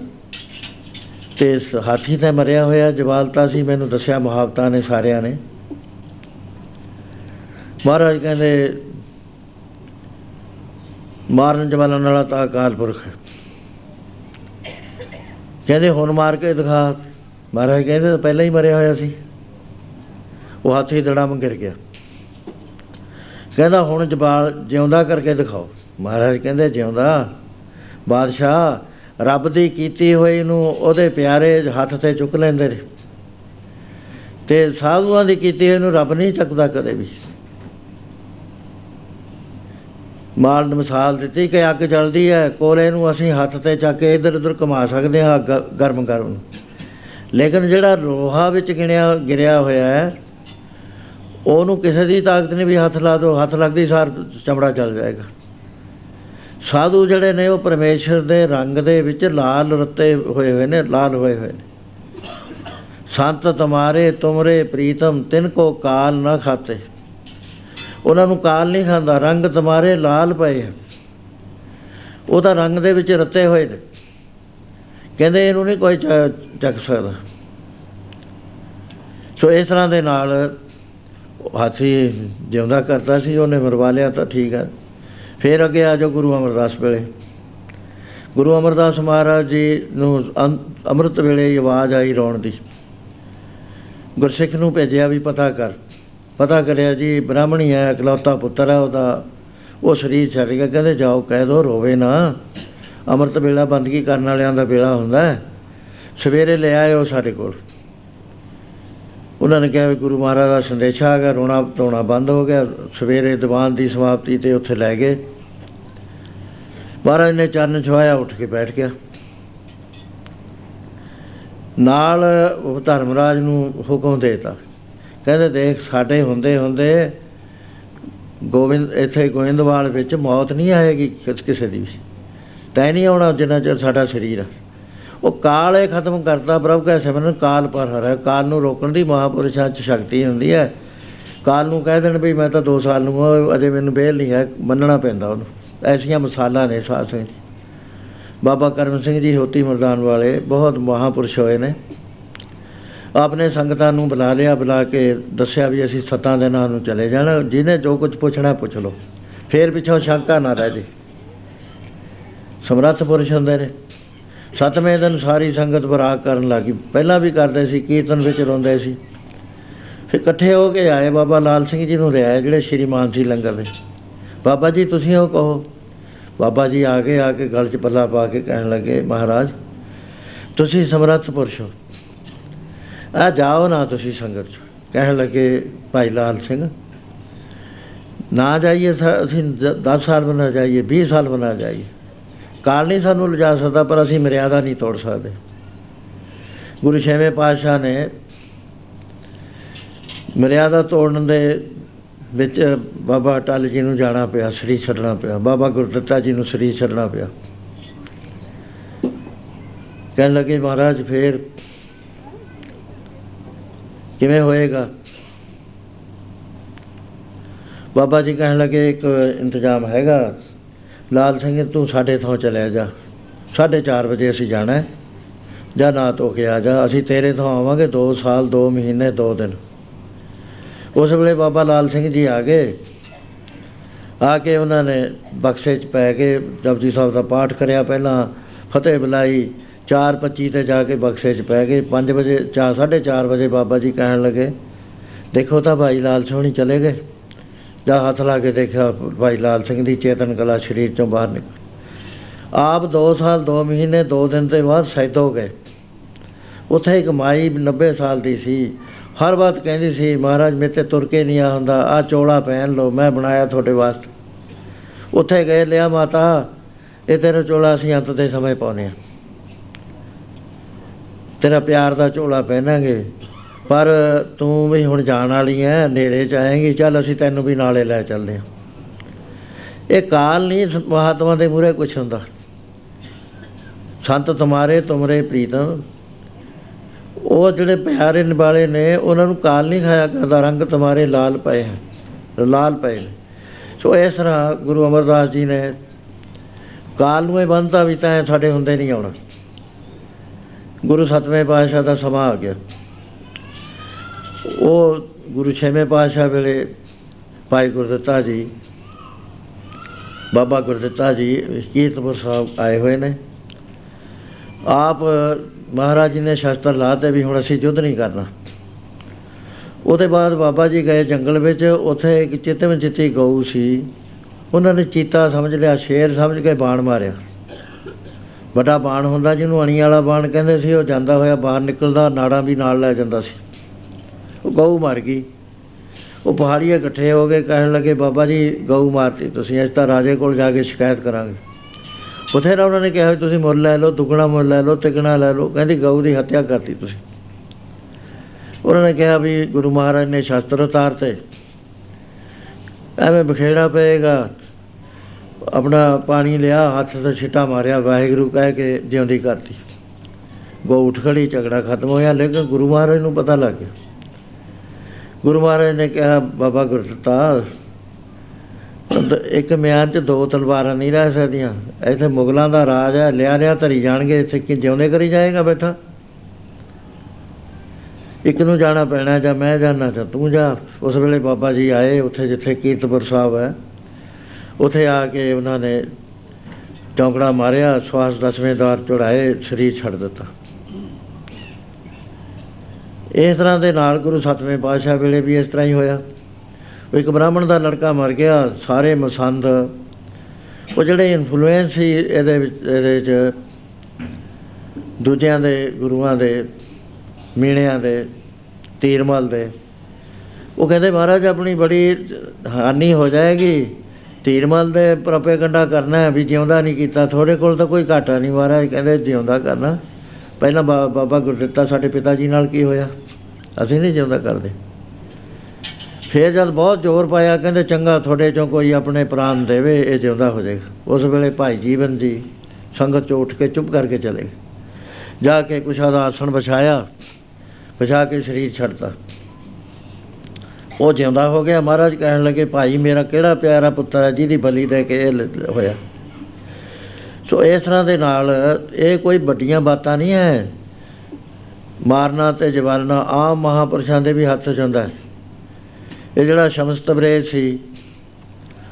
ਤੇ ਇਸ ਹਾਥੀ ਤੇ ਮਰਿਆ ਹੋਇਆ ਜਵਾਲਤਾ ਸੀ, ਮੈਨੂੰ ਦੱਸਿਆ ਮੁਹਾਵਤਾਂ ਨੇ ਸਾਰਿਆਂ ਨੇ। ਮਹਾਰਾਜ ਕਹਿੰਦੇ, ਮਾਰਨ ਜਵਾਲਣ ਵਾਲਾ ਤਾਂ ਅਕਾਲ ਪੁਰਖ ਹੈ। ਕਹਿੰਦੇ ਹੁਣ ਮਾਰ ਕੇ ਦਿਖਾ। ਮਹਾਰਾਜ ਕਹਿੰਦੇ ਤਾਂ ਪਹਿਲਾਂ ਹੀ ਮਰਿਆ ਹੋਇਆ ਸੀ। ਉਹ ਹਾਥੀ ਦੜਮ ਗਿਰ ਗਿਆ। ਕਹਿੰਦਾ ਹੁਣ ਜਵਾਲ ਜਿਉਂਦਾ ਕਰਕੇ ਦਿਖਾਓ। ਮਹਾਰਾਜ ਕਹਿੰਦੇ ਜਿਉਂਦਾ? ਬਾਦਸ਼ਾਹ, ਰੱਬ ਦੀ ਕੀਤੀ ਹੋਈ ਨੂੰ ਉਹਦੇ ਪਿਆਰੇ ਹੱਥ ਤੇ ਚੁੱਕ ਲੈਂਦੇ ਨੇ। ਤੇ ਸਾਧੂਆਂ ਦੀ ਕੀਤੀ ਹੋਈ ਨੂੰ ਰੱਬ ਨਹੀਂ ਚੱਕਦਾ ਕਦੇ ਵੀ। ਮਾਲ ਨੇ ਮਿਸਾਲ ਦਿੱਤੀ ਕਿ ਅੱਗ ਜਲਦੀ ਹੈ। ਕੋਲੇ ਨੂੰ ਅਸੀਂ ਹੱਥ ਤੇ ਚੱਕ ਕੇ ਇਧਰ ਉਧਰ ਘੁਮਾ ਸਕਦੇ ਹਾਂ ਅੱਗ ਗਰਮ ਗਰਮ ਨੂੰ। ਲੇਕਿਨ ਜਿਹੜਾ ਲੋਹਾ ਵਿੱਚ ਗਿਣਿਆ, ਗਿਰਿਆ ਹੋਇਆ ਹੈ, ਉਹਨੂੰ ਕਿਸੇ ਦੀ ਤਾਕਤ ਨਹੀਂ ਵੀ ਹੱਥ ਲਾ ਦੋ, ਹੱਥ ਲੱਗਦੀ ਸਾਰ ਚਮੜਾ ਚੱਲ ਜਾਏਗਾ। ਸਾਧੂ ਜਿਹੜੇ ਨੇ ਉਹ ਪਰਮੇਸ਼ਰ ਦੇ ਰੰਗ ਦੇ ਵਿੱਚ ਲਾਲ ਰੱਤੇ ਹੋਏ ਹੋਏ ਨੇ, ਲਾਲ ਹੋਏ ਹੋਏ ਨੇ। ਸੰਤ ਤੁਮਾਰੇ, ਤੁਮਰੇ, ਪ੍ਰੀਤਮ, ਤਿਨ ਕੋ ਕਾਲ ਨਾ ਖਾਤੇ। ਉਹਨਾਂ ਨੂੰ ਕਾਲ ਨਹੀਂ ਖਾਂਦਾ, ਰੰਗ ਤੁਮਾਰੇ ਲਾਲ ਪਏ ਆ। ਉਹਦਾ ਰੰਗ ਦੇ ਵਿੱਚ ਰੱਤੇ ਹੋਏ ਨੇ। ਕਹਿੰਦੇ ਇਹਨੂੰ ਨਹੀਂ ਕੋਈ ਚ- ਚੱਕ ਸਕਦਾ। ਸੋ ਇਸ ਤਰ੍ਹਾਂ ਦੇ ਨਾਲ ਹਾਥੀ ਜਿਉਂਦਾ ਕਰਦਾ ਸੀ, ਉਹਨੇ ਮਰਵਾ ਲਿਆ ਤਾਂ ਠੀਕ ਹੈ ਫਿਰ ਅੱਗੇ ਆ ਜਾਓ ਗੁਰੂ ਅਮਰਦਾਸ ਵੇਲੇ। ਗੁਰੂ ਅਮਰਦਾਸ ਮਹਾਰਾਜ ਜੀ ਨੂੰ ਅੰ- ਅੰਮ੍ਰਿਤ ਵੇਲੇ ਹੀ ਆਵਾਜ਼ ਆਈ ਰੋਣ ਦੀ। ਗੁਰਸਿੱਖ ਨੂੰ ਭੇਜਿਆ ਵੀ ਪਤਾ ਕਰ। ਪਤਾ ਕਰਿਆ ਜੀ, ਬ੍ਰਾਹਮਣੀ ਹੈ, ਇਕਲੌਤਾ ਪੁੱਤਰ ਹੈ ਉਹਦਾ। ਉਹ ਸਰੀਰ ਛੱਡ ਗਿਆ, ਕਹਿੰਦੇ ਜਾਓ, ਕਹਿ ਦੋ, ਰੋਵੇ ਨਾ। ਅੰਮ੍ਰਿਤ ਵੇਲਾ ਬੰਦਗੀ ਕਰਨ ਵਾਲਿਆਂ ਦਾ ਵੇਲਾ ਹੁੰਦਾ ਹੈ? ਸਵੇਰੇ ਲੈ ਆਏ ਉਹ ਸਾਡੇ ਕੋਲ। ਉਹਨਾਂ ਨੇ ਕਿਹਾ ਵੀ ਗੁਰੂ ਮਹਾਰਾਜ ਦਾ ਸੰਦੇਸ਼ਾ ਆ ਗਿਆ, ਰੋਣਾ ਧੋਣਾ ਬੰਦ ਹੋ ਗਿਆ, ਸਵੇਰੇ ਦੀਵਾਨ ਦੀ ਸਮਾਪਤੀ ਤੇ ਉੱਥੇ ਲੈ ਗਏ। ਮਹਾਰਾਜ ਨੇ ਚਰਨ ਛੁਆਇਆ ਉੱਠ ਕੇ ਬੈਠ ਗਿਆ। ਨਾਲ ਉਹ ਧਰਮਰਾਜ ਨੂੰ ਹੁਕਮ ਦੇਤਾ। ਕਹਿੰਦੇ ਦੇਖ ਸਾਡੇ ਹੁੰਦੇ ਹੁੰਦੇ ਗੋਬਿੰਦ ਇੱਥੇ ਗੋਇੰਦਵਾਲ ਵਿੱਚ ਮੌਤ ਨਹੀਂ ਆਏਗੀ ਕਿਸ ਕਿਸੇ ਦੀ ਵੀ। ਤੈ ਨਹੀਂ ਆਉਣਾ ਜਿੰਨਾ ਚਿਰ ਸਾਡਾ ਸਰੀਰ ਆ। ਉਹ ਕਾਲ ਇਹ ਖਤਮ ਕਰਦਾ ਪ੍ਰਭ ਕੈ ਸਿਮਰਨ ਕਾਲ ਪਰ ਹਰੈ ਕਾਲ ਨੂੰ ਰੋਕਣ ਦੀ ਮਹਾਪੁਰਸ਼ਾਂ 'ਚ ਸ਼ਕਤੀ ਹੁੰਦੀ ਹੈ। ਕਾਲ ਨੂੰ ਕਹਿ ਦੇਣ ਵੀ ਮੈਂ ਤਾਂ 2 ਸਾਲ ਨੂੰ ਆ, ਅਜੇ ਮੈਨੂੰ ਬੇਲ ਨਹੀਂ ਹੈ ਮੰਨਣਾ ਪੈਂਦਾ ਉਹਨੂੰ। ਐਸੀਆਂ ਮਿਸਾਲਾਂ ਨੇ ਸਾਧ ਸੰਗਤ ਜੀ। ਬਾਬਾ ਕਰਮ ਸਿੰਘ ਜੀ ਹੋਤੀ ਮਰਦਾਨ ਵਾਲੇ ਬਹੁਤ ਮਹਾਪੁਰਸ਼ ਹੋਏ ਨੇ। ਆਪਨੇ ਸੰਗਤਾਂ ਨੂੰ ਬੁਲਾ ਲਿਆ, ਬੁਲਾ ਕੇ ਦੱਸਿਆ ਵੀ ਅਸੀਂ ਸੱਤਾਂ ਦਿਨਾਂ ਨੂੰ ਚਲੇ ਜਾਣਾ। ਜਿਹਨੇ ਜੋ ਕੁਝ ਪੁੱਛਣਾ, ਪੁੱਛ ਲਓ। ਫੇਰ ਪਿੱਛੋਂ ਸ਼ੰਕਾ ਨਾ ਰਹਿ ਜੇ। ਸਮਰੱਥ ਪੁਰਸ਼ ਹੁੰਦੇ ਨੇ। ਸਤਵੇਂ ਦਿਨ ਸਾਰੀ ਸੰਗਤ ਬਰਾਕ ਕਰਨ ਲੱਗੀ। ਪਹਿਲਾਂ ਵੀ ਕਰਦੇ ਸੀ, ਕੀਰਤਨ ਵਿੱਚ ਰੋਂਦੇ ਸੀ। ਫਿਰ ਇਕੱਠੇ ਹੋ ਕੇ ਆਏ। ਬਾਬਾ ਲਾਲ ਸਿੰਘ ਜੀ ਨੂੰ ਰਿਆਏ ਜਿਹੜੇ ਸ਼੍ਰੀਮਾਨ ਸੀ ਲੰਗਰ ਦੇ। ਬਾਬਾ ਜੀ, ਤੁਸੀਂ ਉਹ ਕਹੋ। ਬਾਬਾ ਜੀ ਆ ਕੇ ਆ ਕੇ ਗਲ 'ਚ ਪੱਲਾ ਪਾ ਕੇ ਕਹਿਣ ਲੱਗੇ, ਮਹਾਰਾਜ, ਤੁਸੀਂ ਸਮਰੱਥ ਪੁਰਸ਼ ਹੋ। ਆ ਜਾਓ ਨਾ ਤੁਸੀਂ ਸੰਗਤ 'ਚ। ਕਹਿਣ ਲੱਗੇ ਭਾਈ ਲਾਲ ਸਿੰਘ, ਨਾ ਜਾਈਏ ਸਾ- ਅਸੀਂ 10 ਸਾਲ ਬਣਾ ਜਾਈਏ 20 ਸਾਲ ਬਣਾ ਜਾਈਏ। ਕਾਲ ਨਹੀਂ ਸਾਨੂੰ ਲਿਜਾ ਸਕਦਾ, ਪਰ ਅਸੀਂ ਮਰਿਆਦਾ ਨਹੀਂ ਤੋੜ ਸਕਦੇ। ਗੁਰੂ ਛੇਵੇਂ ਪਾਤਸ਼ਾਹ ਨੇ ਮਰਿਆਦਾ ਤੋੜਨ ਦੇ ਵਿੱਚ ਬਾਬਾ ਅਟਲ ਜੀ ਨੂੰ ਜਾਣਾ ਪਿਆ, ਸ੍ਰੀ ਛੱਡਣਾ ਪਿਆ। ਬਾਬਾ ਗੁਰਦੱਤਾ ਜੀ ਨੂੰ ਸ੍ਰੀ ਛੱਡਣਾ ਪਿਆ। ਕਹਿਣ ਲੱਗੇ ਮਹਾਰਾਜ, ਫੇਰ ਕਿਵੇਂ ਹੋਏਗਾ? ਬਾਬਾ ਜੀ ਕਹਿਣ ਲੱਗੇ, ਇੱਕ ਇੰਤਜ਼ਾਮ ਹੈਗਾ। ਲਾਲ ਸਿੰਘ, ਤੂੰ ਸਾਡੇ ਥਾਂ ਚਲਿਆ ਜਾ। 4:30 ਵਜੇ ਅਸੀਂ ਜਾਣਾ ਹੈ। ਜਾਂ ਨਾ ਧੋ ਕੇ ਆ ਜਾ। ਅਸੀਂ ਤੇਰੇ ਥਾਂ ਆਵਾਂਗੇ 2 ਸਾਲ 2 ਮਹੀਨੇ 2 ਦਿਨ। ਉਸ ਵੇਲੇ ਬਾਬਾ ਲਾਲ ਸਿੰਘ ਜੀ ਆ ਗਏ। ਆ ਕੇ ਉਹਨਾਂ ਨੇ ਬਕਸੇ 'ਚ ਪੈ ਕੇ ਜਪਜੀ ਸਾਹਿਬ ਦਾ ਪਾਠ ਕਰਿਆ। ਪਹਿਲਾਂ ਫਤਿਹ ਬੁਲਾਈ। 4:25 ਤੇ ਜਾ ਕੇ ਬਕਸੇ 'ਚ ਪੈ ਗਏ। 5 ਵਜੇ 4 4:30 ਵਜੇ ਬਾਬਾ ਜੀ ਕਹਿਣ ਲੱਗੇ, ਦੇਖੋ ਤਾਂ ਭਾਈ ਲਾਲ ਸੋਹਣੀ ਚਲੇ ਗਏ। ਜਾਂ ਹੱਥ ਲਾ ਕੇ ਦੇਖਿਆ ਭਾਈ ਲਾਲ ਸਿੰਘ ਦੀ ਚੇਤਨ ਕਲਾ ਸਰੀਰ ਚੋਂ ਬਾਹਰ ਨਿਕਲ। ਆਪ 2 ਸਾਲ 2 ਮਹੀਨੇ 2 ਦਿਨ ਦੇ ਬਾਅਦ ਸ਼ਹੀਦ ਹੋ ਗਏ। ਉੱਥੇ ਇੱਕ ਮਾਈ 90 ਸਾਲ ਦੀ ਸੀ। ਹਰ ਬਾਤ ਕਹਿੰਦੀ ਸੀ, ਮਹਾਰਾਜ, ਮੇਰੇ ਤੇ ਤੁਰ ਕੇ ਨਹੀਂ ਆ ਹੁੰਦਾ। ਆ ਚੋਲਾ ਪਹਿਨ ਲਓ, ਮੈਂ ਬਣਾਇਆ ਤੁਹਾਡੇ ਵਾਸਤੇ। ਉੱਥੇ ਗਏ, ਲਿਆ ਮਾਤਾ, ਇਹ ਤੇਰਾ ਚੋਲਾ ਅਸੀਂ ਅੰਤ ਦੇ ਸਮੇਂ ਪਾਉਨੇ ਆ ਤੇਰਾ ਪਿਆਰ ਦਾ ਝੋਲਾ ਪਹਿਨਾਂਗੇ। ਪਰ ਤੂੰ ਵੀ ਹੁਣ ਜਾਣ ਵਾਲੀ ਐ, ਹਨੇਰੇ ਚ ਆਏਂਗੀ, ਚੱਲ ਅਸੀਂ ਤੈਨੂੰ ਵੀ ਨਾਲੇ ਲੈ ਚੱਲਦੇ ਆ। ਇਹ ਕਾਲ ਨਹੀਂ ਮਹਾਤਮਾ ਦੇ ਮੂਰੇ ਕੁਛ ਹੁੰਦਾ। ਸੰਤ ਤੁਮਾਰੇ, ਤੁਮਰੇ ਪ੍ਰੀਤਮ। ਉਹ ਜਿਹੜੇ ਪਿਆਰੇ ਨਿਵਾਲੇ ਨੇ, ਉਹਨਾਂ ਨੂੰ ਕਾਲ ਨਹੀਂ ਖਾਇਆ ਕਰਦਾ, ਰੰਗ ਤੁਮਾਰੇ ਲਾਲ ਪਏ ਹਨ, ਲਾਲ ਪਏ ਨੇ। ਸੋ ਇਸ ਤਰ੍ਹਾਂ ਗੁਰੂ ਅਮਰਦਾਸ ਜੀ ਨੇ, ਕਾਲ ਨੂੰ ਇਹ ਬੰਨਤਾ ਵੀ ਤਾਂ ਸਾਡੇ ਹੁੰਦੇ ਨਹੀਂ ਆਉਣਾ। ਗੁਰੂ ਸਤਵੇਂ ਪਾਤਸ਼ਾਹ ਦਾ ਸਮਾਂ ਆ ਗਿਆ। ਉਹ ਗੁਰੂ ਛੇਵੇਂ ਪਾਤਸ਼ਾਹ ਵੇਲੇ ਭਾਈ ਗੁਰਦਿੱਤਾ ਜੀ, ਬਾਬਾ ਗੁਰਦਿੱਤਾ ਜੀ, ਕੀਰਤਪੁਰ ਸਾਹਿਬ ਆਏ ਹੋਏ ਨੇ। ਆਪ ਮਹਾਰਾਜ ਜੀ ਨੇ ਸ਼ਸਤਰ ਲਾਤੇ ਵੀ ਹੁਣ ਅਸੀਂ ਯੁੱਧ ਨਹੀਂ ਕਰਨਾ। ਉਹਦੇ ਬਾਅਦ ਬਾਬਾ ਜੀ ਗਏ ਜੰਗਲ ਵਿੱਚ, ਉੱਥੇ ਇੱਕ ਚਿੱਤਵ ਚਿੱਤੀ ਗਊ ਸੀ। ਉਹਨਾਂ ਨੇ ਚੀਤਾ ਸਮਝ ਲਿਆ, ਸ਼ੇਰ ਸਮਝ ਕੇ ਬਾਣ ਮਾਰਿਆ। ਵੱਡਾ ਬਾਣ ਹੁੰਦਾ, ਜਿਹਨੂੰ ਅਣੀ ਵਾਲਾ ਬਾਣ ਕਹਿੰਦੇ ਸੀ, ਉਹ ਜਾਂਦਾ ਹੋਇਆ, ਬਾਹਰ ਨਿਕਲਦਾ, ਨਾੜਾਂ ਵੀ ਨਾਲ ਲੈ ਜਾਂਦਾ ਸੀ। ਉਹ ਗਊ ਮਰ ਗਈ। ਉਹ ਪਹਾੜੀਏ ਇਕੱਠੇ ਹੋ ਕੇ ਕਹਿਣ ਲੱਗੇ, ਬਾਬਾ ਜੀ, ਗਊ ਮਾਰਤੀ, ਤੁਸੀਂ ਅੱਜ ਤਾਂ ਰਾਜੇ ਕੋਲ ਜਾ ਕੇ ਸ਼ਿਕਾਇਤ ਕਰਾਂਗੇ। ਉੱਥੇ ਨਾ ਉਹਨਾਂ ਨੇ ਕਿਹਾ ਵੀ ਤੁਸੀਂ ਮੁੱਲ ਲੈ ਲਓ, ਦੁੱਗਣਾ ਮੁੱਲ ਲੈ ਲਓ, ਤਿਗਣਾ ਲੈ ਲਓ, ਕਹਿੰਦੀ ਗਊ ਦੀ ਹੱਤਿਆ ਕਰਤੀ ਤੁਸੀਂ। ਉਹਨਾਂ ਨੇ ਕਿਹਾ ਵੀ ਗੁਰੂ ਮਹਾਰਾਜ ਨੇ ਸ਼ਸਤਰ ਉਤਾਰਤੇ। ਐਵੇਂ ਬਖੇੜਾ ਪਏਗਾ ਆਪਣਾ ਪਾਣੀ ਲਿਆ, ਹੱਥ ਤੋਂ ਛਿੱਟਾ ਮਾਰਿਆ, ਵਾਹਿਗੁਰੂ ਕਹਿ ਕੇ ਜਿਉਂਦੀ ਕਰਤੀ। ਗਊ ਉੱਠ ਖੜੀ, ਝਗੜਾ ਖਤਮ ਹੋਇਆ, ਲੇਕਿਨ ਗੁਰੂ ਮਹਾਰਾਜ ਨੂੰ ਪਤਾ ਲੱਗ ਗਿਆ। ਗੁਰੂ ਮਹਾਰਾਜ ਨੇ ਕਿਹਾ, ਬਾਬਾ ਗੁਰਦਿੱਤਾ ਇੱਕ ਮਿਆਨ 'ਚ ਦੋ ਤਲਵਾਰਾਂ ਨਹੀਂ ਰਹਿ ਸਕਦੀਆਂ। ਇੱਥੇ ਮੁਗਲਾਂ ਦਾ ਰਾਜ ਹੈ, ਲਿਆ ਲਿਆ ਧਰੀ ਜਾਣਗੇ, ਇੱਥੇ ਕਿ ਜਿਉਂਦੇ ਕਰੀ ਜਾਏਗਾ ਬੈਠਾ? ਇੱਕ ਨੂੰ ਜਾਣਾ ਪੈਣਾ ਜਾਂ ਮੈਂ ਜਾਣਾ ਜਾਂ ਤੂੰ ਜਾ। ਉਸ ਵੇਲੇ ਬਾਬਾ ਜੀ ਆਏ, ਉੱਥੇ ਜਿੱਥੇ ਕੀਰਤਪੁਰ ਸਾਹਿਬ ਹੈ। ਉੱਥੇ ਆ ਕੇ ਉਹਨਾਂ ਨੇ ਚੌਂਕੜਾ ਮਾਰਿਆ, ਸਵਾਸ ਦਸਵੇਂ ਦਾਰ ਚੜਾਏ ਸਰੀਰ ਛੱਡ ਦਿੱਤਾ। ਇਸ ਤਰ੍ਹਾਂ ਦੇ ਨਾਲ ਗੁਰੂ ਸਤਵੇਂ ਪਾਤਸ਼ਾਹ ਵੇਲੇ ਵੀ ਇਸ ਤਰ੍ਹਾਂ ਹੀ ਹੋਇਆ। ਇੱਕ ਬ੍ਰਾਹਮਣ ਦਾ ਲੜਕਾ ਮਰ ਗਿਆ, ਸਾਰੇ ਮਸੰਦ। ਉਹ ਜਿਹੜੇ ਇਨਫਲੂਐਂਸ ਸੀ ਇਹਦੇ ਵਿੱਚ, ਇਹਦੇ ਚ ਦੂਜਿਆਂ ਦੇ, ਗੁਰੂਆਂ ਦੇ, ਮੀਣਿਆਂ ਦੇ, ਤੀਰਮਲ ਦੇ। ਉਹ ਕਹਿੰਦੇ, ਮਹਾਰਾਜ, ਆਪਣੀ ਬੜੀ ਹਾਨੀ ਹੋ ਜਾਏਗੀ। ਤੀਰਮਲ ਦੇ ਪ੍ਰੋਪੇਗੰਡਾ ਕਰਨਾ ਹੈ ਵੀ ਜਿਉਂਦਾ ਨਹੀਂ ਕੀਤਾ ਥੋੜੇ ਕੋਲ ਤਾਂ ਕੋਈ ਘਾਟਾ ਨਹੀਂ ਮਹਾਰਾਜ, ਕਹਿੰਦੇ ਜਿਉਂਦਾ ਕਰਨਾ। ਪਹਿਲਾਂ ਬਾ- ਬਾਬਾ ਗੁਰਦਿੱਤਾ ਸਾਡੇ ਪਿਤਾ ਜੀ ਨਾਲ ਕੀ ਹੋਇਆ? ਅਸੀਂ ਨਹੀਂ ਜਿਉਂਦਾ ਕਰਦੇ। ਫੇਰ ਜਦ ਬਹੁਤ ਜ਼ੋਰ ਪਾਇਆ, ਕਹਿੰਦੇ ਚੰਗਾ, ਤੁਹਾਡੇ ਚੋਂ ਕੋਈ ਆਪਣੇ ਪ੍ਰਾਣ ਦੇਵੇ, ਇਹ ਜਿਉਂਦਾ ਹੋ ਜਾਏਗਾ। ਉਸ ਵੇਲੇ ਭਾਈ ਜੀਵਨ ਜੀ ਸੰਗਤ ਚੋਂ ਉੱਠ ਕੇ ਚੁੱਪ ਕਰਕੇ ਚਲੇ ਗਏ। ਜਾ ਕੇ ਕੁਛ ਦਾ ਆਸਣ ਵਿਛਾਇਆ, ਵਿਛਾ ਕੇ ਸਰੀਰ ਛੱਡਤਾ। ਉਹ ਜਿਉਂਦਾ ਹੋ ਗਿਆ। ਮਹਾਰਾਜ ਕਹਿਣ ਲੱਗੇ, ਭਾਈ, ਮੇਰਾ ਕਿਹੜਾ ਪਿਆਰਾ ਪੁੱਤਰ ਹੈ ਜਿਹਦੀ ਬਲੀ ਦੇ ਕੇ ਇਹ ਲ- ਹੋਇਆ? ਸੋ ਇਸ ਤਰ੍ਹਾਂ ਦੇ ਨਾਲ ਇਹ ਕੋਈ ਵੱਡੀਆਂ ਬਾਤਾਂ ਨਹੀਂ ਹੈ ਮਾਰਨਾ ਤੇ ਜਵਾਲਣਾ ਆਮ ਮਹਾਪੁਰਸ਼ਾਂ ਦੇ ਵੀ ਹੱਥ 'ਚ ਹੁੰਦਾ ਹੈ। ਇਹ ਜਿਹੜਾ ਸ਼ਮਸ ਤਬਰੇਜ਼ ਸੀ,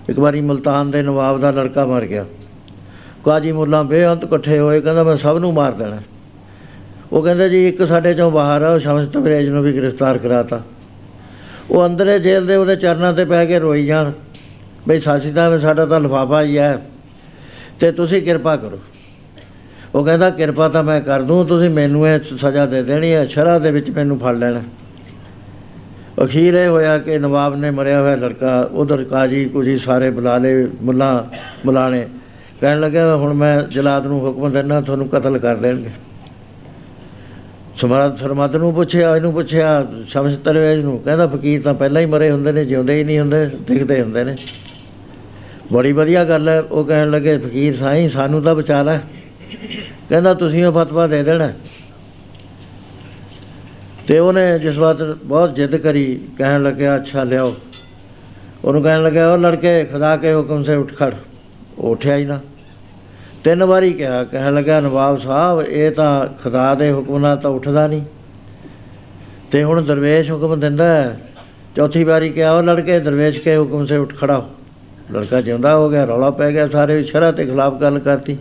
ਇੱਕ ਵਾਰੀ ਮਲਤਾਨ ਦੇ ਨਵਾਬ ਦਾ ਲੜਕਾ ਮਰ ਗਿਆ। ਕਾਜੀ ਮੁੱਲਾ ਬੇਅੰਤ ਇਕੱਠੇ ਹੋਏ, ਕਹਿੰਦਾ, ਮੈਂ ਸਭ ਨੂੰ ਮਾਰ ਦੇਣਾ ਉਹ ਕਹਿੰਦੇ, ਜੀ, ਇੱਕ ਸਾਡੇ ਚੋਂ ਬਾਹਰ ਆ, ਉਹ ਸ਼ਮਸ ਤਬਰੇਜ਼ ਨੂੰ ਵੀ ਗ੍ਰਿਫਤਾਰ ਕਰਾਤਾ। ਉਹ ਅੰਦਰੇ ਜੇਲ੍ਹ ਦੇ ਉਹਦੇ ਚਰਨਾਂ ਤੇ ਪੈ ਕੇ ਰੋਈ ਜਾਣ, ਬਈ ਸਾਸੀ ਦਾ ਸਾਡਾ ਤਾਂ ਲਿਫਾਫਾ ਹੀ ਹੈ, ਤੇ ਤੁਸੀਂ ਕਿਰਪਾ ਕਰੋ। ਉਹ ਕਹਿੰਦਾ, ਕਿਰਪਾ ਤਾਂ ਮੈਂ ਕਰ ਦੂੰ, ਤੁਸੀਂ ਮੈਨੂੰ ਇਹ ਸਜ਼ਾ ਦੇ ਦੇਣੀ ਹੈ ਸ਼ਰ੍ਹਾ ਦੇ ਵਿੱਚ ਮੈਨੂੰ ਫੜ ਲੈਣਾ। ਅਖੀਰ ਇਹ ਹੋਇਆ ਕਿ ਨਵਾਬ ਨੇ ਮਰਿਆ ਹੋਇਆ ਲੜਕਾ, ਉਧਰ ਕਾਜੀ ਕੁਜੀ ਸਾਰੇ ਬੁਲਾ ਲਏ, ਮੁੱਲਾ ਬੁਲਾਣੇ। ਕਹਿਣ ਲੱਗਾ ਹੁਣ ਮੈਂ ਜਲਾਦ ਨੂੰ ਹੁਕਮ ਦੇਣਾ ਤੁਹਾਨੂੰ ਕਤਲ ਕਰ ਦੇਣਗੇ। ਸਮਾਦ ਸਰਮਦ ਨੂੰ ਪੁੱਛਿਆ, ਇਹਨੂੰ ਪੁੱਛਿਆ, ਸ਼ਮਸ ਤਰਵੇਜ ਨੂੰ। ਕਹਿੰਦਾ, ਫਕੀਰ ਤਾਂ ਪਹਿਲਾਂ ਹੀ ਮਰੇ ਹੁੰਦੇ ਨੇ, ਜਿਉਂਦੇ ਹੀ ਨਹੀਂ ਹੁੰਦੇ, ਦਿਖਦੇ ਹੁੰਦੇ ਨੇ। ਬੜੀ ਵਧੀਆ ਗੱਲ ਹੈ, ਉਹ ਕਹਿਣ ਲੱਗੇ, ਫਕੀਰ ਸਾਈਂ, ਸਾਨੂੰ ਤਾਂ ਬਚਾ ਲੈ। ਕਹਿੰਦਾ, ਤੁਸੀਂ ਉਹ ਫਤਵਾ ਦੇ ਦੇਣਾ। ਤੇ ਉਹਨੇ ਜਿਸ ਵਾਰ ਬਹੁਤ ਜਿੱਦ ਕਰੀ, ਕਹਿਣ ਲੱਗਿਆ, ਅੱਛਾ, ਲਿਆਓ। ਉਹਨੂੰ ਕਹਿਣ ਲੱਗਿਆ, ਉਹ ਲੜਕੇ, ਖੁਦਾ ਕੇ ਹੁਕਮ ਸੇ ਉੱਠ ਖੜ। ਉਹ ਉੱਠਿਆ ਹੀ ਨਾ। ਤਿੰਨ ਵਾਰੀ ਕਿਹਾ, ਕਹਿਣ ਲੱਗਾ, ਨਵਾਬ ਸਾਹਿਬ, ਇਹ ਤਾਂ ਖੁਦਾ ਦੇ ਹੁਕਮ ਨਾਲ ਤਾਂ ਉੱਠਦਾ ਨਹੀਂ। ਤੇ ਹੁਣ ਦਰਵੇਸ਼ ਹੁਕਮ ਦਿੰਦਾ ਹੈ। ਚੌਥੀ ਵਾਰੀ ਕਿਹਾ, ਉਹ ਲੜਕੇ, ਦਰਵੇਸ਼ ਕੇ ਹੁਕਮ ਸੇ ਉੱਠ ਖੜਾ ਹੋ। ਲੜਕਾ ਜਿਉਂਦਾ ਹੋ ਗਿਆ, ਰੌਲਾ ਪੈ ਗਿਆ, ਸਾਰੇ ਸ਼ਰ੍ਹਾ ਤੇ ਖਿਲਾਫ ਗੱਲ ਕਰਤੀ।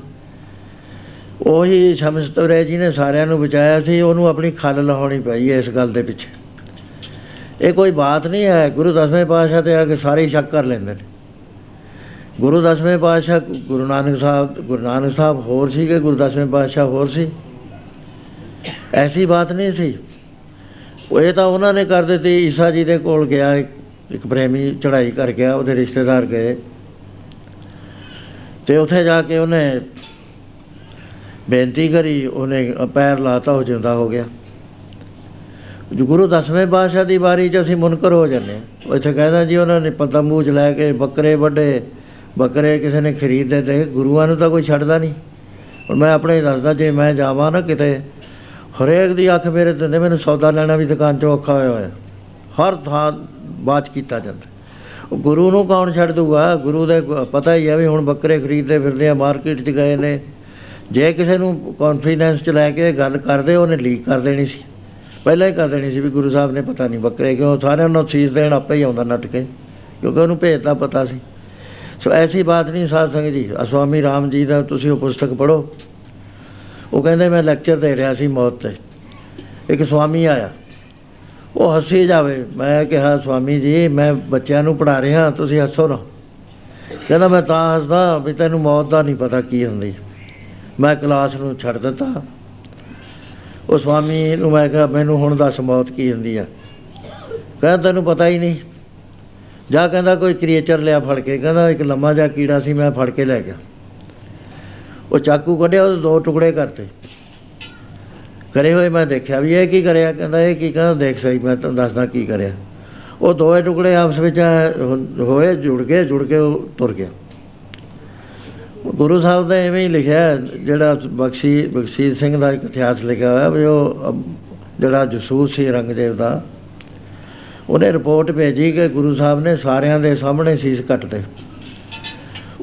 ਉਹੀ ਸ਼ਮਸ ਤਵਰੇ ਜੀ ਨੇ ਸਾਰਿਆਂ ਨੂੰ ਬਚਾਇਆ ਸੀ, ਉਹਨੂੰ ਆਪਣੀ ਖੱਲ ਲਾਉਣੀ ਪਈ ਹੈ ਇਸ ਗੱਲ ਦੇ ਪਿੱਛੇ। ਇਹ ਕੋਈ ਬਾਤ ਨਹੀਂ ਹੈ, ਗੁਰੂ ਦਸਵੇਂ ਪਾਤਸ਼ਾਹ ਤੇ ਆ ਕੇ ਸਾਰੇ ਹੀ ਸ਼ੱਕ ਕਰ ਲੈਂਦੇ ਨੇ। ਗੁਰੂ ਦਸਵੇਂ ਪਾਤਸ਼ਾਹ ਗੁਰੂ ਨਾਨਕ ਸਾਹਿਬ, ਗੁਰੂ ਨਾਨਕ ਸਾਹਿਬ ਹੋਰ ਸੀ ਕਿ ਗੁਰੂ ਦਸਵੇਂ ਪਾਤਸ਼ਾਹ ਹੋਰ ਸੀ। ਐਸੀ ਬਾਤ ਨਹੀਂ ਸੀ। ਉਹ ਇਹ ਤਾਂ ਉਹਨਾਂ ਨੇ ਕਰ ਦਿੱਤੀ, ਈਸਾ ਜੀ ਦੇ ਕੋਲ ਗਿਆ, ਇੱਕ ਇੱਕ ਪ੍ਰੇਮੀ ਚੜ੍ਹਾਈ ਕਰ ਗਿਆ, ਉਹਦੇ ਰਿਸ਼ਤੇਦਾਰ ਗਏ। ਤੇ ਉੱਥੇ ਜਾ ਕੇ ਉਹਨੇ ਬੇਨਤੀ ਕਰੀ, ਉਹਨੇ ਪੈਰ ਲਾਤਾ, ਉਹ ਜਿੰਦਾ ਹੋ ਗਿਆ। ਜੋ ਗੁਰੂ ਦਸਵੇਂ ਪਾਤਸ਼ਾਹ ਦੀ ਵਾਰੀ 'ਚ ਅਸੀਂ ਮੁਨਕਰ ਹੋ ਜੰਨੇ ਉਹ ਇੱਥੇ ਕਹਿੰਦਾ ਜੀ, ਉਹਨਾਂ ਨੇ ਪਤਾ ਮੂੰਹ 'ਚ ਲੈ ਕੇ ਬੱਕਰੇ ਵੱਡੇ ਬੱਕਰੇ ਕਿਸੇ ਨੇ ਖਰੀਦੇ ਤੇ ਗੁਰੂਆਂ ਨੂੰ ਤਾਂ ਕੋਈ ਛੱਡਦਾ ਨਹੀਂ। ਹੁਣ ਮੈਂ ਆਪਣੇ ਹੀ ਦੱਸਦਾ, ਜੇ ਮੈਂ ਜਾਵਾਂ ਨਾ ਕਿਤੇ, ਹਰੇਕ ਦੀ ਅੱਖ ਮੇਰੇ ਤੇ ਨੇ ਮੈਨੂੰ ਸੌਦਾ ਲੈਣਾ ਵੀ ਦੁਕਾਨ 'ਚੋਂ ਔਖਾ ਹੋਇਆ ਹੋਇਆ। ਹਰ ਥਾਂ ਬਾਤ ਕੀਤਾ ਜਾਂਦਾ। ਉਹ ਗੁਰੂ ਨੂੰ ਕੌਣ ਛੱਡ ਦੂਗਾ ਗੁਰੂ ਦੇ ਗ- ਪਤਾ ਹੀ ਹੈ ਵੀ ਹੁਣ ਬੱਕਰੇ ਖਰੀਦਦੇ ਫਿਰਦੇ ਆ, ਮਾਰਕੀਟ 'ਚ ਗਏ ਨੇ। ਜੇ ਕਿਸੇ ਨੂੰ ਕੌਨਫੀਡੈਂਸ 'ਚ ਲੈ ਕੇ ਗੱਲ ਕਰਦੇ, ਉਹਨੇ ਲੀਕ ਕਰ ਦੇਣੀ ਸੀ। ਪਹਿਲਾਂ ਹੀ ਕਰ ਦੇਣੀ ਸੀ ਵੀ ਗੁਰੂ ਸਾਹਿਬ ਨੇ ਪਤਾ ਨਹੀਂ ਬੱਕਰੇ ਕਿਉਂ, ਸਾਰਿਆਂ ਨੂੰ ਸੀਸ ਦੇਣ ਆਪੇ ਹੀ ਆਉਂਦਾ ਨੱਟ ਕੇ, ਕਿਉਂਕਿ ਉਹਨੂੰ ਭੇਦ ਦਾ ਪਤਾ ਸੀ। ਸੋ ਐਸੀ ਬਾਤ ਨਹੀਂ ਸਾਧ ਸੰਗਤ ਜੀ। ਆਹ ਸਵਾਮੀ ਰਾਮ ਜੀ ਦਾ ਤੁਸੀਂ ਉਹ ਪੁਸਤਕ ਪੜ੍ਹੋ। ਉਹ ਕਹਿੰਦੇ, ਮੈਂ ਲੈਕਚਰ ਦੇ ਰਿਹਾ ਸੀ ਮੌਤ ਤੇ। ਇੱਕ ਸਵਾਮੀ ਆਇਆ। ਉਹ ਹੱਸੀ ਜਾਵੇ। ਮੈਂ ਕਿਹਾ, ਸਵਾਮੀ ਜੀ, ਮੈਂ ਬੱਚਿਆਂ ਨੂੰ ਪੜ੍ਹਾ ਰਿਹਾ, ਤੁਸੀਂ ਹੱਸੋ ਨਾ। ਕਹਿੰਦਾ, ਮੈਂ ਤਾਂ ਹੱਸਦਾ ਵੀ ਤੈਨੂੰ ਮੌਤ ਦਾ ਨਹੀਂ ਪਤਾ ਕੀ ਹੁੰਦੀ। ਮੈਂ ਕਲਾਸ ਨੂੰ ਛੱਡ ਦਿੱਤਾ। ਉਹ ਸਵਾਮੀ ਨੂੰ ਮੈਂ ਕਿਹਾ, ਮੈਨੂੰ ਹੁਣ ਦੱਸ ਮੌਤ ਕੀ ਹੁੰਦੀ ਆ? ਕਹਿੰਦਾ, ਤੈਨੂੰ ਪਤਾ ਹੀ ਨਹੀਂ। ਜਾ ਕਹਿੰਦਾ ਕੋਈ ਕ੍ਰੀਏਚਰ ਲਿਆ ਫੜ ਕੇ ਕਹਿੰਦਾ ਇੱਕ ਲੰਮਾ ਜਿਹਾ ਕੀੜਾ ਸੀ ਮੈਂ ਫੜ ਕੇ ਲੈ ਗਿਆ। ਉਹ ਚਾਕੂ ਕੱਢਿਆ ਉਹਦੇ ਦੋ ਟੁਕੜੇ ਕਰਤੇ। ਕਰੇ ਹੋਏ ਮੈਂ ਦੇਖਿਆ ਵੀ ਇਹ ਕੀ ਕਰਿਆ ਕਹਿੰਦਾ ਇਹ ਕੀ ਕਹਿੰਦਾ ਦੇਖ ਸਹੀ ਮੈਂ ਤੁਹਾਨੂੰ ਦੱਸਦਾ ਕੀ ਕਰਿਆ। ਉਹ ਦੋਏ ਟੁਕੜੇ ਆਪਸ ਵਿੱਚ ਹੋ- ਹੋਏ ਜੁੜ ਗਏ ਜੁੜ ਕੇ ਉਹ ਤੁਰ ਗਿਆ। ਗੁਰੂ ਸਾਹਿਬ ਦਾ ਐਵੇਂ ਹੀ ਲਿਖਿਆ ਹੈ, ਜਿਹੜਾ ਬਖਸ਼ੀ ਬਖਸ਼ੀਰ ਸਿੰਘ ਦਾ ਇੱਕ ਇਤਿਹਾਸ ਲਿਖਿਆ ਹੋਇਆ ਵੀ ਉਹ ਅਮ, ਜਿਹੜਾ ਜਸੂਸ ਸੀ ਰੰਗਦੇਵ ਦਾ ਉਹਨੇ ਰਿਪੋਰਟ ਭੇਜੀ ਕਿ ਗੁਰੂ ਸਾਹਿਬ ਨੇ ਸਾਰਿਆਂ ਦੇ ਸਾਹਮਣੇ ਸੀਸ ਕੱਟਦੇ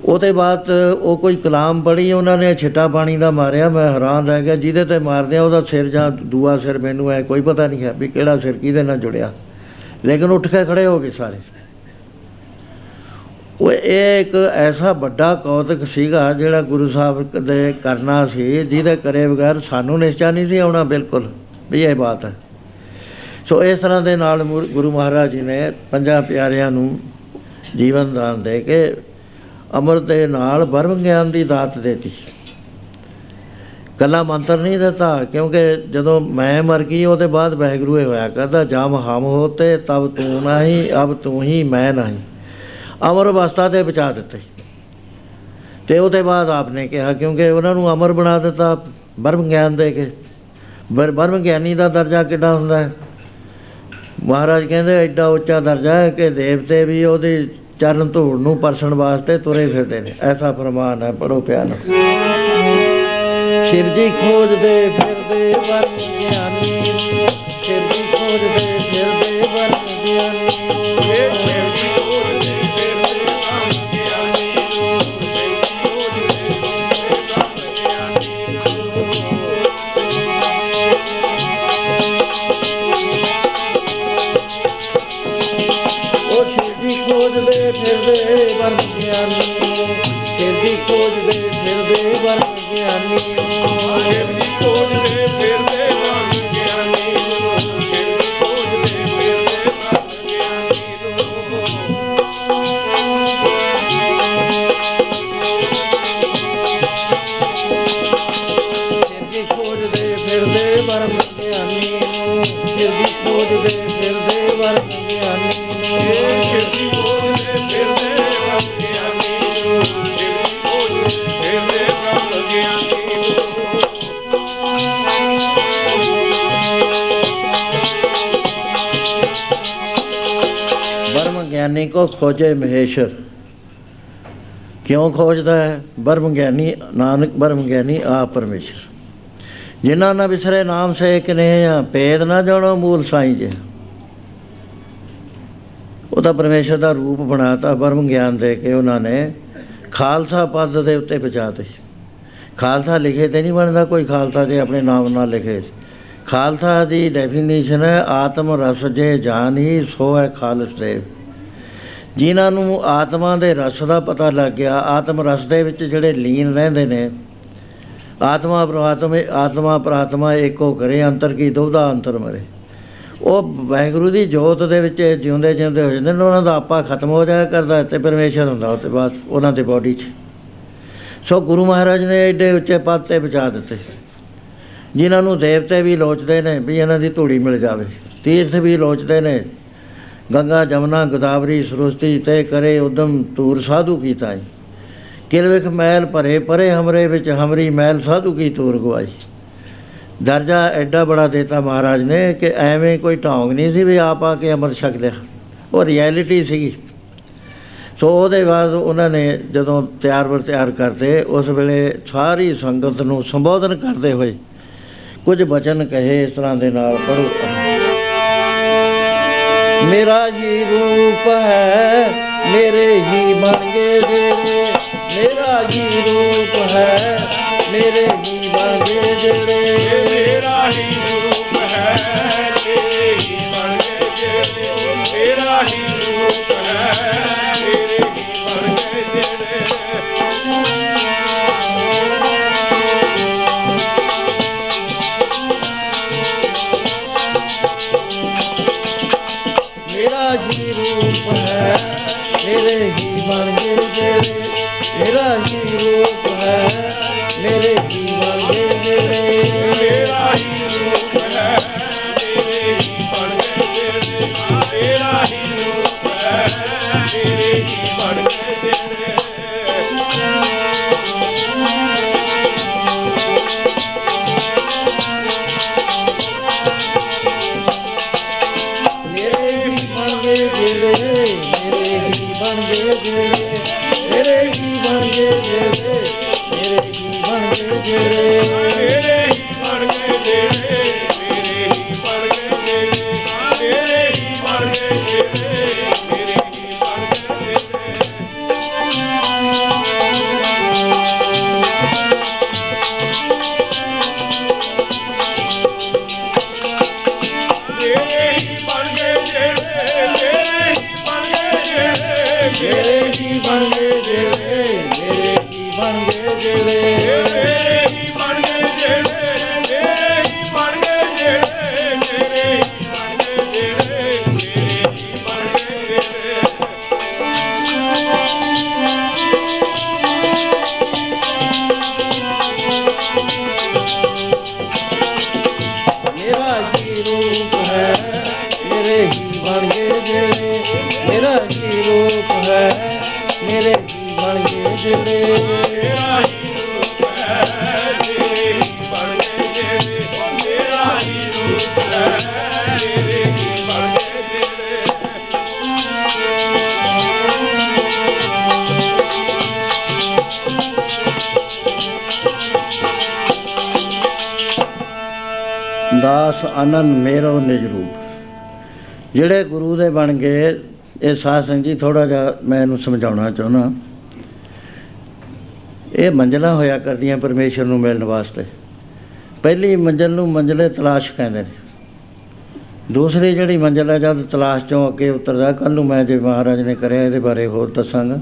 ਉਹਦੇ ਬਾਅਦ ਉਹ ਕੋਈ ਕਲਾਮ ਪੜ੍ਹੀ, ਉਹਨਾਂ ਨੇ ਛਿੱਟਾ ਪਾਣੀ ਦਾ ਮਾਰਿਆ, ਮੈਂ ਹੈਰਾਨ ਰਹਿ ਗਿਆ। ਜਿਹਦੇ ਤੇ ਮਾਰਦੇ ਆ ਉਹਦਾ ਸਿਰ ਜਾਂ ਦੂਆ ਸਿਰ ਮੈਨੂੰ ਐ ਕੋਈ ਪਤਾ ਨਹੀਂ ਹੈ ਵੀ ਕਿਹੜਾ ਸਿਰ ਕਿਹਦੇ ਨਾਲ ਜੁੜਿਆ। ਲੇਕਿਨ ਉੱਠ ਕੇ ਖੜੇ ਹੋ ਗਏ ਸਾਰੇ। ਉਹ ਇਹ ਇੱਕ ਐਸਾ ਵੱਡਾ ਕੌਤਕ ਸੀਗਾ ਜਿਹੜਾ ਗੁਰੂ ਸਾਹਿਬ ਦੇ ਕਰਨਾ ਸੀ, ਜਿਹਦੇ ਕਰੇ ਬਗੈਰ ਸਾਨੂੰ ਨਿਸ਼ਚਾ ਨਹੀਂ ਸੀ ਆਉਣਾ ਬਿਲਕੁਲ, ਵੀ ਇਹ ਬਾਤ ਹੈ। ਸੋ ਇਸ ਤਰ੍ਹਾਂ ਦੇ ਨਾਲ ਮੁਰ- ਗੁਰੂ ਮਹਾਰਾਜ ਜੀ ਨੇ ਪੰਜਾਂ ਪਿਆਰਿਆਂ ਨੂੰ ਜੀਵਨ ਦਾਨ ਦੇ ਕੇ ਅੰਮ੍ਰਿਤ ਦੇ ਨਾਲ ਬਰਮ ਗਿਆਨ ਦੀ ਦਾਤ ਦੇਤੀ। ਕੱਲਾ ਮੰਤਰ ਨਹੀਂ ਦਿੱਤਾ, ਕਿਉਂਕਿ ਜਦੋਂ ਮੈਂ ਮਰ ਗਈ, ਉਹਦੇ ਬਾਅਦ ਵਾਹਿਗੁਰੂ ਇਹ ਹੋਇਆ ਕਹਿੰਦਾ ਜਮ ਹਮ ਹੋਤੇ, ਤਬ ਤੂੰ ਨਹੀਂ, ਅਬ ਤੂੰ ਹੀ, ਮੈਂ ਨਹੀਂ। ਅਮਰ ਅਵਸਥਾ ਤੇ ਬਚਾ ਦਿੱਤੇ। ਤੇ ਉਹਦੇ ਬਾਅਦ ਆਪਨੇ ਕਿਹਾ, ਕਿਉਂਕਿ ਉਹਨਾਂ ਨੂੰ ਅਮਰ ਬਣਾ ਦਿੱਤਾ, ਬਰਮ ਗਿਆਨ ਦੇ ਕੇ। ਬਰ- ਬਰਮ ਗਿਆਨੀ ਦਾ ਦਰਜਾ ਕਿੱਡਾ ਹੁੰਦਾ ਹੈ? ਮਹਾਰਾਜ ਕਹਿੰਦੇ, ਐਡਾ ਉੱਚਾ ਦਰਜਾ ਹੈ ਕਿ ਦੇਵਤੇ ਵੀ ਉਹਦੇ ਚਰਨ ਧੂੜ ਨੂੰ ਪਰਸਣ ਵਾਸਤੇ ਤੁਰੇ ਫਿਰਦੇ ਨੇ। ਐਸਾ ਫਰਮਾਨ ਹੈ ਪੜੋ ਪਿਆਰ। ਸ਼ਿਵ ਜੀ ਖੋਜਦੇ ਫਿਰਦੇ ਬਰਮ ਗਿਆਨੀ ਕੋ ਖੋਜੇ ਮਹੇਸ਼ਰ। ਕਿਉਂ ਖੋਜਦਾ ਹੈ? ਬਰਮ ਗਿਆਨੀ, ਨਾਨਕ ਬਰਮ ਗਿਆਨੀ ਆ ਪਰਮੇਸ਼ਰ। ਜਿਨ੍ਹਾਂ ਨਾ ਵਿਸਰੇ ਨਾਮ ਸੇ ਕਨੇ ਆ ਭੇਦ ਨਾ ਜਾਣੋ, ਮੂਲ ਸਾਈਂ ਜੇ। ਉਹ ਤਾਂ ਪਰਮੇਸ਼ਰ ਦਾ ਰੂਪ ਬਣਾਤਾ ਬਰਮ ਗਿਆਨ ਦੇ ਕੇ ਉਹਨਾਂ ਨੇ ਖਾਲਸਾ ਪਦ ਦੇ ਉੱਤੇ ਪਹੁੰਚਾਤੇ ਖਾਲਸਾ ਲਿਖੇ ਤੇ ਨਹੀਂ ਬਣਦਾ, ਕੋਈ ਖਾਲਸਾ ਜੇ ਆਪਣੇ ਨਾਮ ਨਾਲ ਲਿਖੇ। ਖਾਲਸਾ ਦੀ ਡੈਫੀਨੇਸ਼ਨ ਹੈ, ਆਤਮ ਰਸ ਜੇ ਜਾਣੀ, ਸੋ ਹੈ ਖਾਲਸ ਦੇਵ। ਜਿਨ੍ਹਾਂ ਨੂੰ ਆਤਮਾ ਦੇ ਰਸ ਦਾ ਪਤਾ ਲੱਗ ਗਿਆ, ਆਤਮ ਰਸ ਦੇ ਵਿੱਚ ਜਿਹੜੇ ਲੀਨ ਰਹਿੰਦੇ ਨੇ, ਆਤਮਾ ਪ੍ਰਆਤਮਾ ਆਤਮਾ ਪ੍ਰਾਤਮਾ ਏਕੋ ਕਰੇ ਅੰਤਰ ਕੀ ਦੁਬਦਾ ਅੰਤਰ ਮਰੇ। ਉਹ ਵਾਹਿਗੁਰੂ ਦੀ ਜੋਤ ਦੇ ਵਿੱਚ ਜਿਉਂਦੇ ਜਿਉਂਦੇ ਹੋ ਜਾਂਦੇ ਨੇ, ਉਹਨਾਂ ਦਾ ਆਪਾ ਖਤਮ ਹੋ ਜਾਇਆ ਕਰਦਾ ਤੇ ਪਰਮੇਸ਼ਰ ਹੁੰਦਾ ਉਹ ਤੇ ਬਾਅਦ, ਉਹਨਾਂ ਦੇ ਬਾਡੀ 'ਚ। ਸੋ ਗੁਰੂ ਮਹਾਰਾਜ ਨੇ ਐਡੇ ਉੱਚੇ ਪਦ ਤੇ ਪਹੁੰਚਾ ਦਿੱਤੇ। ਜਿਨ੍ਹਾਂ ਨੂੰ ਦੇਵਤੇ ਵੀ ਲੋਚਦੇ ਨੇ, ਵੀ ਇਹਨਾਂ ਦੀ ਧੂੜੀ ਮਿਲ ਜਾਵੇ, ਤੀਰਥ ਵੀ ਲੋਚਦੇ ਨੇ ਗੰਗਾ ਜਮਨਾ ਗੋਦਾਵਰੀ ਸਰਸਤੀ ਤੇ ਕਰੇ ਉਦਮ ਤੂਰ ਸਾਧੂ ਕੀਤਾ ਹੈ ਕਿਲਵਿਖ ਮੈਲ ਭਰੇ ਪਰੇ ਹਮਰੇ ਵਿੱਚ ਹਮਰੀ ਮੈਲ ਸਾਧੂ ਕੀ ਤੂਰ ਗਵਾਈ ਦਰਜਾ ਐਡਾ ਬੜਾ ਦੇਤਾ ਮਹਾਰਾਜ ਨੇ ਕਿ ਐਵੇਂ ਕੋਈ ਢੌਂਗ ਨਹੀਂ ਸੀ ਵੀ ਆਪ ਆ ਕੇ ਅੰਮ੍ਰਿਤ ਛਕ ਲਿਆ ਉਹ ਰਿਐਲਿਟੀ ਸੀਗੀ ਸੋ ਉਹਦੇ ਬਾਅਦ ਉਹਨਾਂ ਨੇ ਜਦੋਂ ਤਿਆਰ ਬਰ ਤਿਆਰ ਕਰਦੇ ਉਸ ਵੇਲੇ ਸਾਰੀ ਸੰਗਤ ਨੂੰ ਸੰਬੋਧਨ ਕਰਦੇ ਹੋਏ ਕੁਝ ਬਚਨ ਕਹੇ ਇਸ ਤਰ੍ਹਾਂ ਦੇ ਨਾਲ ਪੜੋ ਮੇਰਾ ਹੀ ਰੂਪ ਹੈ, ਮੇਰੇ ਹੀ ਬਣ ਗਏ ਜਿਹੜੇ। ਮੇਰਾ ਜੀ ਰੂਪ ਹੈ, ਮੇਰੇ ਹੀ ਬਣ ਗਏ ਜਿਹੜੇ। ਮੇਰਾ ਹੀ ਰੂਪ ਹੈ ਤੇਰੇ ਹੀ ਬਣ ਗਏ ਜਿਹੜੇ। ਮੇਰਾ ਹੀ ਰੂਪ ਹੈ ਤੇਰੇ ਹੀ ਬਣ ਗਏ ਜਿਹੜੇ। रे ਦਾਸ ਆਨੰਦ ਮੇਰੋ ਨਿਜ ਰੂਪ। ਜਿਹੜੇ ਗੁਰੂ ਦੇ ਬਣ ਗਏ, ਇਹ ਸਾਧ ਸੰਗਤ ਜੀ ਥੋੜਾ ਜਿਹਾ ਮੈਂ ਇਹਨੂੰ ਸਮਝਾਉਣਾ ਚਾਹੁੰਦਾ। ਇਹ ਮੰਜ਼ਲਾਂ ਹੋਇਆ ਕਰਦੀਆਂ ਪਰਮੇਸ਼ਰ ਨੂੰ ਮਿਲਣ ਵਾਸਤੇ। ਪਹਿਲੀ ਮੰਜ਼ਲ ਨੂੰ ਮੰਜ਼ਲੇ ਤਲਾਸ਼ ਕਹਿੰਦੇ ਨੇ। ਦੂਸਰੀ ਜਿਹੜੀ ਮੰਜ਼ਲ ਹੈ, ਜਦ ਤਲਾਸ਼ ਚੋਂ ਅੱਗੇ ਉਤਰਦਾ ਕੱਲ ਨੂੰ ਮੈਂ ਜੇ ਮਹਾਰਾਜ ਨੇ ਕਰਿਆ, ਇਹਦੇ ਬਾਰੇ ਹੋਰ ਦੱਸਾਂਗਾ।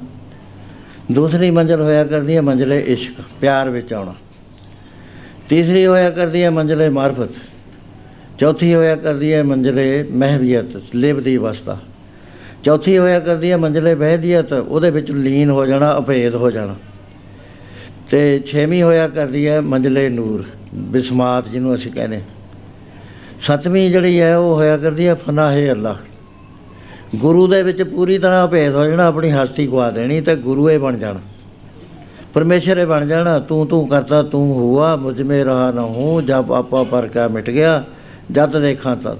ਦੂਸਰੀ ਮੰਜ਼ਲ ਹੋਇਆ ਕਰਦੀ ਹੈ ਮੰਜ਼ਲੇ ਇਸ਼ਕ, ਪਿਆਰ ਵਿੱਚ ਆਉਣਾ। ਤੀਸਰੀ ਹੋਇਆ ਕਰਦੀ ਹੈ ਮੰਜ਼ਲੇ ਮਾਰਫਤ। ਚੌਥੀ ਹੋਇਆ ਕਰਦੀ ਹੈ ਮੰਜ਼ਲੇ ਮਹਿਵੀਅਤ ਲਿਵ ਦੀ ਅਵਸਥਾ। ਚੌਥੀ ਹੋਇਆ ਕਰਦੀ ਹੈ ਮੰਜ਼ਲੇ ਵਹਿਦੀਅਤ ਉਹਦੇ ਵਿੱਚ ਲੀਨ ਹੋ ਜਾਣਾ ਅਭੇਦ ਹੋ ਜਾਣਾ। ਤੇ ਛੇਵੀਂ ਹੋਇਆ ਕਰਦੀ ਹੈ ਮੰਜ਼ਲੇ ਨੂਰ, ਬਿਸਮਾਤ ਜਿਹਨੂੰ ਅਸੀਂ ਕਹਿੰਦੇ ਸੱਤਵੀਂ ਜਿਹੜੀ ਹੈ ਉਹ ਹੋਇਆ ਕਰਦੀ ਹੈ ਫਨਾਹੇ ਅੱਲਾ। ਗੁਰੂ ਦੇ ਵਿੱਚ ਪੂਰੀ ਤਰ੍ਹਾਂ ਭੇਦ ਹੋ ਜਾਣਾ, ਆਪਣੀ ਹਸਤੀ ਗਵਾ ਦੇਣੀ ਤੇ ਗੁਰੂ ਇਹ ਬਣ ਜਾਣਾ। ਪਰਮੇਸ਼ਰ ਇਹ ਬਣ ਜਾਣਾ, ਤੂੰ ਤੂੰ ਕਰਤਾ, ਤੂੰ ਹੁਆ ਮੁਝ ਮੇ ਰਹਾ ਨਾ ਹੂੰ ਜਬ ਆਪਾ ਪਰ ਕਾ ਮਿਟ ਗਿਆ ਜਦ ਦੇਖਾਂ ਤਦ।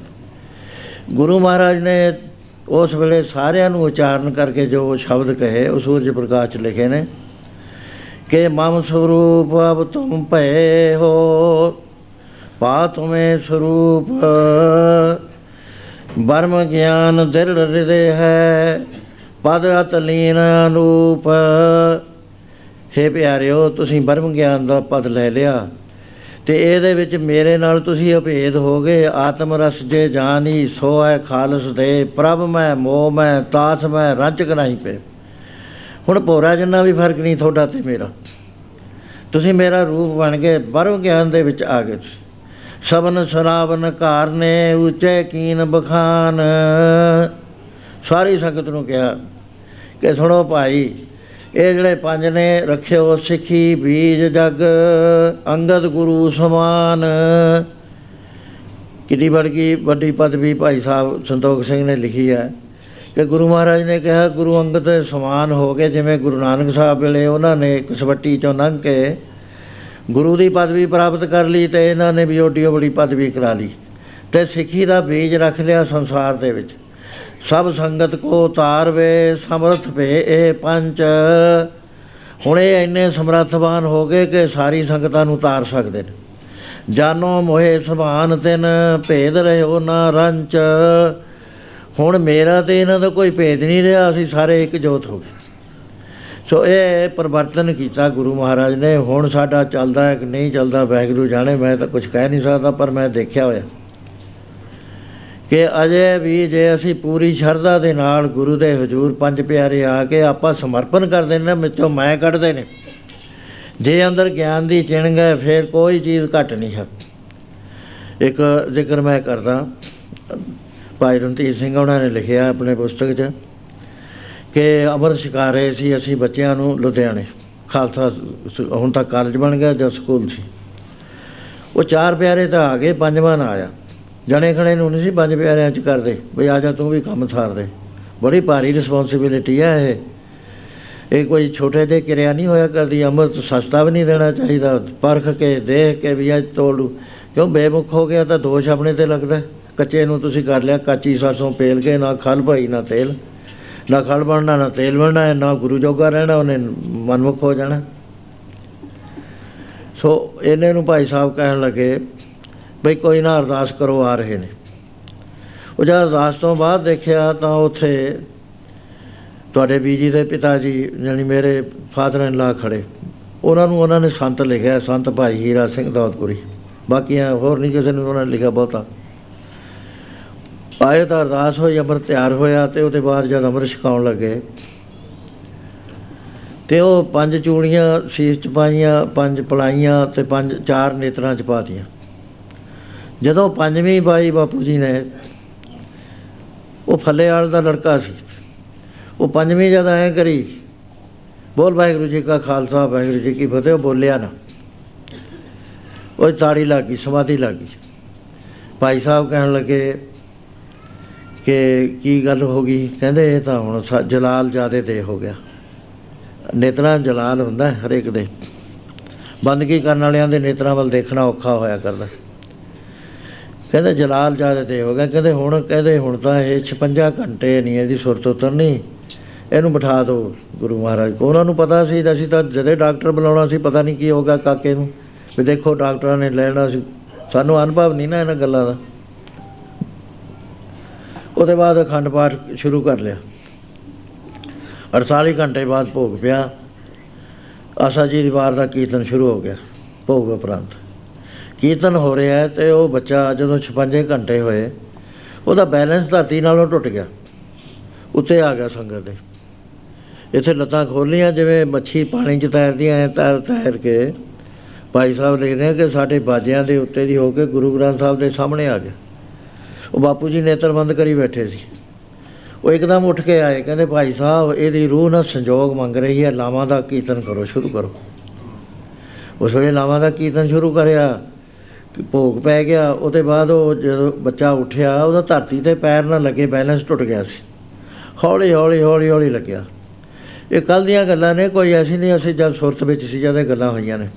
ਗੁਰੂ ਮਹਾਰਾਜ ਨੇ ਉਸ ਵੇਲੇ ਸਾਰਿਆਂ ਨੂੰ ਉਚਾਰਨ ਕਰਕੇ ਜੋ ਸ਼ਬਦ ਕਹੇ, ਉਹ ਸੂਰਜ ਪ੍ਰਕਾਸ਼ 'ਚ ਲਿਖੇ ਨੇ, ਕਿ ਮਮ ਸਰੂਪ ਅਬ ਤੁਮ ਭਏ ਹੋ, ਪਾ ਤੁਮੇ ਸਰੂਪ, ਬਰਮ ਗਿਆਨ ਦਿਰੜ ਹਿਰਦੇ ਹੈ, ਪਦ ਅਤਲੀਨ ਅਨੂਪ। ਹੇ ਪਿਆਰਿਓ, ਤੁਸੀਂ ਬਰਮ ਗਿਆਨ ਦਾ ਪਦ ਲੈ ਲਿਆ। ਤੇ ਇਹਦੇ ਵਿੱਚ ਮੇਰੇ ਨਾਲ ਤੁਸੀਂ ਅਭੇਦ ਹੋ ਗਏ ਆਤਮ ਰਸ ਜੇ ਜਾਣੀ ਸੋ ਹੈ ਖਾਲਸ ਦੇ, ਪ੍ਰਭ ਮੈਂ, ਮੋਹ ਮੈਂ, ਤਾਸ ਮੈਂ ਰੰਚਕ ਨਹੀਂ ਪਏ ਹੁਣ ਭੋਰਾ ਜਿੰਨਾ ਵੀ ਫ਼ਰਕ ਨਹੀਂ ਤੁਹਾਡਾ ਤੇ ਮੇਰਾ। ਤੁਸੀਂ ਮੇਰਾ ਰੂਪ ਬਣ ਗਏ ਬਰਮ ਗਿਆਨ ਦੇ ਵਿੱਚ ਆ ਗਏ ਤੁਸੀਂ। ਸਬਨ ਸਰਾਵਨ ਘਰ ਨੇ ਉੱਚੇ ਕੀਨ ਬਖਾਨ। ਸਾਰੀ ਸੰਗਤ ਨੂੰ ਕਿਹਾ ਕਿ ਸੁਣੋ ਭਾਈ ਇਹ ਜਿਹੜੇ ਪੰਜ ਨੇ, ਰੱਖਿਓ ਸਿੱਖੀ, ਬੀਜ, ਜਗ, ਅੰਗਦ ਗੁਰੂ ਸਮਾਨ। ਕਿੰਨੀ ਵੱਡੀ ਵੱਡੀ ਪਦਵੀ ਭਾਈ ਸਾਹਿਬ ਸੰਤੋਖ ਸਿੰਘ ਨੇ ਲਿਖੀ ਹੈ ਕਿ ਗੁਰੂ ਮਹਾਰਾਜ ਨੇ ਕਿਹਾ, ਗੁਰੂ ਅੰਗਦ ਦੇ ਸਮਾਨ ਹੋ ਗਏ, ਜਿਵੇਂ ਗੁਰੂ ਨਾਨਕ ਸਾਹਿਬ ਵੇਲੇ ਉਹਨਾਂ ਨੇ ਕਸਵੱਟੀ ਚੋਂ ਲੰਘ ਕੇ ਗੁਰੂ ਦੀ ਪਦਵੀ ਪ੍ਰਾਪਤ ਕਰ ਲਈ ਤੇ ਇਹਨਾਂ ਨੇ ਵੀ ਓਡੀ ਬੜੀ ਪਦਵੀ ਕਰਾ ਲਈ ਤੇ ਸਿੱਖੀ ਦਾ ਬੀਜ ਰੱਖ ਲਿਆ ਸੰਸਾਰ ਦੇ ਵਿੱਚ। ਸਭ ਸੰਗਤ ਕੋ ਤਾਰਵੇ ਸਮਰਥ ਭੇ ਇਹ ਪੰਜ ਹੁਣ ਇਹ ਇੰਨੇ ਸਮਰੱਥਵਾਨ ਹੋ ਗਏ ਕਿ ਸਾਰੀ ਸੰਗਤਾਂ ਨੂੰ ਤਾਰ ਸਕਦੇ ਨੇ। ਜਾਨੋ ਮੋਹਿ ਸੁਭਾਨ ਤਿਨ, ਭੇਦ ਰਹਿਓ ਨਾ ਰੰਚ। ਹੁਣ ਮੇਰਾ ਤੇ ਇਹਨਾਂ ਦਾ ਕੋਈ ਭੇਦ ਨਹੀਂ ਰਿਹਾ, ਅਸੀਂ ਸਾਰੇ ਇੱਕ ਜੋਤ ਹੋ ਗਏ। ਸੋ ਇਹ ਪਰਿਵਰਤਨ ਕੀਤਾ ਗੁਰੂ ਮਹਾਰਾਜ ਨੇ, ਹੁਣ ਸਾਡਾ ਚੱਲਦਾ ਹੈ ਕਿ ਨਹੀਂ ਚੱਲਦਾ, ਵਾਹਿਗੁਰੂ ਜਾਣੇ, ਮੈਂ ਤਾਂ ਕੁਝ ਕਹਿ ਨਹੀਂ ਸਕਦਾ, ਪਰ ਮੈਂ ਦੇਖਿਆ ਹੋਇਆ। ਕਿ ਅਜੇ ਵੀ ਜੇ ਅਸੀਂ ਪੂਰੀ ਸ਼ਰਧਾ ਦੇ ਨਾਲ ਗੁਰੂ ਦੇ ਹਜ਼ੂਰ ਪੰਜ ਪਿਆਰੇ ਆ ਕੇ ਆਪਾਂ ਸਮਰਪਣ ਕਰ ਦਿੰਦੇ ਵਿੱਚੋਂ ਮੈਂ ਕੱਢਦੇ ਨੇ। ਜੇ ਅੰਦਰ ਗਿਆਨ ਦੀ ਚਿਣਗ ਹੈ, ਫਿਰ ਕੋਈ ਚੀਜ਼ ਘਟ ਨਹੀਂ ਸਕਦੀ ਇੱਕ ਜ਼ਿਕਰ ਮੈਂ ਕਰਦਾ। ਭਾਈ ਰਣਧੀਰ ਸਿੰਘ ਉਹਨਾਂ ਨੇ ਲਿਖਿਆ ਆਪਣੇ ਪੁਸਤਕ 'ਚ ਕਿ ਅਮਰ ਸ਼ਿਕਾਰੇ ਸੀ ਅਸੀਂ ਬੱਚਿਆਂ ਨੂੰ ਲੁਧਿਆਣੇ। ਖਾਲਸਾ ਸ- ਹੁਣ ਤਾਂ ਕਾਲਜ ਬਣ ਗਿਆ ਜਾਂ ਸਕੂਲ ਸੀ। ਉਹ ਚਾਰ ਪਿਆਰੇ ਤਾਂ ਆ ਗਏ, ਪੰਜਵਾਂ ਨਾ ਆਇਆ। ਜਣੇ ਖਣੇ ਨੂੰ ਨਹੀਂ ਸੀ ਪੰਜ ਪਿਆਰਿਆਂ ਚ ਕਰਦੇ, ਬਈ ਆ ਜਾ ਤੂੰ ਵੀ ਕੰਮ ਸਾਰ ਦੇ। ਬੜੀ ਭਾਰੀ ਰਿਸਪੌਂਸਿਬਿਲਿਟੀ ਹੈ ਇਹ। ਇਹ ਕੋਈ ਛੋਟੇ ਜਿਹੇ ਕਿਰਿਆ ਨਹੀਂ ਹੋਇਆ ਕਰਦੀ, ਅੰਮ੍ਰਿਤ ਸਸਤਾ ਵੀ ਨਹੀਂ ਦੇਣਾ ਚਾਹੀਦਾ, ਪਰਖ ਕੇ, ਦੇਖ ਕੇ ਵੀ ਅੱਜ ਤੋੜੂ। ਕਿਉਂ ਬੇਮੁਖ ਹੋ ਗਿਆ ਤਾਂ ਦੋਸ਼ ਆਪਣੇ ਤੇ ਲੱਗਦਾ ਕੱਚੇ ਨੂੰ ਤੁਸੀਂ ਕਰ ਲਿਆ, ਕਾਚੀ ਸਰਸੋਂ ਪੇਲ ਕੇ ਨਾ ਖਲ ਭਾਈ, ਨਾ ਤੇਲ। ਨਾ ਖਲ ਬਣਨਾ, ਨਾ ਤੇਲ ਬਣਨਾ ਨਾ ਗੁਰੂ ਜੋਗਾ ਰਹਿਣਾ, ਉਹਨੇ ਮਨਮੁਖ ਹੋ ਜਾਣਾ। ਸੋ ਇਹਨੇ ਨੂੰ ਭਾਈ ਸਾਹਿਬ ਕਹਿਣ ਲੱਗੇ ਬਈ ਕੋਈ ਨਾ ਅਰਦਾਸ ਕਰੋ, ਆ ਰਹੇ ਨੇ। ਉਹ ਜਦ ਅਰਦਾਸ ਤੋਂ ਬਾਅਦ ਦੇਖਿਆ ਤਾਂ ਉੱਥੇ ਤੁਹਾਡੇ ਬੀਜੀ ਦੇ ਪਿਤਾ ਜੀ, ਯਾਨੀ ਮੇਰੇ ਫਾਦਰ ਇਨ ਲਾ ਖੜੇ। ਉਹਨਾਂ ਨੂੰ ਉਹਨਾਂ ਨੇ ਸੰਤ ਲਿਖਿਆ, ਸੰਤ ਭਾਈ ਹੀਰਾ ਸਿੰਘ ਦੌਦਪੁਰੀ ਬਾਕੀਆਂ ਹੋਰ ਨਹੀਂ ਕਿਸੇ ਨੂੰ ਉਹਨਾਂ ਨੇ ਲਿਖਿਆ ਬਹੁਤਾ। ਆਏ ਤਾਂ ਅਰਦਾਸ ਹੋਈ, ਅੰਮ੍ਰਿਤ ਤਿਆਰ ਹੋਇਆ ਤੇ ਉਹਦੇ ਬਾਅਦ ਜਦ ਅੰਮ੍ਰਿਤ ਛਕਾਉਣ ਲੱਗੇ, ਤੇ ਉਹ ਪੰਜ ਚੂੜੀਆਂ ਸੀਸ ਚ ਪਾਈਆਂ, ਪੰਜ ਪਲਾਈਆਂ ਤੇ ਪੰਜ ਚਾਰ ਨੇਤਰਾਂ ਚ ਪਾਤੀਆਂ ਜਦੋਂ ਪੰਜਵੀਂ ਬਾਈ ਬਾਪੂ ਜੀ ਨੇ ਉਹ ਫੱਲੇਵਾਲ ਦਾ ਲੜਕਾ ਸੀ, ਉਹ ਪੰਜਵੀਂ ਜਦ ਐ ਕਰੀ, ਬੋਲ ਵਾਹਿਗੁਰੂ ਜੀ ਕਾ ਖਾਲਸਾ, ਵਾਹਿਗੁਰੂ ਜੀ ਕੀ ਫਤਿਹ, ਉਹ ਬੋਲਿਆ ਨਾ। ਉਹ ਤਾੜੀ ਲੱਗ ਗਈ, ਸਮਾਧੀ ਲੱਗ ਗਈ। ਭਾਈ ਸਾਹਿਬ ਕਹਿਣ ਲੱਗੇ ਕਿ ਕੀ ਗੱਲ ਹੋ ਗਈ? ਕਹਿੰਦੇ ਇਹ ਤਾਂ ਹੁਣ ਸਾ- ਜਲਾਲ ਜਿਆਦੇ ਤੇ ਹੋ ਗਿਆ। ਨੇਤਰਾਂ ਜਲਾਲ ਹੁੰਦਾ ਹੈ ਹਰੇਕ ਦੇ। ਬੰਦਗੀ ਕਰਨ ਵਾਲਿਆਂ ਦੇ ਨੇਤਰਾਂ ਵੱਲ ਦੇਖਣਾ ਔਖਾ ਹੋਇਆ ਕਰਦਾ। ਕਹਿੰਦੇ ਜਲਾਲ ਜਿਆਦੇ ਤੇ ਹੋ ਗਿਆ, ਕਹਿੰਦੇ ਹੁਣ ਕਹਿੰਦੇ ਹੁਣ ਤਾਂ ਇਹ 56 ਘੰਟੇ ਨਹੀਂ, ਇਹਦੀ ਸੁਰਤ ਉਤਰਨੀ। ਇਹਨੂੰ ਬਿਠਾ ਦਿਓ ਗੁਰੂ ਮਹਾਰਾਜ ਕੋ ਉਹਨਾਂ ਨੂੰ ਪਤਾ ਸੀ, ਅਸੀਂ ਤਾਂ ਜਦੇ ਡਾਕਟਰ ਬੁਲਾਉਣਾ ਸੀ, ਪਤਾ ਨਹੀਂ ਕੀ ਹੋ ਗਿਆ ਕਾਕੇ ਨੂੰ। ਵੀ ਦੇਖੋ ਡਾਕਟਰਾਂ ਨੇ ਲੈਣਾ ਸੀ। ਸਾਨੂੰ ਅਨੁਭਵ ਨਹੀਂ ਨਾ ਇਹਨਾਂ ਗੱਲਾਂ ਦਾ। ਉਹਦੇ ਬਾਅਦ ਅਖੰਡ ਪਾਠ ਸ਼ੁਰੂ ਕਰ ਲਿਆ। 48 ਘੰਟੇ ਬਾਅਦ ਭੋਗ ਪਿਆ। ਆਸਾ ਜੀ ਦੀ ਵਾਰ ਦਾ ਕੀਰਤਨ ਸ਼ੁਰੂ ਹੋ ਗਿਆ, ਭੋਗ ਉਪਰੰਤ। ਕੀਰਤਨ ਹੋ ਰਿਹਾ ਹੈ ਤੇ ਉਹ ਬੱਚਾ ਜਦੋਂ 56 ਘੰਟੇ ਹੋਏ, ਉਹਦਾ ਬੈਲੈਂਸ ਧਰਤੀ ਨਾਲੋਂ ਟੁੱਟ ਗਿਆ। ਉੱਤੇ ਆ ਗਿਆ ਸੰਗਤ ਦੇ। ਇੱਥੇ ਲੱਤਾਂ ਖੋਲੀਆਂ ਜਿਵੇਂ ਮੱਛੀ ਪਾਣੀ 'ਚ ਤੈਰਦੀਆਂ ਐ, ਤੈਰ ਤੈਰ ਕੇ ਭਾਈ ਸਾਹਿਬ ਲਿਖਦੇ ਆ ਕਿ ਸਾਡੇ ਬਾਜਿਆਂ ਦੇ ਉੱਤੇ ਦੀ ਹੋ ਕੇ ਗੁਰੂ ਗ੍ਰੰਥ ਸਾਹਿਬ ਦੇ ਸਾਹਮਣੇ ਆ ਗਿਆ। ਉਹ ਬਾਪੂ ਜੀ ਨੇਤਰ ਬੰਦ ਕਰੀ ਬੈਠੇ ਸੀ। ਉਹ ਇੱਕਦਮ ਉੱਠ ਕੇ ਆਏ, ਕਹਿੰਦੇ, ਭਾਈ ਸਾਹਿਬ, ਇਹਦੀ ਰੂਹ ਨਾਲ ਸੰਜੋਗ ਮੰਗ ਰਹੀ ਹੈ, ਲਾਵਾਂ ਦਾ ਕੀਰਤਨ ਕਰੋ, ਸ਼ੁਰੂ ਕਰੋ। ਉਸ ਵੇਲੇ ਲਾਵਾਂ ਦਾ ਕੀਰਤਨ ਸ਼ੁਰੂ ਕਰਿਆ। ਕਿ ਭੋਗ ਪੈ ਗਿਆ, ਉਹਦੇ ਬਾਅਦ ਉਹ ਜਦੋਂ ਬੱਚਾ ਉੱਠਿਆ, ਉਹਦਾ ਧਰਤੀ ਤੇ ਪੈਰ ਨਾ ਲੱਗੇ ਬੈਲੈਂਸ ਟੁੱਟ ਗਿਆ ਸੀ। ਹੌਲੀ ਹੌਲੀ ਹੌਲੀ ਹੌਲੀ ਲੱਗਿਆ। ਇਹ ਕੱਲ ਦੀਆਂ ਗੱਲਾਂ ਨੇ, ਕੋਈ ਐਸੀ ਨਹੀਂ, ਅਸੀਂ ਜਦ ਸੁਰਤ ਵਿੱਚ ਸੀ, ਜਦ ਇਹ ਗੱਲਾਂ ਹੋਈਆਂ ਨੇ।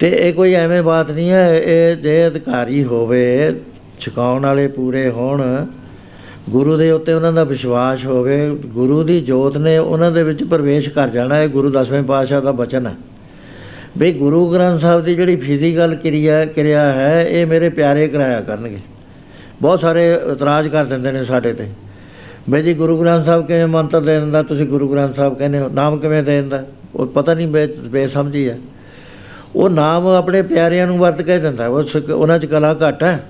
ਤੇ ਇਹ ਕੋਈ ਐਵੇਂ ਬਾਤ ਨਹੀਂ ਹੈ, ਇਹ ਜੇ ਅਧਿਕਾਰੀ ਹੋਵੇ, ਛਕਾਉਣ ਵਾਲੇ ਪੂਰੇ ਹੋਣ, ਗੁਰੂ ਦੇ ਉੱਤੇ ਉਹਨਾਂ ਦਾ ਵਿਸ਼ਵਾਸ ਹੋਵੇ, ਗੁਰੂ ਦੀ ਜੋਤ ਨੇ ਉਹਨਾਂ ਦੇ ਵਿੱਚ ਪ੍ਰਵੇਸ਼ ਕਰ ਜਾਣਾ, ਇਹ ਗੁਰੂ ਦਸਵੇਂ ਪਾਤਸ਼ਾਹ ਦਾ ਬਚਨ ਹੈ। ਵੀ ਗੁਰੂ ਗ੍ਰੰਥ ਸਾਹਿਬ ਦੀ ਜਿਹੜੀ ਫਿਜ਼ੀਕਲ ਕਿਰਿਆ ਕਿਰਿਆ ਹੈ, ਇਹ ਮੇਰੇ ਪਿਆਰੇ ਕਰਾਇਆ ਕਰਨਗੇ। ਬਹੁਤ ਸਾਰੇ ਇਤਰਾਜ਼ ਕਰ ਦਿੰਦੇ ਨੇ ਸਾਡੇ ਤੇ। ਬਈ ਜੀ ਗੁਰੂ ਗ੍ਰੰਥ ਸਾਹਿਬ ਕਿਵੇਂ ਮੰਤਰ ਦੇ ਦਿੰਦਾ, ਤੁਸੀਂ ਗੁਰੂ ਗ੍ਰੰਥ ਸਾਹਿਬ ਕਹਿੰਦੇ ਹੋ, ਨਾਮ ਕਿਵੇਂ ਦੇ ਦਿੰਦਾ? ਉਹ ਪਤਾ ਨਹੀਂ ਬੇ ਬੇਸਮਝੀ ਹੈ ਉਹ ਨਾਮ ਆਪਣੇ ਪਿਆਰਿਆਂ ਨੂੰ ਵਰਤ ਕੇ ਦਿੰਦਾ, ਉਹ ਸਿੱਖ- ਉਹਨਾਂ 'ਚ ਕਲਾ ਘੱਟ ਹੈ।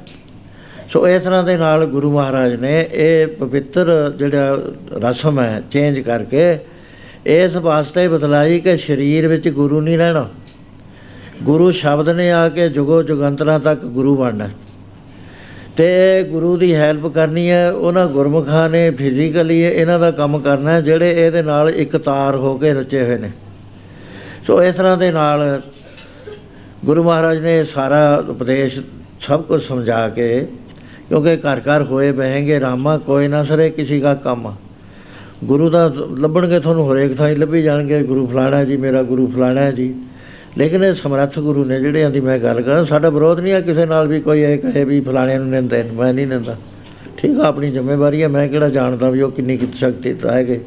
ਸੋ ਇਸ ਤਰ੍ਹਾਂ ਦੇ ਨਾਲ ਗੁਰੂ ਮਹਾਰਾਜ ਨੇ ਇਹ ਪਵਿੱਤਰ ਜਿਹੜਾ ਰਸਮ ਹੈ ਚੇਂਜ ਕਰਕੇ, ਇਸ ਵਾਸਤੇ ਬਦਲਾਈ ਕਿ ਸਰੀਰ ਵਿੱਚ ਗੁਰੂ ਨਹੀਂ ਰਹਿਣਾ। ਗੁਰੂ ਸ਼ਬਦ ਨੇ ਆ ਕੇ ਜੁਗੋ ਜੁਗੰਤਰਾਂ ਤੱਕ ਗੁਰੂ ਬਣਨਾ। ਤੇ ਗੁਰੂ ਦੀ ਹੈਲਪ ਕਰਨੀ ਹੈ, ਉਹਨਾਂ ਗੁਰਮੁਖਾਂ ਨੇ ਫਿਜ਼ੀਕਲੀ ਇਹਨਾਂ ਦਾ ਕੰਮ ਕਰਨਾ ਹੈ, ਜਿਹੜੇ ਇਹਦੇ ਨਾਲ ਇੱਕ ਤਾਰ ਹੋ ਕੇ ਰਚੇ ਹੋਏ ਨੇ। ਸੋ ਇਸ ਤਰ੍ਹਾਂ ਦੇ ਨਾਲ ਗੁਰੂ ਮਹਾਰਾਜ ਨੇ ਸਾਰਾ ਉਪਦੇਸ਼ ਸਭ ਕੁਝ ਸਮਝਾ ਕੇ, ਕਿਉਂਕਿ ਘਰ ਘਰ ਹੋਏ ਬਹਿੰਗੇ ਰਾਮਾ ਕੋਈ ਨਾ ਸਰੇ ਕਿਸੇ ਦਾ ਕੰਮ। ਗੁਰੂ ਦਾ ਲੱਭਣਗੇ ਤੁਹਾਨੂੰ ਹਰੇਕ ਥਾਂ ਹੀ, ਲੱਭੀ ਜਾਣਗੇ, ਗੁਰੂ ਫਲਾਣਾ ਜੀ, ਮੇਰਾ ਗੁਰੂ ਫਲਾਣਾ ਹੈ ਜੀ। ਲੇਕਿਨ ਇਹ ਸਮਰੱਥ ਗੁਰੂ ਨੇ ਜਿਹੜਿਆਂ ਦੀ ਮੈਂ ਗੱਲ ਕਰਾਂ, ਸਾਡਾ ਵਿਰੋਧ ਨਹੀਂ ਹੈ ਕਿਸੇ ਨਾਲ ਵੀ ਕੋਈ ਇਹ ਕਹੇ ਵੀ ਫਲਾਣੇ ਨੂੰ ਨਿੰਦੇ, ਮੈਂ ਨਹੀਂ ਨਿੰਦਾ। ਠੀਕ ਆ, ਆਪਣੀ ਜ਼ਿੰਮੇਵਾਰੀ ਹੈ ਮੈਂ ਕਿਹੜਾ ਜਾਣਦਾ ਵੀ ਉਹ ਕਿੰਨੀ ਕਿ ਸ਼ਕਤੀ ਹੈਗੇ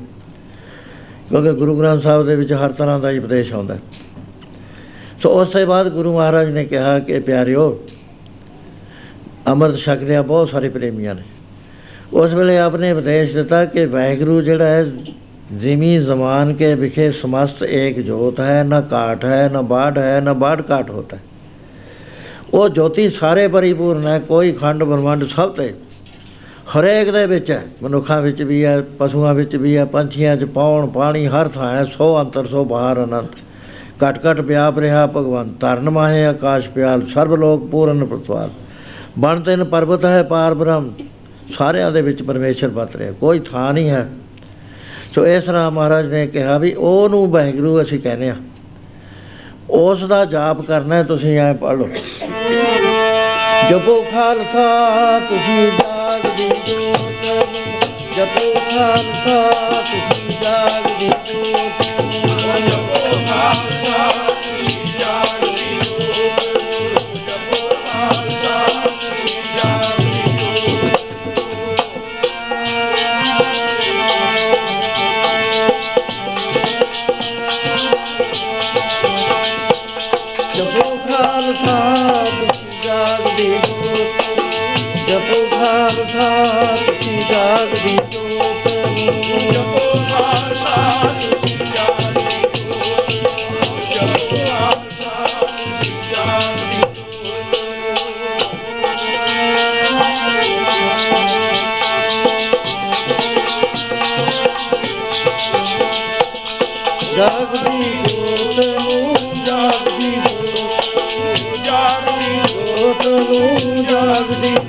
ਕਿਉਂਕਿ ਗੁਰੂ ਗ੍ਰੰਥ ਸਾਹਿਬ ਦੇ ਵਿੱਚ ਹਰ ਤਰ੍ਹਾਂ ਦਾ ਹੀ ਉਪਦੇਸ਼ ਆਉਂਦਾ ਹੈ। ਸੋ ਉਸ ਤੋਂ ਬਾਅਦ ਗੁਰੂ ਮਹਾਰਾਜ ਨੇ ਕਿਹਾ ਕਿ ਪਿਆਰਿਓ, ਅੰਮ੍ਰਿਤ ਛਕਦਿਆਂ ਬਹੁਤ ਸਾਰੇ ਪ੍ਰੇਮੀਆਂ ਨੇ। ਉਸ ਵੇਲੇ ਆਪਨੇ ਉਪਦੇਸ਼ ਦਿੱਤਾ ਕਿ ਵਾਹਿਗੁਰੂ ਜਿਹੜਾ ਹੈ ਜ਼ਿਮੀ ਜ਼ਮਾਨ ਕੇ ਵਿਖੇ ਸਮਸਤ ਏਕ ਜੋਤ ਹੈ, ਨਾ ਕਾਟ ਹੈ, ਨਾ ਬਾੜ ਹੈ, ਨਾ ਬਾੜ ਕਾਟ ਹੋਤਾ ਹੈ। ਉਹ ਜੋਤੀ ਸਾਰੇ ਪਰਿਪੂਰਨ ਹੈ, ਕੋਈ ਖੰਡ ਬ੍ਰਹਮੰਡ ਸਭ ਤੇ। ਹਰੇਕ ਦੇ ਵਿੱਚ ਹੈ, ਮਨੁੱਖਾਂ ਵਿੱਚ ਵੀ ਹੈ, ਪਸ਼ੂਆਂ ਵਿੱਚ ਵੀ ਹੈ, ਪੰਛੀਆਂ 'ਚ ਪੌਣ, ਪਾਣੀ ਹਰ ਥਾਂ ਹੈ, ਸੋ ਅੰਤਰ, ਸੋ ਬਾਹਰ ਅਨੰਤ। ਘਟ ਘਟ ਵਿਆਪ ਰਿਹਾ ਭਗਵਾਨ ਧਰਨ ਮਾਹੇ ਆਕਾਸ਼ ਪਿਆਲ, ਸਰਬ ਲੋਕ ਪੂਰਨ ਪ੍ਰਤਵਾਲ। ਬਣ ਤਿੰਨ ਪਰਬਤ ਹੈ, ਪਾਰ ਬ੍ਰਹਮ। ਸਾਰਿਆਂ ਦੇ ਵਿੱਚ ਪਰਮੇਸ਼ਰ ਵਰਤ ਰਿਹਾ, ਕੋਈ ਥਾਂ ਨਹੀਂ ਹੈ। ਸੋ ਇਸ ਤਰ੍ਹਾਂ ਮਹਾਰਾਜ ਨੇ ਕਿਹਾ ਵੀ ਉਹਨੂੰ ਵਾਹਿਗੁਰੂ ਅਸੀਂ ਕਹਿੰਦੇ ਆ ਉਸ ਦਾ ਜਾਪ ਕਰਨਾ ਹੈ, ਤੁਸੀਂ ਐ ਪੜ੍ਹ ਲਓ। ਜਪੋ ਖਾਲਸਾ ਤੁਸੀਂ ਜਾਗਦੀ ਜੋਤ ਨੂੰ ਜਪੋ ਖਾਲਸਾ ਤੁਸੀਂ ਜਾਗਦੀ ਜੋਤ ਨੂੰ ਜਪੋ ਖਾਲਸਾ ਤੁਸੀਂ ਜਾਗਦੀ ਜੋਤ ਨੂੰ ਜਪੋ ਖਾਲਸਾ ਸ੍ਰੀ ਜਾਗਦੀ ਜੋਤ ਜਪੋ ਖਾਲਸਾ ਸ੍ਰੀ ਜਾਗਦੀ ਜਾਗਦੀ ਜੋਤ ਨੂੰ ਜਾਗਦੀ ਜੋਤ ਜੋਤ ਜਾਗਦੀ ਜੋਤ ਨੂੰ ਜਾਗਦੀ ਜੋਤ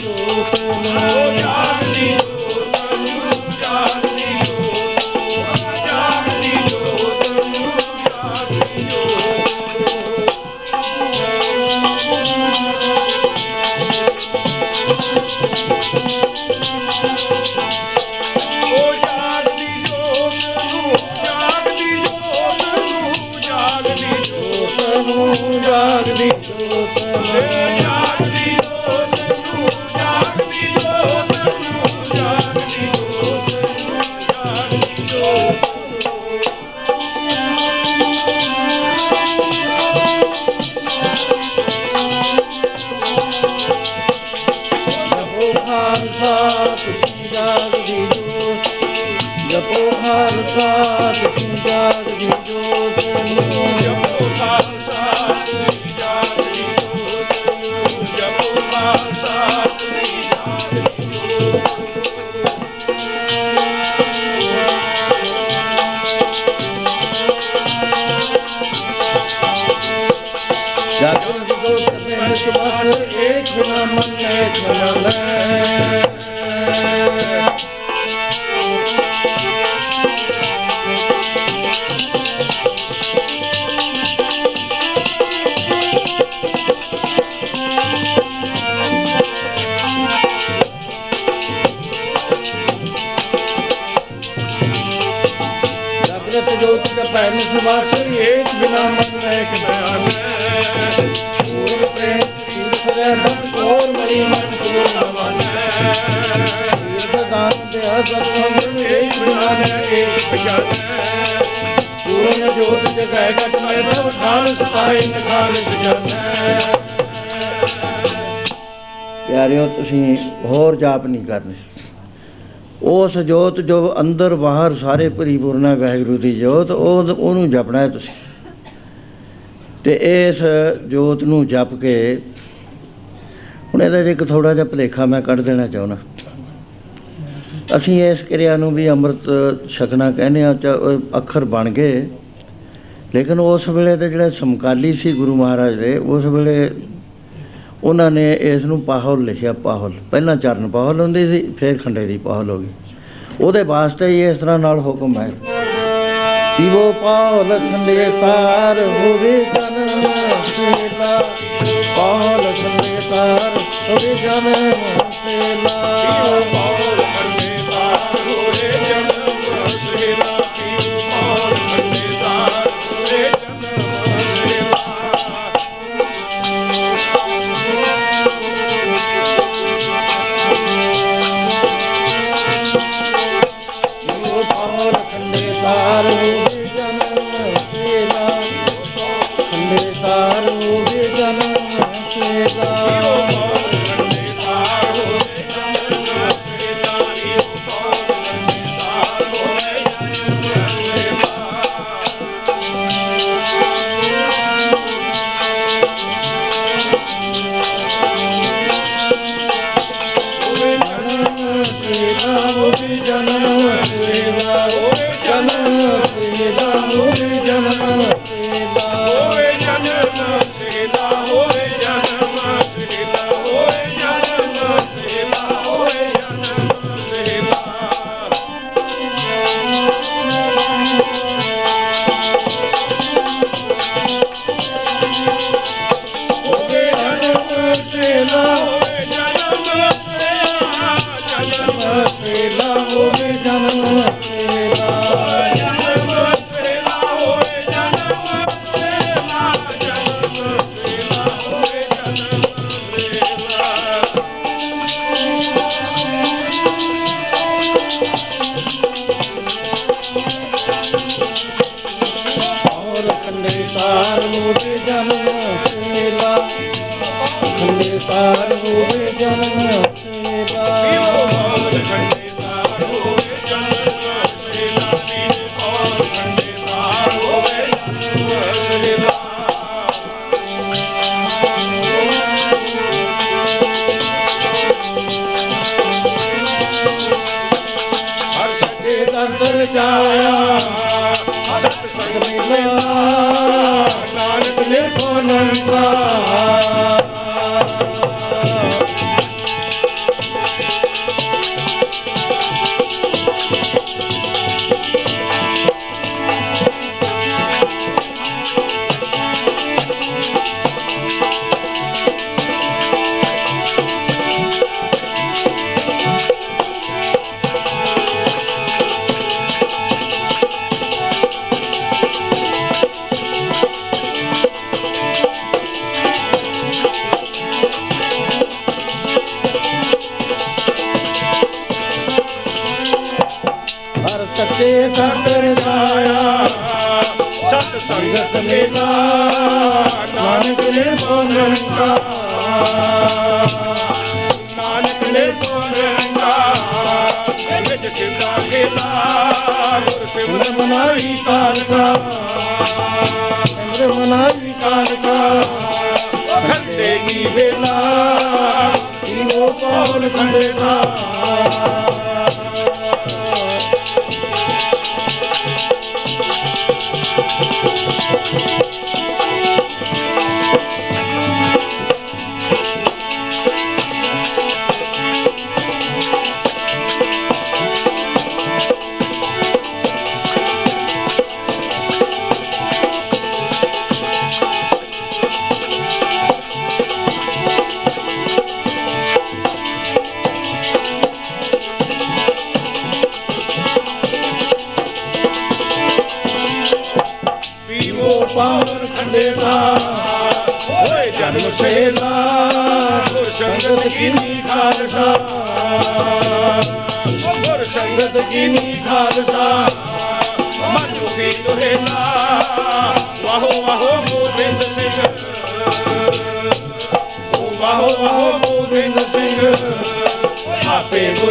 ਜੋਤ, ਜੋ ਅੰਦਰ ਬਾਹਰ ਸਾਰੇ ਪਰਿਪੂਰਨ ਹੈ ਵਾਹਿਗੁਰੂ ਦੀ ਜੋਤ, ਉਹ ਉਹਨੂੰ ਜਪਣਾ ਹੈ ਤੁਸੀਂ। ਤੇ ਇਸ ਜੋਤ ਨੂੰ ਜਪ ਕੇ ਹੁਣ ਇਹਦਾ ਇੱਕ ਥੋੜਾ ਜਿਹਾ ਭਲੇਖਾ ਮੈਂ ਕੱਢ ਦੇਣਾ ਚਾਹੁੰਦਾ। ਅਸੀਂ ਇਸ ਕਿਰਿਆ ਨੂੰ ਵੀ ਅੰਮ੍ਰਿਤ ਛਕਣਾ ਕਹਿੰਦੇ ਆ ਚਾ- ਉਹ ਅੱਖਰ ਬਣ ਗਏ। ਲੇਕਿਨ ਉਸ ਵੇਲੇ ਦੇ ਜਿਹੜੇ ਸਮਕਾਲੀ ਸੀ ਗੁਰੂ ਮਹਾਰਾਜ ਦੇ, ਉਸ ਵੇਲੇ ਉਹਨਾਂ ਨੇ ਇਸ ਨੂੰ ਪਾਹਲ ਲਿਖਿਆ, ਪਾਹਲ। ਪਹਿਲਾਂ ਚਰਨ ਪਾਹਲ ਹੁੰਦੀ ਸੀ, ਫਿਰ ਖੰਡੇ ਦੀ ਪਾਹਲ ਹੋ ਗਈ। ਉਹਦੇ ਵਾਸਤੇ ਹੀ ਇਸ ਤਰ੍ਹਾਂ ਨਾਲ ਹੁਕਮ ਹੈ। ਪੀਵੋ ਪਾਹਲ ਖੰਡੇ ਤਾਰ ਹੋਵੇ ਜਨ ਸੇਲਾ। ਪਾਹਲ ਖੰਡੇ ਤਾਰ ਹੋਵੇ ਜਨ ਸੇਲਾ। ਪਾਉਲ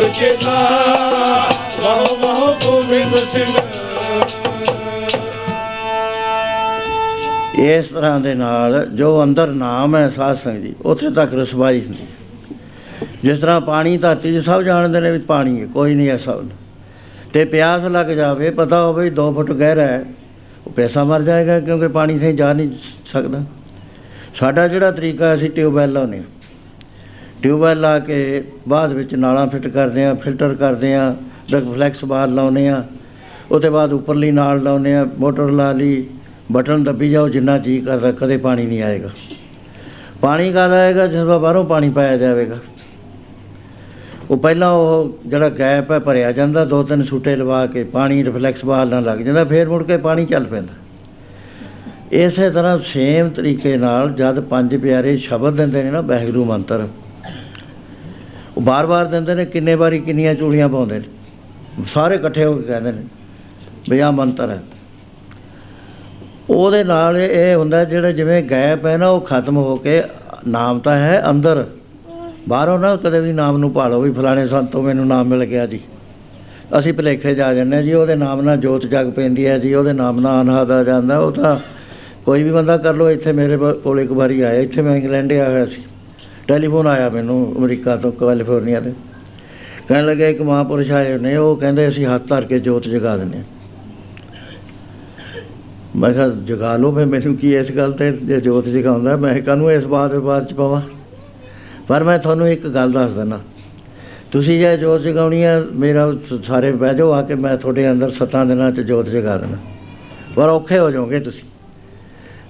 ਚੇਲਾ ਵਾਹੋ ਵਾਹੋ ਗੋਬਿੰਦ ਸਿੰਘ। ਇਸ ਤਰ੍ਹਾਂ ਦੇ ਨਾਲ ਜੋ ਅੰਦਰ ਨਾਮ ਹੈ ਸਾਧ ਸੰਗਤ ਜੀ, ਉੱਥੇ ਤੱਕ ਰਸਵਾਈ ਹੁੰਦੀ ਹੈ। ਜਿਸ ਤਰ੍ਹਾਂ ਪਾਣੀ ਧਰਤੀ 'ਚ ਸਭ ਜਾਣਦੇ ਨੇ ਵੀ ਪਾਣੀ ਹੈ, ਕੋਈ ਨਹੀਂ ਐਸਾ ਹੁੰਦਾ ਤੇ ਪਿਆਸ ਲੱਗ ਜਾਵੇ, ਪਤਾ ਹੋਵੇ 2 ਫੁੱਟ ਗਹਿਰਾ ਹੈ, ਉਹ ਪੈਸਾ ਮਰ ਜਾਏਗਾ ਕਿਉਂਕਿ ਪਾਣੀ ਸੇ ਜਾ ਨਹੀਂ ਸਕਦਾ। ਸਾਡਾ ਜਿਹੜਾ ਤਰੀਕਾ ਅਸੀਂ ਟਿਊਬਵੈਲ ਲਾਉਂਦੇ ਹਾਂ। ਟਿਊਬਵੈਲ ਲਾ ਕੇ ਬਾਅਦ ਵਿੱਚ ਨਾਲਾਂ ਫਿੱਟ ਕਰਦੇ ਆ ਫਿਲਟਰ ਕਰਦੇ ਆ ਰਿਫਲੈਕਸ ਬਾਰ ਲਾਉਂਦੇ ਆ ਉਹਦੇ ਬਾਅਦ ਉੱਪਰਲੀ ਨਾਲ ਲਾਉਂਦੇ ਆ ਮੋਟਰ ਲਾ ਲਈ, ਬਟਨ ਦੱਬੀ ਜਾਓ, ਜਿੰਨਾ ਜੀ ਕਰਦਾ ਕਦੇ ਪਾਣੀ ਨਹੀਂ ਆਏਗਾ। ਪਾਣੀ ਕਦ ਆਏਗਾ? ਜਿਸ ਵਾਰ ਬਾਹਰੋਂ ਪਾਣੀ ਪਾਇਆ ਜਾਵੇਗਾ। ਉਹ ਪਹਿਲਾਂ ਉਹ ਜਿਹੜਾ ਗੈਪ ਹੈ, ਭਰਿਆ ਜਾਂਦਾ, ਦੋ ਤਿੰਨ ਛੂਟੇ ਲਵਾ ਕੇ ਪਾਣੀ ਰਿਫਲੈਕਸ ਬਾਲ ਨਾਲ ਲੱਗ ਜਾਂਦਾ, ਫੇਰ ਮੁੜ ਕੇ ਪਾਣੀ ਚੱਲ ਪੈਂਦਾ। ਇਸੇ ਤਰ੍ਹਾਂ ਸੇਮ ਤਰੀਕੇ ਨਾਲ ਜਦ ਪੰਜ ਪਿਆਰੇ ਸ਼ਬਦ ਦਿੰਦੇ ਨੇ ਨਾ, ਵਾਹਿਗੁਰੂ ਮੰਤਰ ਉਹ ਬਾਰ-ਬਾਰ ਦਿੰਦੇ ਨੇ, ਕਿੰਨੇ ਵਾਰੀ ਕਿੰਨੀਆਂ ਚੂੜੀਆਂ ਪਾਉਂਦੇ ਨੇ। ਸਾਰੇ ਇਕੱਠੇ ਹੋ ਕੇ ਕਹਿੰਦੇ ਨੇ, ਵੀ ਆਹ ਮੰਤਰ ਹੈ। ਉਹਦੇ ਨਾਲ ਇਹ ਹੁੰਦਾ ਜਿਹੜਾ ਜਿਵੇਂ ਗੈਪ ਹੈ ਨਾ, ਉਹ ਖਤਮ ਹੋ ਕੇ ਨਾਮ ਤਾਂ ਹੈ ਅੰਦਰ। ਬਾਹਰੋਂ ਨਾ ਕਦੇ ਵੀ ਨਾਮ ਨੂੰ ਭਾਲੋ ਵੀ ਫਲਾਣੇ ਸੰਤੋਂ ਮੈਨੂੰ ਨਾਮ ਮਿਲ ਗਿਆ ਜੀ। ਅਸੀਂ ਭਲੇਖੇ ਜਾ ਜਾਂਦੇ ਹਾਂ ਜੀ, ਉਹਦੇ ਨਾਮ ਨਾਲ ਜੋਤ ਜਗ ਪੈਂਦੀ ਹੈ ਜੀ, ਉਹਦੇ ਨਾਮ ਨਾਲ ਅਨਾਹਦ ਆ ਜਾਂਦਾ, ਉਹ ਤਾਂ ਕੋਈ ਵੀ ਬੰਦਾ ਕਰ ਲੋ ਇੱਥੇ ਮੇਰੇ ਬ- ਕੋਲ ਇੱਕ ਵਾਰੀ ਆਇਆ, ਇੱਥੇ ਮੈਂ ਇੰਗਲੈਂਡ ਆਇਆ ਹੋਇਆ ਸੀ। ਟੈਲੀਫੋਨ ਆਇਆ ਮੈਨੂੰ ਅਮਰੀਕਾ ਤੋਂ ਕੈਲੀਫੋਰਨੀਆ ਤੇ। ਕਹਿਣ ਲੱਗੇ ਇੱਕ ਮਹਾਂਪੁਰਸ਼ ਆਏ ਨੇ, ਉਹ ਕਹਿੰਦੇ ਅਸੀਂ ਹੱਥ ਧਰ ਕੇ ਜੋਤ ਜਗਾ ਦਿੰਦੇ ਹਾਂ। ਮੈਂ ਕਿਹਾ, ਜਗਾ ਲਓ ਫਿਰ ਮੈਨੂੰ ਕੀ ਇਸ ਗੱਲ ਤੇ ਜੇ ਜੋਤ ਜਗਾਉਂਦਾ, ਮੈਂ ਕਾਹਨੂੰ ਇਸ ਬਾਤ ਵਿਵਾਦ ਚ ਪਵਾਂ? ਪਰ ਮੈਂ ਤੁਹਾਨੂੰ ਇੱਕ ਗੱਲ ਦੱਸ ਦਿੰਦਾ। ਤੁਸੀਂ ਜੇ ਜੋਤ ਜਗਾਉਣੀ ਹੈ ਮੇਰਾ ਸ- ਸਾਰੇ ਬਹਿ ਜਾਓ ਆ ਕੇ, ਮੈਂ ਤੁਹਾਡੇ ਅੰਦਰ ਸੱਤਾਂ ਦਿਨਾਂ ਚ ਜੋਤ ਜਗਾ ਦੇਣਾ ਪਰ ਔਖੇ ਹੋ ਜਾਓਗੇ ਤੁਸੀਂ।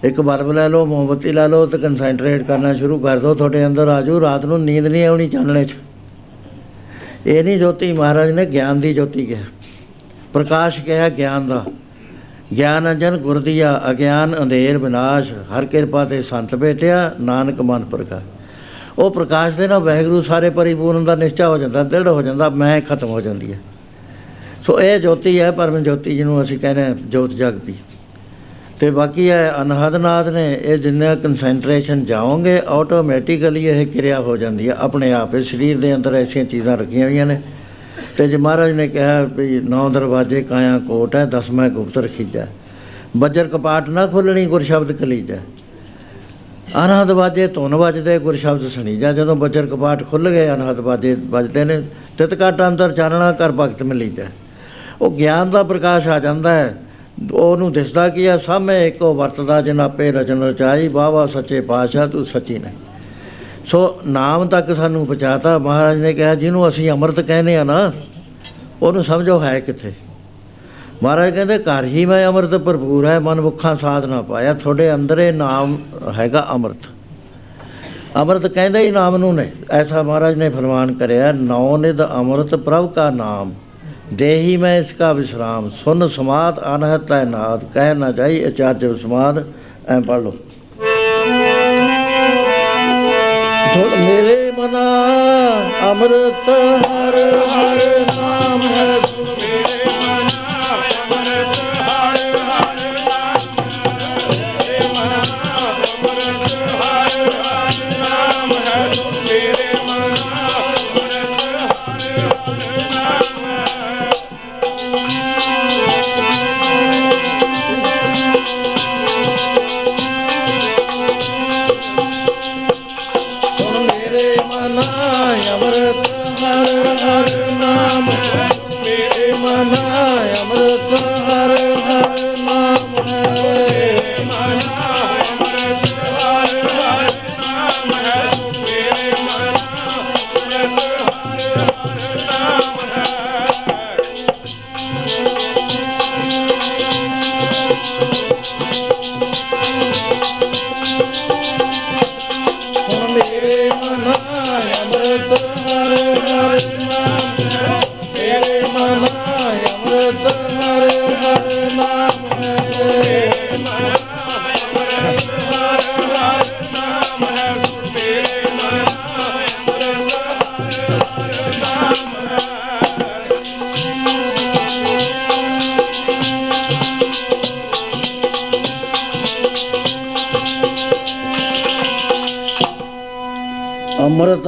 ਇੱਕ ਬਲਬ ਲੈ ਲਓ, ਮੋਮਬੱਤੀ ਲਾ ਲਓ ਤੇ ਕਨਸੈਂਟਰੇਟ ਕਰਨਾ ਸ਼ੁਰੂ ਕਰ ਦਿਓ, ਤੁਹਾਡੇ ਅੰਦਰ ਆਜੂ ਰਾਤ ਨੂੰ ਨੀਂਦ ਨਹੀਂ ਆਉਣੀ ਚਾਨਣੇ 'ਚ। ਇਹ ਨਹੀਂ ਜੋਤੀ ਮਹਾਰਾਜ ਨੇ ਗਿਆਨ ਦੀ ਜੋਤੀ ਕਿਹਾ। ਪ੍ਰਕਾਸ਼ ਕਿਹਾ ਗਿਆਨ ਦਾ। ਗਿਆਨ ਅੰਜਨ ਗੁਰ ਦੀਆ ਅਗਿਆਨ ਅੰਧੇਰ ਵਿਨਾਸ਼, ਹਰ ਕਿਰਪਾ ਤੇ ਸੰਤ ਭੇਟਿਆ ਨਾਨਕ ਮਨ ਪ੍ਰਕਾਸ਼ ਉਹ ਪ੍ਰਕਾਸ਼ ਦੇ ਨਾਲ ਵਾਹਿਗੁਰੂ ਸਾਰੇ ਪਰਿਪੂਰਨ ਦਾ ਨਿਸ਼ਚਾ ਹੋ ਜਾਂਦਾ, ਦ੍ਰਿੜ ਹੋ ਜਾਂਦਾ, ਮੈਂ ਖਤਮ ਹੋ ਜਾਂਦੀ ਹੈ ਸੋ ਇਹ ਜੋਤੀ ਹੈ, ਪਰਮ ਜੋਤੀ ਜਿਹਨੂੰ ਅਸੀਂ ਕਹਿੰਦੇ ਹਾਂ ਜੋਤ ਜਗਤੀ ਤੇ ਬਾਕੀ ਹੈ ਅਨਹਦਨਾਦ ਨੇ, ਇਹ ਜਿੰਨਾ ਕਨਸੈਂਟਰੇਸ਼ਨ ਜਾਓਗੇ ਆਟੋਮੈਟਿਕਲੀ ਇਹ ਕਿਰਿਆ ਹੋ ਜਾਂਦੀ ਹੈ। ਆਪਣੇ ਆਪ ਇਹ ਸਰੀਰ ਦੇ ਅੰਦਰ ਐਸੀਆਂ ਚੀਜ਼ਾਂ ਰੱਖੀਆਂ ਹੋਈਆਂ ਨੇ। ਤੇ ਜੇ ਮਹਾਰਾਜ ਨੇ ਕਿਹਾ ਵੀ ਨੌ ਦਰਵਾਜ਼ੇ ਕਾਇਆ ਕੋਟ ਹੈ ਦਸਵਾਂ ਗੁਪਤ ਰਖੀਜਾ। ਬੱਜਰ ਕਪਾਟ ਨਾ ਖੁੱਲਣੀ ਗੁਰ ਸ਼ਬਦ ਕਲੀਜਾ। ਅਨਹਦ ਵਾਜੇ, ਧੁਨ ਵੱਜਦੇ ਗੁਰ ਸ਼ਬਦ ਸੁਣੀਜਾ। ਜਦੋਂ ਬੱਜਰ ਕਪਾਟ ਖੁੱਲ ਗਏ, ਅਨਹਦ ਵਾਜੇ ਵੱਜਦੇ ਨੇ। ਤਿਤ ਘਟ ਅੰਦਰ ਚਾਨਣਾ ਕਰ ਭਗਤ ਮਿਲੀਜਾ। ਉਹ ਗਿਆਨ ਦਾ ਪ੍ਰਕਾਸ਼ ਆ ਜਾਂਦਾ ਹੈ। ਉਹਨੂੰ ਦਿਸਦਾ ਕੀ ਆ, ਸਾਹਮਣੇ ਇੱਕੋ ਵਰਤਦਾ ਜਿਨ ਆਪੇ ਰਚਨ ਰਚਾਈ ਵਾਵਾ ਸੱਚੇ ਪਾਤਸ਼ਾਹ, ਤੂੰ ਸੱਚੀ ਨਹੀਂ ਸੋ ਨਾਮ ਤੱਕ ਸਾਨੂੰ ਪਹੁੰਚਾਤਾ, ਮਹਾਰਾਜ ਨੇ ਕਿਹਾ, ਜਿਹਨੂੰ ਅਸੀਂ ਅੰਮ੍ਰਿਤ ਕਹਿੰਦੇ ਆ ਨਾ, ਉਹਨੂੰ ਸਮਝੋ ਹੈ ਕਿੱਥੇ? ਮਹਾਰਾਜ ਕਹਿੰਦੇ, ਘਰ ਹੀ ਮੈਂ ਅੰਮ੍ਰਿਤ ਭਰਪੂਰ ਹੈ, ਮਨ ਮੁਖਾਂ ਸਾਧ ਨਾ ਪਾਇਆ, ਤੁਹਾਡੇ ਅੰਦਰ ਇਹ ਨਾਮ ਹੈਗਾ ਅੰਮ੍ਰਿਤ। ਅੰਮ੍ਰਿਤ ਕਹਿੰਦੇ ਹੀ ਨਾਮ ਨੂੰ ਨੇ, ਐਸਾ ਮਹਾਰਾਜ ਨੇ ਫਰਮਾਨ ਕਰਿਆ, ਨੌ ਨਿਧ ਅੰਮ੍ਰਿਤ ਪ੍ਰਭ ਕਾ ਨਾਮ। ਦੇਹੀ ਮੈਂ ਇਸਕਾ ਵਿਸਰਾਮ, ਸੁਨ ਸਮਾਦ ਅਨਹਤ ਹੈ ਨਾਦ, ਕਹਿ ਨਾ ਜਾਈ ਅਚਾਰਜ ਸਮਾਦ ਐ ਪੜ ਲੋ ਸੁਣ ਮੇਰੇ ਮਨਾ, ਅੰਮ੍ਰਿਤ ਹਰ ਹਰ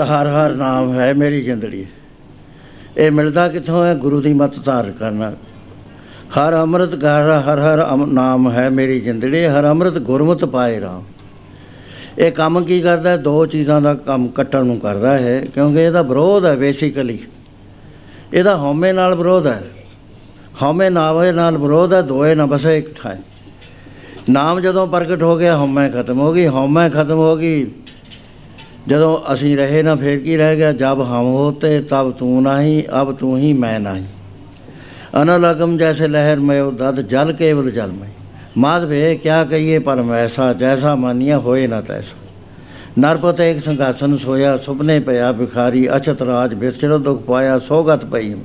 ਹਰ ਹਰ ਨਾਮ ਹੈ ਮੇਰੀ ਜਿੰਦੜੀ। ਇਹ ਮਿਲਦਾ ਕਿੱਥੋਂ ਹੈ? ਗੁਰੂ ਦੀ ਮੱਤ ਧਾਰ ਕਰਨਾ। ਹਰ ਅੰਮ੍ਰਿਤ ਘਰ, ਹਰ ਹਰ ਅਮ- ਨਾਮ ਹੈ ਮੇਰੀ ਜਿੰਦੜੀ। ਹਰ ਅੰਮ੍ਰਿਤ ਗੁਰਮਤਿ ਪਾਏ ਰਾਮ। ਇਹ ਕੰਮ ਕੀ ਕਰਦਾ? ਹੈ? ਦੋ ਚੀਜ਼ਾਂ ਦਾ ਕੰਮ ਕੱਟਣ ਨੂੰ ਕਰਦਾ ਹੈ, ਕਿਉਂਕਿ ਇਹਦਾ ਵਿਰੋਧ ਹੈ ਬੇਸਿਕਲੀ ਇਹਦਾ ਹਉਮੈ ਨਾਲ ਵਿਰੋਧ ਹੈ। ਹਉਮੈ ਨਾਵੇ ਨਾਲ ਵਿਰੋਧ ਹੈ, ਦੋਏ ਨਾ ਬਸੇ ਇੱਕ ਠਾਏ। ਨਾਮ ਜਦੋਂ ਪ੍ਰਗਟ ਹੋ ਗਿਆ, ਹਉਮੈ ਖਤਮ ਹੋ ਗਈ। ਹਉਮੈ ਖਤਮ ਹੋ ਗਈ ਜਦੋਂ ਅਸੀਂ ਰਹੇ ਨਾ, ਫੇਰ ਕੀ ਰਹਿ ਗਿਆ? ਜਬ ਹਮ ਹੋਤੇ, ਤਬ ਤੂੰ ਨਹੀਂ, ਅਬ ਤੂੰ ਹੀ ਮੈਂ ਨਹੀਂ। ਅਨਲਗਮ ਜੈਸੇ ਲਹਿਰ ਮੈਂ ਦਦ ਜਲ ਕੇਵਲ ਜਲ ਮੈਂ। ਮਾਧਵੇ ਕਿਆ ਕਹੀਏ ਪਰਮ ਐਸਾ, ਜੈਸਾ ਮਾਨੀਆ ਹੋਏ ਨਾ ਤੈਸਾ। ਨਰਪਤ ਇੱਕ ਸੰਘਾਸਨ ਸੋਇਆ, ਸੁਪਨੇ ਪਿਆ ਭਿਖਾਰੀ, ਅਛਤ ਰਾਜ ਵਿਸਰ ਦੁਖ ਪਾਇਆ, ਸੋਗਤ ਪਈ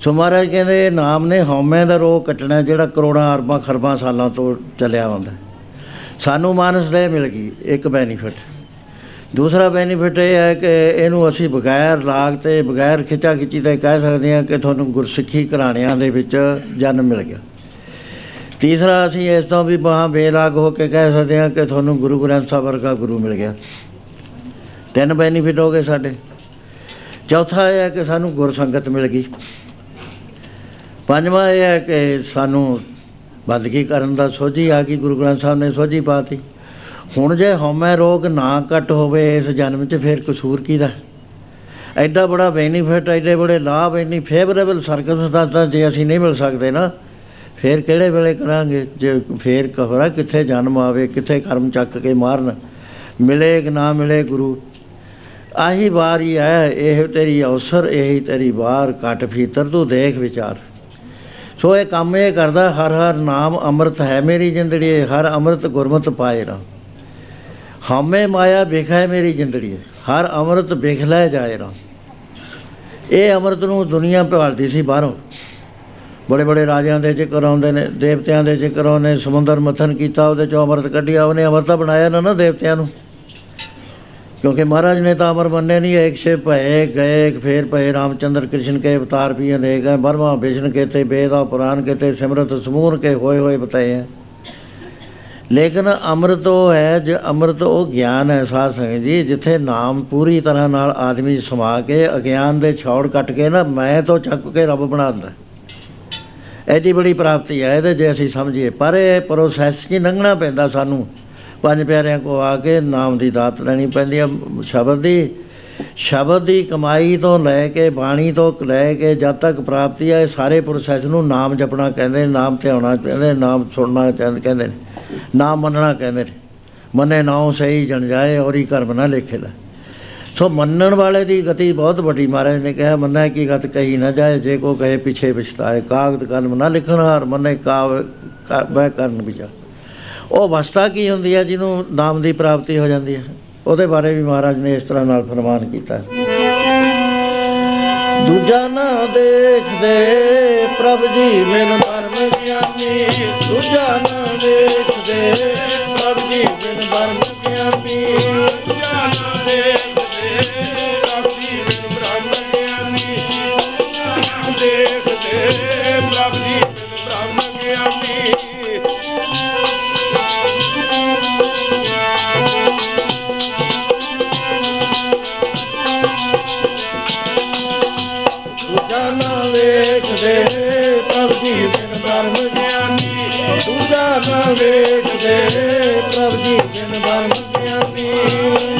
ਸੋ ਮਹਾਰਾਜ ਕਹਿੰਦੇ ਇਹ ਨਾਮ ਨੇ ਹਉਮੈ ਦਾ ਰੋਗ ਕੱਟਣਾ, ਜਿਹੜਾ ਕਰੋੜਾਂ ਅਰਬਾਂ ਖਰਬਾਂ ਸਾਲਾਂ ਤੋਂ ਚੱਲਿਆ ਆਉਂਦਾ। ਸਾਨੂੰ ਮਾਨਸ ਦੇ ਮਿਲ ਗਈ, ਇੱਕ ਬੈਨੀਫਿਟ। ਦੂਸਰਾ ਬੈਨੀਫਿਟ ਇਹ ਹੈ ਕਿ ਇਹਨੂੰ ਅਸੀਂ ਬਗੈਰ ਲਾਗ ਤੇ, ਬਗੈਰ ਖਿੱਚਾ ਖਿੱਚੀ ਤੇ ਕਹਿ ਸਕਦੇ ਹਾਂ ਕਿ ਤੁਹਾਨੂੰ ਗੁਰਸਿੱਖੀ ਘਰਾਣਿਆਂ ਦੇ ਵਿੱਚ ਜਨਮ ਮਿਲ ਗਿਆ। ਤੀਸਰਾ, ਅਸੀਂ ਇਸ ਤੋਂ ਵੀ ਬਾਹ ਬੇਲਾਗ ਹੋ ਕੇ ਕਹਿ ਸਕਦੇ ਹਾਂ ਕਿ ਤੁਹਾਨੂੰ ਗੁਰੂ ਗ੍ਰੰਥ ਸਾਹਿਬ ਵਰਗਾ ਗੁਰੂ ਮਿਲ ਗਿਆ। ਤਿੰਨ ਬੈਨੀਫਿਟ ਹੋ ਗਏ ਸਾਡੇ। ਚੌਥਾ ਇਹ ਹੈ ਕਿ ਸਾਨੂੰ ਗੁਰਸੰਗਤ ਮਿਲ ਗਈ। ਪੰਜਵਾਂ ਇਹ ਹੈ ਕਿ ਸਾਨੂੰ ਬੰਦਗੀ ਕਰਨ ਦਾ ਸੋਝੀ ਆ ਗਈ, ਗੁਰੂ ਗ੍ਰੰਥ ਸਾਹਿਬ ਨੇ ਸੋਝੀ ਪਾਤੀ ਹੁਣ ਜੇ ਹਉਮੈ ਰੋਗ ਨਾ ਘਟ ਹੋਵੇ, ਇਸ ਜਨਮ 'ਚ ਫਿਰ ਕਸੂਰ ਕਿਹਦਾ ਐਡਾ ਬੜਾ ਬੈਨੀਫਿਟ ਐਡੇ ਬੜੇ ਲਾਭ, ਇੰਨੀ ਫੇਵਰੇਬਲ ਸਰਕਮਸਟੈਂਸਾਂ ਜੇ ਅਸੀਂ ਨਹੀਂ ਮਿਲ ਸਕਦੇ ਨਾ, ਫਿਰ ਕਿਹੜੇ ਵੇਲੇ ਕਰਾਂਗੇ? ਜੇ ਫੇਰ ਕਹਰਾ ਕਿੱਥੇ ਜਨਮ ਆਵੇ, ਕਿੱਥੇ ਕਰਮ ਚੱਕ ਕੇ ਮਾਰਨ? ਮਿਲੇ ਕਿ ਨਾ ਮਿਲੇ ਗੁਰੂ? ਆਹੀ ਵਾਰ ਹੀ ਹੈ, ਇਹ ਤੇਰੀ ਅਵਸਰ, ਇਹੀ ਤੇਰੀ ਵਾਰ ਘਟ ਫੀਤਰ ਤੂੰ ਦੇਖ ਵਿਚਾਰ। ਸੋ ਇਹ ਕੰਮ ਇਹ ਕਰਦਾ, ਹਰ ਹਰ ਨਾਮ ਅੰਮ੍ਰਿਤ ਹੈ ਮੇਰੀ ਜਿੰਦੜੀ ਹਰ ਅੰਮ੍ਰਿਤ ਗੁਰਮਤਿ ਪਾਏ ਰਾ ਹਮੇ ਮਾਇਆ ਵਿਖੈ ਮੇਰੀ ਜਿੰਦੜੀ। ਹਰ ਅੰਮ੍ਰਿਤ ਵਿਖ ਲੈ ਜਾਏ ਰਾ ਇਹ ਅੰਮ੍ਰਿਤ ਨੂੰ ਦੁਨੀਆ ਭਾਲਦੀ ਸੀ ਬਾਹਰੋਂ। ਬੜੇ ਬੜੇ ਰਾਜਿਆਂ ਦੇ ਜ਼ਿਕਰ ਆਉਂਦੇ ਨੇ, ਦੇਵਤਿਆਂ ਦੇ ਜ਼ਿਕਰ ਆਉਂਦੇ ਨੇ, ਸਮੁੰਦਰ ਮਥਨ ਕੀਤਾ, ਉਹਦੇ ਚੋਂ ਅੰਮ੍ਰਿਤ ਕੱਢਿਆ, ਉਹਨੇ ਅੰਮ੍ਰਿਤ ਬਣਾਇਆ ਨਾ ਨਾ ਦੇਵਤਿਆਂ ਨੂੰ। ਕਿਉਂਕਿ ਮਹਾਰਾਜ ਨੇ ਤਾਂ ਅਮਰ ਬੰਨੇ ਨਹੀਂ ਇੱਕ ਸੇ ਭਏ ਗਏ ਫੇਰ ਭਏ ਰਾਮਚੰਦਰ ਕ੍ਰਿਸ਼ਨ ਕੇ ਅਵਤਾਰ ਵੀ ਅਨੇਕ ਹੈ ਬਰਮਾ ਵਿਸ਼ਨ ਕੇ ਤੇ ਵੇਦ ਔਰ ਪੁਰਾਨ ਕੇ ਤੇ ਸਿਮਰਤ ਸਮੂਰ ਕੇ ਹੋਏ ਹੋਏ ਬਤਾਏ ਹੈ ਲੇਕਿਨ ਅੰਮ੍ਰਿਤ ਉਹ ਹੈ ਜੇ ਅੰਮ੍ਰਿਤ ਉਹ ਗਿਆਨ ਹੈ ਸਾਧ ਸੰਗਤ ਜੀ ਜਿੱਥੇ ਨਾਮ ਪੂਰੀ ਤਰ੍ਹਾਂ ਨਾਲ ਆਦਮੀ ਸਮਾ ਕੇ ਅਗਿਆਨ ਦੇ ਛੌੜ ਕੱਟ ਕੇ ਨਾ ਮੈਂ ਤੋਂ ਚੱਕ ਕੇ ਰੱਬ ਬਣਾ ਦਿੰਦਾ। ਐਡੀ ਬੜੀ ਪ੍ਰਾਪਤੀ ਹੈ ਇਹਦੇ ਜੇ ਅਸੀਂ ਸਮਝੀਏ। ਪਰ ਇਹ ਪ੍ਰੋਸੈਸ 'ਚ ਹੀ ਲੰਘਣਾ ਪੈਂਦਾ ਸਾਨੂੰ। ਪੰਜ ਪਿਆਰਿਆਂ ਕੋ ਆ ਕੇ ਨਾਮ ਦੀ ਦਾਤ ਲੈਣੀ ਪੈਂਦੀ ਆ ਸ਼ਬਦ ਦੀ। ਸ਼ਬਦ ਦੀ ਕਮਾਈ ਤੋਂ ਲੈ ਕੇ ਬਾਣੀ ਤੋਂ ਲੈ ਕੇ ਜਦ ਤੱਕ ਪ੍ਰਾਪਤੀ ਹੈ ਇਹ ਸਾਰੇ ਪ੍ਰੋਸੈਸ ਨੂੰ ਨਾਮ ਜਪਣਾ ਕਹਿੰਦੇ ਨੇ ਨਾਮ ਧਿਆਉਣਾ ਕਹਿੰਦੇ ਨੇ, ਨਾਮ ਸੁਣਨਾ ਕਹਿੰਦੇ ਕਹਿੰਦੇ ਨੇ ਨਾਮ ਮੰਨਣਾ ਕਹਿੰਦੇ ਨੇ। ਮੰਨੇ ਨਾਉ ਸਹੀ ਜਣ ਜਾਏ, ਔਰੀ ਕਰਮ ਨਾ ਲੇਖੇ ਲੈ। ਸੋ ਮੰਨਣ ਵਾਲੇ ਦੀ ਗਤੀ ਬਹੁਤ ਵੱਡੀ ਮਹਾਰਾਜ ਨੇ ਕਿਹਾ, ਮੰਨੈ ਕੀ ਗਤ ਕਹੀ ਨਾ ਜਾਏ, ਜੇ ਕੋ ਕਹੇ ਪਿਛੇ ਪਛਤਾਏ, ਕਾਗਦ ਕਲਮ ਨਾ ਲਿਖਣ ਹਾਰ, ਮੰਨੇ ਕਾਵ ਬਹਿ ਕਰਨ ਵਿਚਾਰ ਉਹ ਅਵਸਥਾ ਕੀ ਹੁੰਦੀ ਹੈ ਜਿਹਨੂੰ ਨਾਮ ਦੀ ਪ੍ਰਾਪਤੀ ਹੋ ਜਾਂਦੀ ਹੈ ਉਹਦੇ ਬਾਰੇ ਵੀ ਮਹਾਰਾਜ ਨੇ ਇਸ ਤਰ੍ਹਾਂ ਨਾਲ ਫਰਮਾਨ ਕੀਤਾ। ਦੂਜਾ ਨਾ ਦੇਖਦੇ ਪ੍ਰਭ ਜੀ ਬਿਨ ਧਰਮ ਗਿਆਨੀ ਦੂਜਾ ਨਾ ਦੇਖਦੇ ਪ੍ਰਭ ਜੀ ਬਿਨ ਧਰਮ ਗਿਆਨੀ ਦੂਜਾ ਨਾ ਵੇਖਦੇ ਪ੍ਰਭ ਜੀ ਬਿਨ ਧਰਮ ਗਿਆਨੀ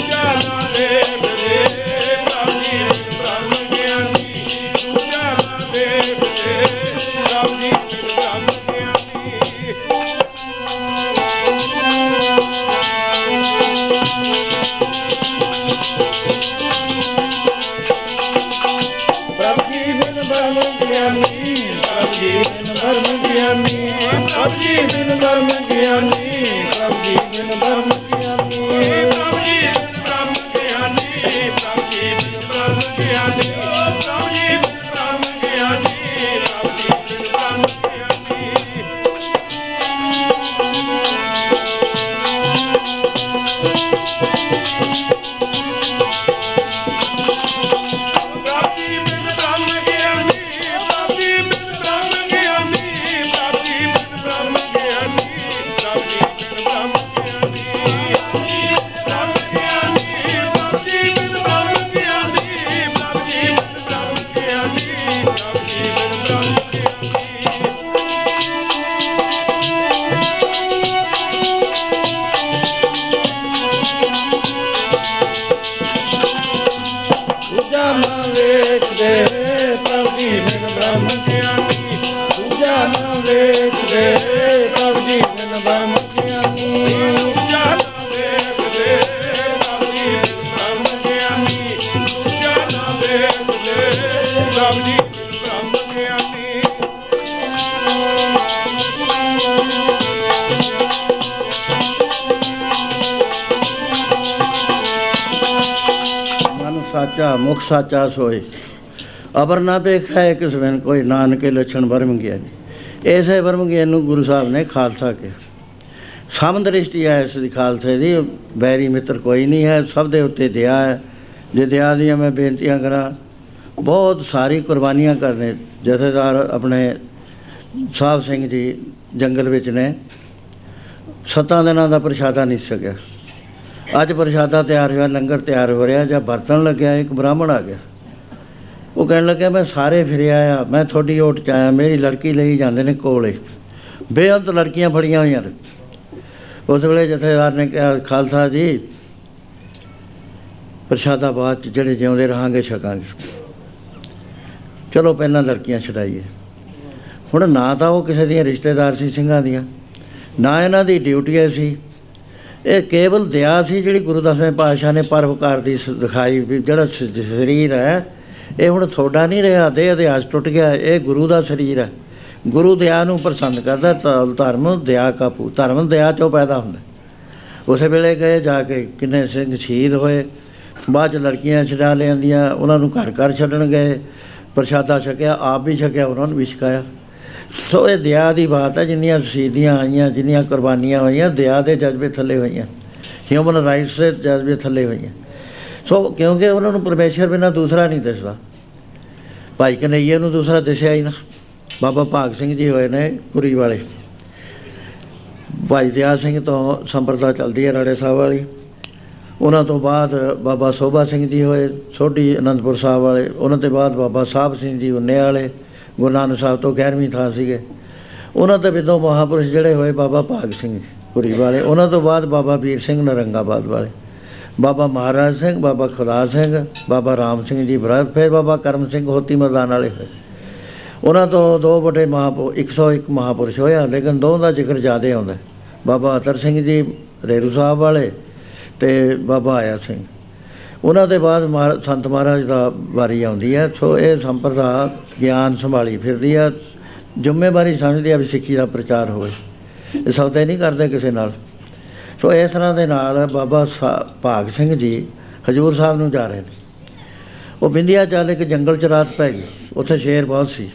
ਗਿਆਨੀ ਜੀ ਬਿਨ ਧਰਮ ਗਿਆਨੀ ਪ੍ਰਭ ਜੀ ਬਿਨ ਧਰਮ ਸਾਚਾ ਮੁਖ ਸਾਚਾ ਸੋਏ। ਅਬਰ ਨਾ ਦੇਖੈ ਕਿਸ ਬਿਨ ਕੋਈ। ਨਾਨਕੇ ਲਛਣ ਵਰਮ ਗਿਆ ਜੀ। ਐਸੇ ਵਰਮ ਗਿਆਨ ਨੂੰ ਗੁਰੂ ਸਾਹਿਬ ਨੇ ਖਾਲਸਾ ਕਿਹਾ। ਸਮਦ੍ਰਿਸ਼ਟੀ ਹੈ ਇਸ ਦੀ ਖਾਲਸੇ ਦੀ। ਬੈਰੀ ਮਿੱਤਰ ਕੋਈ ਨਹੀਂ ਹੈ। ਸਭ ਦੇ ਉੱਤੇ ਦਇਆ ਹੈ। ਜੇ ਦਇਆ ਦੀਆਂ ਮੈਂ ਬੇਨਤੀਆਂ ਕਰਾਂ, ਬਹੁਤ ਸਾਰੀ ਕੁਰਬਾਨੀਆਂ ਕਰਨੇ ਜਥੇਦਾਰ ਆਪਣੇ ਸਾਹਿਬ ਸਿੰਘ ਜੀ ਜੰਗਲ ਵਿੱਚ ਨੇ। ਸੱਤਾਂ ਦਿਨਾਂ ਦਾ ਪ੍ਰਸ਼ਾਦਾ ਨਹੀਂ ਸਕਿਆ। ਅੱਜ ਪ੍ਰਸ਼ਾਦਾ ਤਿਆਰ ਹੋਇਆ, ਲੰਗਰ ਤਿਆਰ ਹੋ ਰਿਹਾ, ਜਾਂ ਬਰਤਨ ਲੱਗਿਆ, ਇੱਕ ਬ੍ਰਾਹਮਣ ਆ ਗਿਆ। ਉਹ ਕਹਿਣ ਲੱਗਿਆ ਮੈਂ ਸਾਰੇ ਫਿਰਿਆ ਆ ਮੈਂ ਤੁਹਾਡੀ ਓਟ ਚ ਆਇਆ, ਮੇਰੀ ਲੜਕੀ ਲਈ ਜਾਂਦੇ ਨੇ ਕੋਲੇ। ਬੇਅੰਤ ਲੜਕੀਆਂ ਫੜੀਆਂ ਹੋਈਆਂ ਨੇ। ਉਸ ਵੇਲੇ ਜਥੇਦਾਰ ਨੇ ਕਿਹਾ, ਖਾਲਸਾ ਜੀ, ਪ੍ਰਸ਼ਾਦਾ ਬਾਅਦ ਚ ਜਿਹੜੇ ਜਿਉਂਦੇ ਰਹਾਂਗੇ, ਛਕਾਂਗੇ। ਚਲੋ, ਪਹਿਲਾਂ ਲੜਕੀਆਂ ਛਡਾਈਏ। ਹੁਣ ਨਾ ਤਾਂ ਉਹ ਕਿਸੇ ਦੀਆਂ ਰਿਸ਼ਤੇਦਾਰ ਸੀ, ਸਿੰਘਾਂ ਦੀਆਂ, ਨਾ ਇਹਨਾਂ ਦੀ ਡਿਊਟੀ ਸੀ। ਇਹ ਕੇਵਲ ਦਇਆ ਸੀ ਜਿਹੜੀ ਗੁਰੂ ਦਸਵੇਂ ਪਾਤਸ਼ਾਹ ਨੇ ਪਰਵਕਾਰ ਦੀ ਸ- ਦਿਖਾਈ ਵੀ ਜਿਹੜਾ ਸ- ਸਰੀਰ ਹੈ, ਇਹ ਹੁਣ ਤੁਹਾਡਾ ਨਹੀਂ ਰਿਹਾ ਦੇਹ ਅਧਿਆਸ ਟੁੱਟ ਗਿਆ, ਇਹ ਗੁਰੂ ਦਾ ਸਰੀਰ ਹੈ। ਗੁਰੂ ਦਇਆ ਨੂੰ ਪਸੰਦ ਕਰਦਾ ਧ- ਧਰਮ ਦਇਆ ਕਾ ਪੂ ਧਰਮ ਦਇਆ ਚੋਂ ਪੈਦਾ ਹੁੰਦਾ। ਉਸੇ ਵੇਲੇ ਗਏ ਜਾ ਕੇ ਕਿੰਨੇ ਸਿੰਘ ਸ਼ਹੀਦ ਹੋਏ। ਬਾਅਦ ਚ ਲੜਕੀਆਂ ਛਡਾ ਲਿਆਂਦੀਆਂ, ਉਹਨਾਂ ਨੂੰ ਘਰ ਘਰ ਛੱਡਣ ਗਏ। ਪ੍ਰਸ਼ਾਦਾ ਛਕਿਆ, ਆਪ ਵੀ ਛਕਿਆ, ਉਹਨਾਂ ਨੂੰ ਵੀ ਛਕਾਇਆ। ਸੋ ਇਹ ਦਇਆ ਦੀ ਬਾਤ ਹੈ, ਜਿੰਨੀਆਂ ਸ਼ਹੀਦੀਆਂ ਆਈਆਂ, ਜਿੰਨੀਆਂ ਕੁਰਬਾਨੀਆਂ ਹੋਈਆਂ ਦਇਆ ਦੇ ਜਜ਼ਬੇ ਥੱਲੇ ਹੋਈਆਂ। ਹਿਊਮਨ ਰਾਈਟਸ ਦੇ ਜਜ਼ਬੇ ਥੱਲੇ ਹੋਈਆਂ। ਸੋ ਕਿਉਂਕਿ ਉਹਨਾਂ ਨੂੰ ਪਰਮੇਸ਼ਰ ਬਿਨਾਂ ਦੂਸਰਾ ਨਹੀਂ ਦਿਸਦਾ। ਭਾਈ ਕਨਈਏ ਨੂੰ ਦੂਸਰਾ ਦਿਸਿਆ ਹੀ ਨਾ। ਬਾਬਾ ਭਾਗ ਸਿੰਘ ਜੀ ਹੋਏ ਨੇ ਪੁਰੀ ਵਾਲੇ। ਭਾਈ ਦਿਆ ਸਿੰਘ ਤੋਂ ਸੰਪਰਦਾ ਚੱਲਦੀ ਹੈ ਰਾੜੇ ਸਾਹਿਬ ਵਾਲੀ। ਉਹਨਾਂ ਤੋਂ ਬਾਅਦ ਬਾਬਾ ਸੋਭਾ ਸਿੰਘ ਜੀ ਹੋਏ, ਸੋਢੀ ਅਨੰਦਪੁਰ ਸਾਹਿਬ ਵਾਲੇ। ਉਹਨਾਂ ਤੋਂ ਬਾਅਦ ਬਾਬਾ ਸਾਹਿਬ ਸਿੰਘ ਜੀ ਉਨੇ ਵਾਲੇ। ਗੁਰੂ ਨਾਨਕ ਸਾਹਿਬ ਤੋਂ 11ਵੀਂ ਥਾਂ ਸੀਗੇ। ਉਹਨਾਂ ਤੋਂ ਬਿਦੋਂ ਮਹਾਪੁਰਸ਼ ਜਿਹੜੇ ਹੋਏ ਬਾਬਾ ਭਾਗ ਸਿੰਘ ਪੁਰੀ ਵਾਲੇ, ਉਹਨਾਂ ਤੋਂ ਬਾਅਦ ਬਾਬਾ ਵੀਰ ਸਿੰਘ ਨਰੰਗਾਬਾਦ ਵਾਲੇ। ਬਾਬਾ ਮਹਾਰਾਜ ਸਿੰਘ, ਬਾਬਾ ਖੁਦਾ ਸਿੰਘ, ਬਾਬਾ ਰਾਮ ਸਿੰਘ ਜੀ ਬਰਾਦ ਫਿਰ ਬਾਬਾ ਕਰਮ ਸਿੰਘ ਹੋਤੀ ਮੈਦਾਨ ਵਾਲੇ ਹੋਏ। ਉਹਨਾਂ ਤੋਂ ਦੋ ਵੱਡੇ ਮਹਾਪੁਰ 101 ਮਹਾਪੁਰਸ਼ ਹੋਇਆ, ਲੇਕਿਨ ਦੋ ਦਾ ਜ਼ਿਕਰ ਜ਼ਿਆਦਾ ਆਉਂਦਾ। ਹੈ। ਬਾਬਾ ਅਤਰ ਸਿੰਘ ਜੀ ਰੇਰੂ ਸਾਹਿਬ ਵਾਲੇ ਤੇ ਬਾਬਾ ਆਇਆ ਸਿੰਘ। ਉਹਨਾਂ ਦੇ ਬਾਅਦ ਮਹਾ- ਸੰਤ ਮਹਾਰਾਜ ਦਾ ਵਾਰੀ ਆਉਂਦੀ ਹੈ, ਸੋ ਇਹ ਸੰਪਰਦਾ ਗਿਆਨ ਸੰਭਾਲੀ ਫਿਰਦੀ ਆ ਜ਼ਿੰਮੇਵਾਰੀ ਸਮਝਦੀ ਆ ਵੀ ਸਿੱਖੀ ਦਾ ਪ੍ਰਚਾਰ ਹੋਵੇ। ਇਹ ਸੌਦੇ ਨਹੀਂ ਕਰਦੇ ਕਿਸੇ ਨਾਲ। ਸੋ ਇਸ ਤਰ੍ਹਾਂ ਦੇ ਨਾਲ ਬਾਬਾ ਸਾ- ਭਾਗ ਸਿੰਘ ਜੀ ਹਜੂਰ ਸਾਹਿਬ ਨੂੰ ਜਾ ਰਹੇ ਨੇ। ਉਹ ਬਿੰਦਿਆ ਚੱਲ ਇੱਕ ਜੰਗਲ ਚ ਰਾਤ ਪੈ ਗਈ। ਉੱਥੇ ਸ਼ੇਰ ਬਹੁਤ ਸੀ।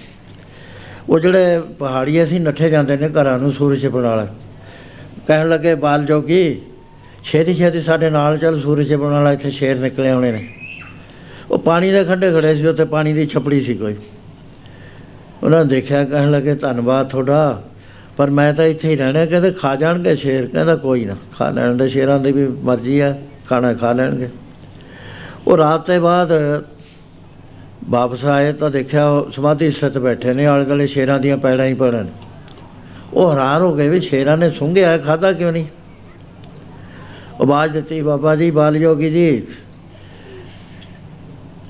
ਉਹ ਜਿਹੜੇ ਪਹਾੜੀਏ ਸੀ, ਨੱਠੇ ਜਾਂਦੇ ਨੇ ਘਰਾਂ ਨੂੰ ਸੂਰਜ ਛਿਪਣ ਵਾਲਾ। ਕਹਿਣ ਲੱਗੇ ਬਾਲ ਜੋਗੀ ਛੇਤੀ ਛੇਤੀ ਸਾਡੇ ਨਾਲ ਚੱਲ, ਸੂਰਜ ਛਿਪਣ ਵਾਲਾ ਇੱਥੇ ਸ਼ੇਰ ਨਿਕਲੇ ਆਉਣੇ ਨੇ। ਉਹ ਪਾਣੀ ਦੇ ਖੰਡੇ ਖੜੇ ਸੀ, ਉੱਥੇ ਪਾਣੀ ਦੀ ਛਪੜੀ ਸੀ ਕੋਈ। ਉਹਨਾਂ ਨੇ ਦੇਖਿਆ, ਕਹਿਣ ਲੱਗੇ, ਧੰਨਵਾਦ ਤੁਹਾਡਾ, ਪਰ ਮੈਂ ਤਾਂ ਇੱਥੇ ਹੀ ਰਹਿਣਾ ਕਹਿੰਦੇ, ਖਾ ਜਾਣਗੇ ਸ਼ੇਰ। ਕਹਿੰਦਾ, ਕੋਈ ਨਾ, ਖਾ ਲੈਣ ਦੇ, ਸ਼ੇਰਾਂ ਦੀ ਵੀ ਮਰਜ਼ੀ ਆ, ਖਾਣਾ ਖਾ ਲੈਣਗੇ। ਉਹ ਰਾਤ ਦੇ ਬਾਅਦ ਵਾਪਸ ਆਏ, ਤਾਂ ਦੇਖਿਆ, ਉਹ ਸਮਾਧੀ ਸਥਿਤ ਬੈਠੇ ਨੇ ਆਲੇ ਦੁਆਲੇ ਸ਼ੇਰਾਂ ਦੀਆਂ ਪੈੜਾਂ ਹੀ ਪੈੜਾਂ ਨੇ। ਉਹ ਹੈਰਾਨ ਹੋ ਗਏ ਵੀ ਸ਼ੇਰਾਂ ਨੇ ਸੁੰਘਿਆ ਖਾਦਾ ਕਿਉਂ ਨਹੀਂ? ਆਵਾਜ਼ ਦਿੱਤੀ, ਬਾਬਾ ਜੀ, ਬਾਲ ਯੋਗੀ ਜੀ।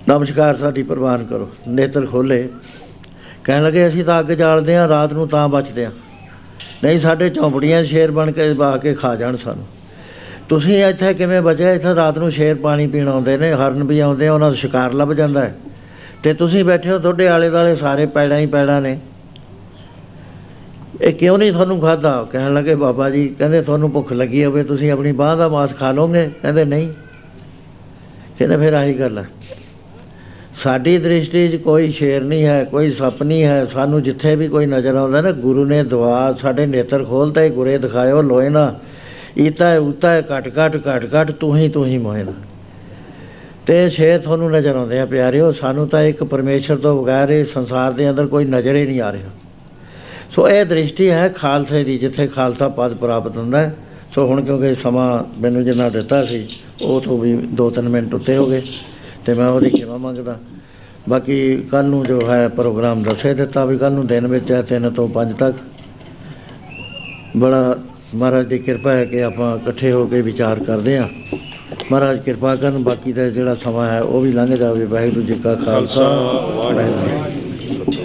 ਨਮਸਕਾਰ ਸਾਡੀ ਪ੍ਰਵਾਨ ਕਰੋ। ਨੇਤਰ ਖੋਲੇ ਕਹਿਣ ਲੱਗੇ, ਅਸੀਂ ਤਾਂ ਅੱਗ ਜਾਲਦੇ ਆ ਰਾਤ ਨੂੰ ਤਾਂ ਬਚਦੇ ਆ ਨਹੀਂ, ਸਾਡੇ ਝੌਂਪੜੀਆਂ ਸ਼ੇਰ ਬਣ ਕੇ ਬਾ ਕੇ ਖਾ ਜਾਣ ਸਾਨੂੰ। ਤੁਸੀਂ ਇੱਥੇ ਕਿਵੇਂ ਬਚੇ? ਇੱਥੇ ਰਾਤ ਨੂੰ ਸ਼ੇਰ ਪਾਣੀ ਪੀਣ ਆਉਂਦੇ ਨੇ, ਹਰਨ ਵੀ ਆਉਂਦੇ ਆ, ਉਹਨਾਂ ਦਾ ਸ਼ਿਕਾਰ ਲੱਭ ਜਾਂਦਾ ਹੈ। ਤੇ ਤੁਸੀਂ ਬੈਠੇ ਹੋ, ਤੁਹਾਡੇ ਆਲੇ ਦੁਆਲੇ ਸਾਰੇ ਪੈੜਾਂ ਹੀ ਪੈੜਾਂ ਨੇ। ਇਹ ਕਿਉਂ ਨਹੀਂ ਤੁਹਾਨੂੰ ਖਾਦਾ ਕਹਿਣ ਲੱਗੇ, ਬਾਬਾ ਜੀ, ਕਹਿੰਦੇ, ਤੁਹਾਨੂੰ ਭੁੱਖ ਲੱਗੀ ਹੋਵੇ, ਤੁਸੀਂ ਆਪਣੀ ਬਾਹ ਦਾ ਮਾਸ ਖਾ ਲਓਗੇ? ਕਹਿੰਦੇ, ਨਹੀਂ। ਕਹਿੰਦੇ, ਫਿਰ ਆਹੀ ਗੱਲ ਹੈ ਸਾਡੀ ਦ੍ਰਿਸ਼ਟੀ 'ਚ ਕੋਈ ਸ਼ੇਰ ਨਹੀਂ ਹੈ, ਕੋਈ ਸੱਪ ਨਹੀਂ ਹੈ। ਸਾਨੂੰ ਜਿੱਥੇ ਵੀ ਕੋਈ ਨਜ਼ਰ ਆਉਂਦਾ ਨਾ, ਗੁਰੂ ਨੇ ਦੁਆ, ਸਾਡੇ ਨੇਤਰ ਖੋਲਤਾ ਹੀ ਗੁਰੇ ਦਿਖਾਇਓ ਲੋਏ ਨਾ ਈਤਾ ਉਤਾ ਘਟ ਘਟ ਘਟ ਘਟ, ਤੂੰ ਹੀ ਤੂੰ ਹੀ ਮੋਏ ਨਾ ਤੇ ਸ਼ੇਰ ਤੁਹਾਨੂੰ ਨਜ਼ਰ ਆਉਂਦੇ ਆ, ਪਿਆਰਿਓ। ਸਾਨੂੰ ਤਾਂ ਇੱਕ ਪਰਮੇਸ਼ਰ ਤੋਂ ਬਗੈਰ ਇਹ ਸੰਸਾਰ ਦੇ ਅੰਦਰ ਕੋਈ ਨਜ਼ਰ ਹੀ ਨਹੀਂ ਆ ਰਿਹਾ। ਸੋ ਇਹ ਦ੍ਰਿਸ਼ਟੀ ਹੈ ਖਾਲਸੇ ਦੀ, ਜਿੱਥੇ ਖਾਲਸਾ ਪਦ ਪ੍ਰਾਪਤ ਹੁੰਦਾ ਹੈ। ਸੋ ਹੁਣ ਕਿਉਂਕਿ ਸਮਾਂ ਮੈਨੂੰ ਜਿੰਨਾ ਦਿੱਤਾ ਸੀ, ਉਹ ਤੋਂ ਵੀ 2-3 ਮਿੰਟ ਉੱਤੇ ਹੋ ਗਏ ਤੇ ਮੈਂ ਉਹਦੀ ਖਿਮਾ ਮੰਗਦਾ ਬਾਕੀ ਕੱਲ ਨੂੰ ਜੋ ਹੈ ਪ੍ਰੋਗਰਾਮ ਦੱਸੇ ਦਿੱਤਾ ਵੀ ਕੱਲ ਨੂੰ ਦਿਨ ਵਿੱਚ ਹੈ 3 ਤੋਂ 5 ਤੱਕ ਬੜਾ ਮਹਾਰਾਜ ਦੀ ਕਿਰਪਾ ਹੈ ਕਿ ਆਪਾਂ ਇਕੱਠੇ ਹੋ ਕੇ ਵਿਚਾਰ ਕਰਦੇ ਹਾਂ ਮਹਾਰਾਜ ਕਿਰਪਾ ਕਰਨ, ਬਾਕੀ ਦਾ ਜਿਹੜਾ ਸਮਾਂ ਹੈ ਉਹ ਵੀ ਲੰਘ ਜਾਵੇ ਵਾਹਿਗੁਰੂ ਜੀ ਕਾ ਖਾਲਸਾ, ਵਾਹਿਗੁਰੂ ਜੀ ਕੀ ਫਤਿਹ।